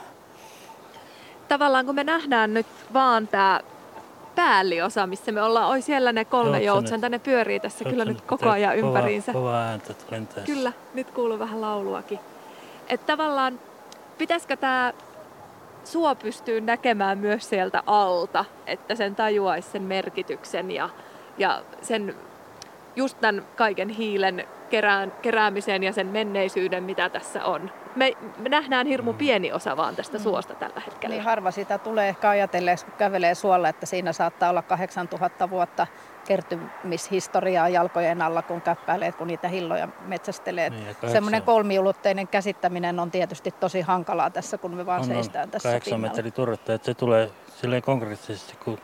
Tavallaan kun me nähdään nyt vaan tämä päälliosa, missä me ollaan. Oi siellä ne kolme joutsenta, ne pyörii tässä kyllä nyt koko ajan ympäriinsä. Kova ääntä lentää. Kyllä, nyt kuuluu vähän lauluakin. Että tavallaan, pitäisikö tämä suo pystyy näkemään myös sieltä alta, että sen tajuaisi sen merkityksen ja, ja sen just tämän kaiken hiilen kerään, keräämisen ja sen menneisyyden, mitä tässä on. Me, me nähdään hirmu mm. pieni osa vaan tästä mm. suosta tällä hetkellä. Niin harva sitä tulee ehkä ajatelleeksi, kun kävelee suolla, että siinä saattaa olla 8000 vuotta kertymishistoriaa jalkojen alla, kun käppäilee, kun niitä hilloja metsästelee. Niin, Semmoinen kolmiulotteinen käsittäminen on tietysti tosi hankalaa tässä, kun me vaan on, seistään on tässä kahdeksan metri turvetta, että se tulee silleen konkreettisesti, kun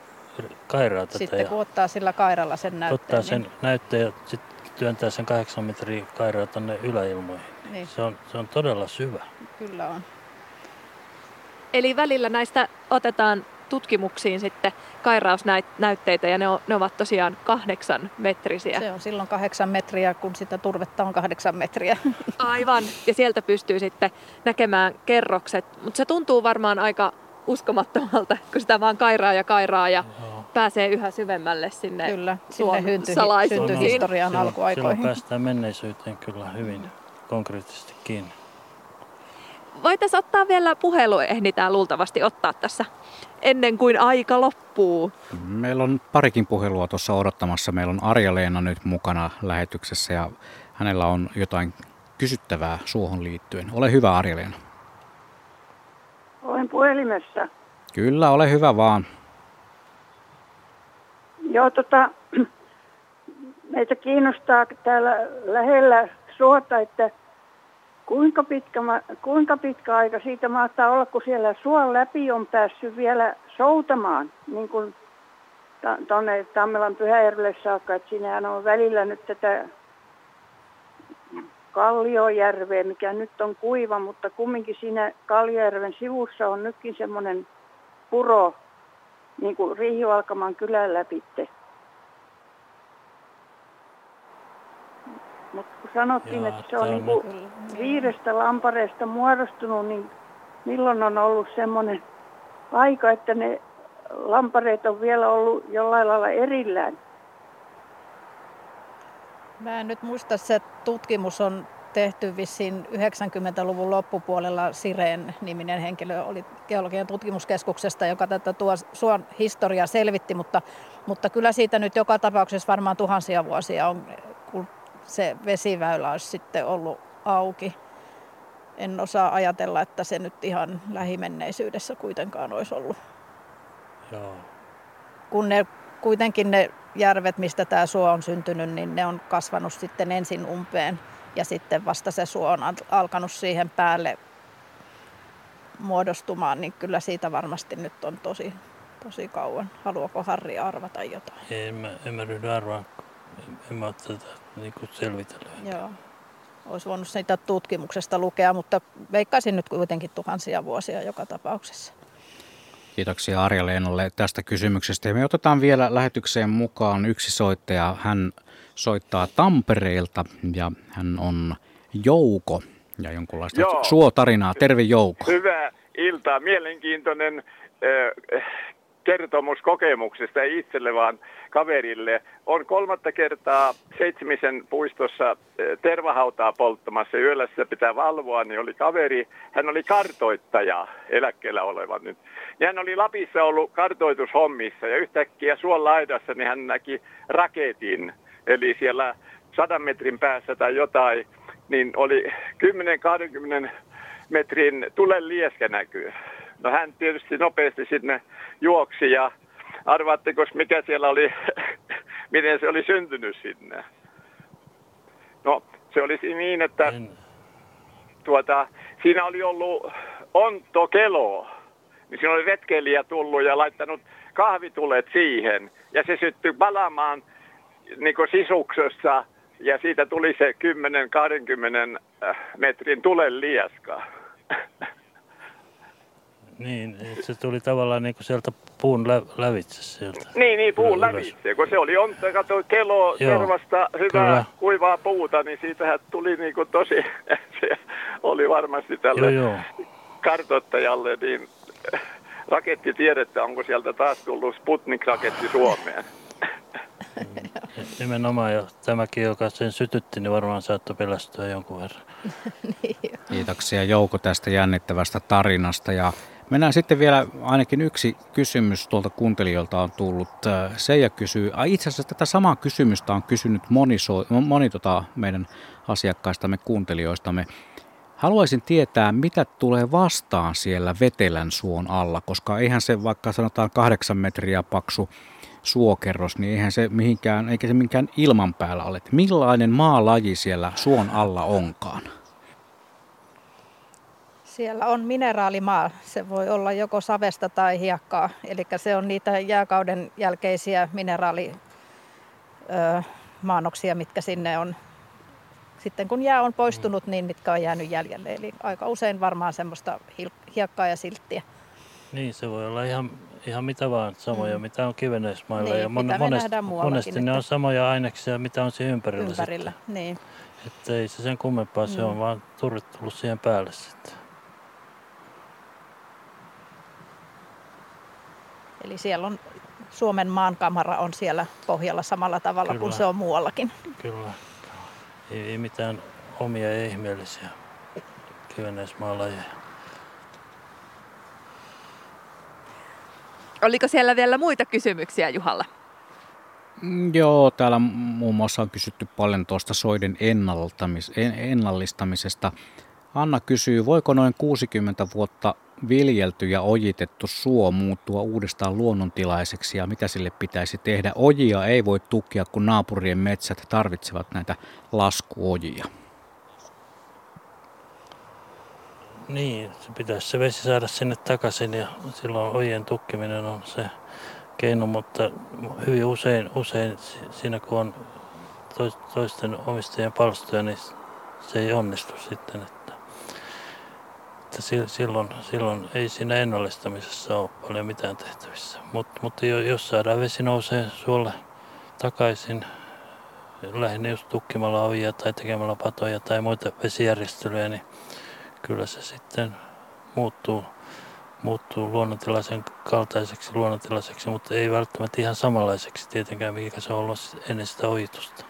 kairaa tätä. Sitten kun ottaa sillä kairalla sen näytteen. Ottaa sen niin... näytteen ja sitten työntää sen kahdeksan metriä kairaa tuonne yläilmoihin. Niin. Se, on, se on todella syvä. Kyllä on. Eli välillä näistä otetaan tutkimuksiin sitten kairausnäytteitä ja ne, on, ne ovat tosiaan kahdeksan metrisiä. Se on silloin kahdeksan metriä, kun sitä turvetta on kahdeksan metriä. <laughs> Aivan, ja sieltä pystyy sitten näkemään kerrokset, mutta se tuntuu varmaan aika uskomattomalta, kun sitä vaan kairaa ja kairaa ja Joo. Pääsee yhä syvemmälle sinne Kyllä, sinne hynty, syntyhistorian alkuaikoihin. Silloin päästään menneisyyteen kyllä hyvin konkreettisesti kiinni. Voitaisiin ottaa vielä puhelu, ehditään luultavasti ottaa tässä ennen kuin aika loppuu. Meillä on parikin puhelua tuossa odottamassa. Meillä on Arja-Leena nyt mukana lähetyksessä ja hänellä on jotain kysyttävää suohon liittyen. Ole hyvä Arja-Leena. Olen puhelimessa. Kyllä, ole hyvä vaan. Joo, tota, <clears throat> meitä kiinnostaa täällä lähellä suota, että kuinka pitkä, kuinka pitkä aika siitä mahtaa olla, kun siellä suon läpi on päässyt vielä soutamaan, niin kuin tuonne Tammelan Pyhäjärvelle saakka, että siinähän on välillä nyt tätä Kalliojärveä, mikä nyt on kuiva, mutta kumminkin siinä Kalliojärven sivussa on nytkin semmoinen puro, niin kuin Riihivalkaman kylän läpitte. Mutta kun sanottiin, Jaa, että se on, on niin kuin viidestä lampareesta muodostunut, niin milloin on ollut semmoinen aika, että ne lampareet on vielä ollut jollain lailla erillään? Mä en nyt muista, se tutkimus on tehty vissiin 90-luvun loppupuolella Sireen niminen henkilö oli geologian tutkimuskeskuksesta, joka tätä tuo suon historiaa selvitti, mutta, mutta kyllä siitä nyt joka tapauksessa varmaan tuhansia vuosia on, kun se vesiväylä olisi sitten ollut auki. En osaa ajatella, että se nyt ihan lähimenneisyydessä kuitenkaan olisi ollut. Joo. Kun ne kuitenkin ne järvet, mistä tämä suo on syntynyt, niin ne on kasvanut sitten ensin umpeen ja sitten vasta se suo on alkanut siihen päälle muodostumaan, niin kyllä siitä varmasti nyt on tosi, tosi kauan. Haluaako Harri arvata jotain? En mä, en mä ryhdy arvaa, en, en mä tätä niin selvitellä. Joo. olisi voinut sitä tutkimuksesta lukea, mutta veikkaisin nyt kuitenkin tuhansia vuosia joka tapauksessa. Kiitoksia Arja Leenolle tästä kysymyksestä. Ja me otetaan vielä lähetykseen mukaan yksi soittaja. Hän soittaa Tampereelta ja hän on Jouko ja jonkunlaista Joo. suotarinaa. Terve Jouko. Hyvää iltaa. Mielenkiintoinen äh, kertomus kokemuksesta, ei itselle vaan kaverille. On kolmatta kertaa Seitsemisen puistossa tervahautaa polttamassa. Yöllä sitä pitää valvoa, niin oli kaveri. Hän oli kartoittaja, eläkkeellä oleva nyt. Ja hän oli Lapissa ollut kartoitushommissa ja yhtäkkiä suon laidassa niin hän näki raketin. Eli siellä sadan metrin päässä tai jotain, niin oli 10-20 metrin tulen lieskä näkyy. No hän tietysti nopeasti sinne juoksi ja arvaatteko mikä siellä oli, <laughs> miten se oli syntynyt sinne? No se olisi niin, että tuota, siinä oli ollut onto kelo, niin siinä oli retkeilijä tullut ja laittanut kahvitulet siihen ja se syttyi palamaan niin sisuksessa ja siitä tuli se 10-20 äh, metrin tulen lieska. <laughs> Niin, se tuli tavallaan niin kuin sieltä puun lä- lävitse sieltä. Niin, niin puun lävitse, kun se oli on, kato, kelo tervasta hyvää kyllä. kuivaa puuta, niin siitähän tuli niin kuin tosi, <laughs> se oli varmasti tälle joo, joo. kartoittajalle niin rakettitiedettä, onko sieltä taas tullut Sputnik-raketti Suomeen. <laughs> <laughs> Nimenomaan, ja tämäkin, joka sen sytytti, niin varmaan saattoi pelästyä jonkun verran. <laughs> niin Kiitoksia Jouko tästä jännittävästä tarinasta. Ja Mennään sitten vielä ainakin yksi kysymys tuolta kuuntelijoilta on tullut. Seija kysyy, itse asiassa tätä samaa kysymystä on kysynyt moni, moni tota meidän asiakkaistamme, kuuntelijoistamme. Haluaisin tietää, mitä tulee vastaan siellä Vetelän suon alla, koska eihän se vaikka sanotaan kahdeksan metriä paksu suokerros, niin eihän se mihinkään, eikä se minkään ilman päällä ole. Millainen maalaji siellä suon alla onkaan? Siellä on mineraalimaa. Se voi olla joko savesta tai hiekkaa. Eli se on niitä jääkauden jälkeisiä mineraalimaanoksia, mitkä sinne on sitten kun jää on poistunut, niin mitkä on jäänyt jäljelle. Eli aika usein varmaan semmoista hiekkaa ja silttiä. Niin, se voi olla ihan, ihan mitä vaan, samoja mm. mitä on kiveneismailla. Niin, ja mon, monesti, monesti ne on samoja aineksia, mitä on siinä ympärillä. Ympärillä, sitten. niin. Että ei se sen kummempaa, mm. se on vaan turrit tullut siihen päälle sitten. Eli siellä on Suomen maankamara on siellä pohjalla samalla tavalla Kyllä. kuin se on muuallakin. Kyllä. Ei, ei mitään omia ja ihmeellisiä kivennäismaalajeja. Oliko siellä vielä muita kysymyksiä Juhalla? Mm, joo, täällä muun muassa on kysytty paljon tuosta soiden ennallistamisesta. Anna kysyy, voiko noin 60 vuotta viljelty ja ojitettu suo muuttua uudestaan luonnontilaiseksi ja mitä sille pitäisi tehdä? Ojia ei voi tukea, kun naapurien metsät tarvitsevat näitä laskuojia. Niin, se pitäisi se vesi saada sinne takaisin ja silloin ojien tukkiminen on se keino, mutta hyvin usein, usein siinä kun on toisten omistajien palstoja, niin se ei onnistu sitten. Että että silloin, silloin ei siinä ennallistamisessa ole paljon mitään tehtävissä. Mut, mutta jos saadaan vesi nousee suolle takaisin, lähinnä just tukkimalla ovia tai tekemällä patoja tai muita vesijärjestelyjä, niin kyllä se sitten muuttuu, muuttuu luonnontilaisen kaltaiseksi luonnontilaiseksi, mutta ei välttämättä ihan samanlaiseksi tietenkään, mikä se on ollut ennen sitä ojitusta.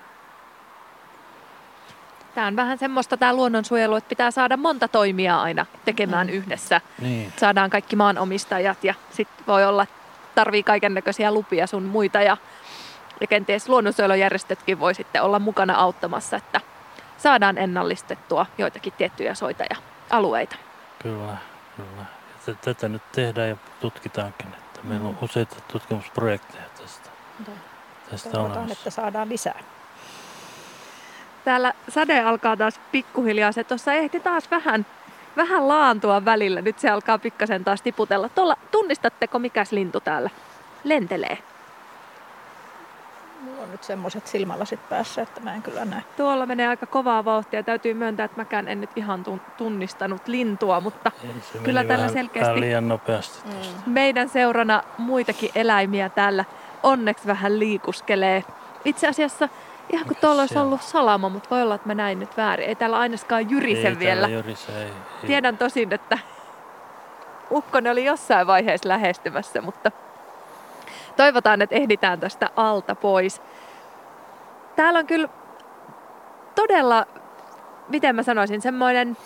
Tämä on vähän semmoista tämä luonnonsuojelu, että pitää saada monta toimia aina tekemään mm. yhdessä. Niin. Saadaan kaikki maanomistajat ja sitten voi olla, tarvii kaiken näköisiä lupia sun muita ja, ja kenties luonnonsuojelujärjestötkin voi sitten olla mukana auttamassa, että saadaan ennallistettua joitakin tiettyjä soita ja alueita. Kyllä, kyllä. Ja tätä nyt tehdään ja tutkitaankin, että meillä on mm. useita tutkimusprojekteja tästä. tästä Toivotaan, että saadaan lisää täällä sade alkaa taas pikkuhiljaa. Se tuossa ehti taas vähän, vähän laantua välillä. Nyt se alkaa pikkasen taas tiputella. Tuolla, tunnistatteko mikäs lintu täällä lentelee? On nyt semmoiset silmälasit päässä, että mä en kyllä näe. Tuolla menee aika kovaa vauhtia. Täytyy myöntää, että mäkään en nyt ihan tunnistanut lintua, mutta se kyllä tällä vähän, selkeästi liian nopeasti. mm. meidän seurana muitakin eläimiä täällä onneksi vähän liikuskelee. Itse asiassa ihan kuin tuolla olisi ollut salama, mutta voi olla, että mä näin nyt väärin. Ei täällä ainakaan jyrise ei vielä. Jyrise, ei, ei. Tiedän tosin, että ukkonen oli jossain vaiheessa lähestymässä, mutta toivotaan, että ehditään tästä alta pois. Täällä on kyllä todella, miten mä sanoisin, semmoinen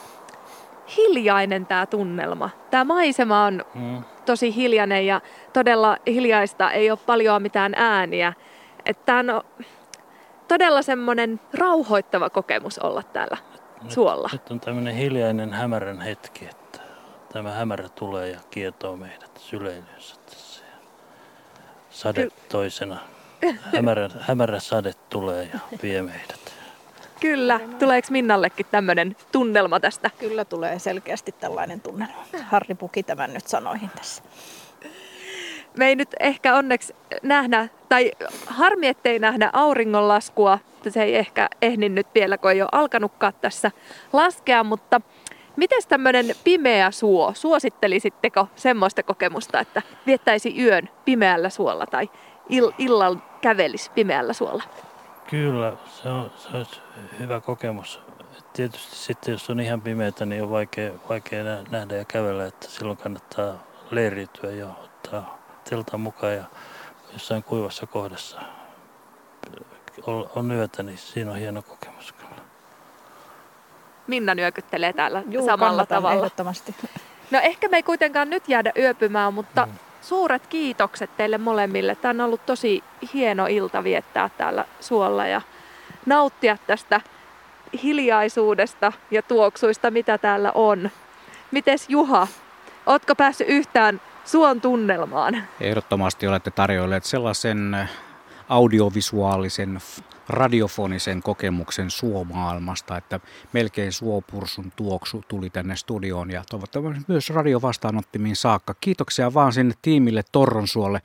hiljainen tämä tunnelma. Tämä maisema on mm. tosi hiljainen ja todella hiljaista, ei ole paljon mitään ääniä. Tämä on todella semmoinen rauhoittava kokemus olla täällä nyt, suolla. Nyt on tämmöinen hiljainen hämärän hetki, että tämä hämärä tulee ja kietoo meidät syleilynsä tässä. Sade Ky- toisena. <laughs> Hämärä, hämärä sade tulee ja vie meidät. Kyllä. Tuleeko Minnallekin tämmöinen tunnelma tästä? Kyllä tulee selkeästi tällainen tunnelma. Harri puki tämän nyt sanoihin tässä. Me ei nyt ehkä onneksi nähdä, tai harmi ettei nähdä auringonlaskua. Se ei ehkä ehnin nyt vielä, kun ei ole alkanutkaan tässä laskea, mutta miten tämmöinen pimeä suo? Suosittelisitteko semmoista kokemusta, että viettäisi yön pimeällä suolla tai ill- illalla kävelisi pimeällä suolla? Kyllä, se, on, se olisi hyvä kokemus. Tietysti sitten, jos on ihan pimeätä, niin on vaikea, vaikea nähdä ja kävellä, että silloin kannattaa leiriytyä ja ottaa teltan mukaan ja jossain kuivassa kohdassa on yötä, niin siinä on hieno kokemus. Minna nyökyttelee täällä Juu, samalla tavalla. ehdottomasti. No ehkä me ei kuitenkaan nyt jäädä yöpymään, mutta mm. suuret kiitokset teille molemmille. Tämä on ollut tosi hieno ilta viettää täällä suolla ja nauttia tästä hiljaisuudesta ja tuoksuista, mitä täällä on. Mites Juha, ootko päässyt yhtään suon tunnelmaan? Ehdottomasti olette tarjoilleet sellaisen audiovisuaalisen, radiofonisen kokemuksen suomaailmasta, että melkein suopursun tuoksu tuli tänne studioon ja toivottavasti myös radiovastaanottimiin saakka. Kiitoksia vaan sinne tiimille Torronsuolle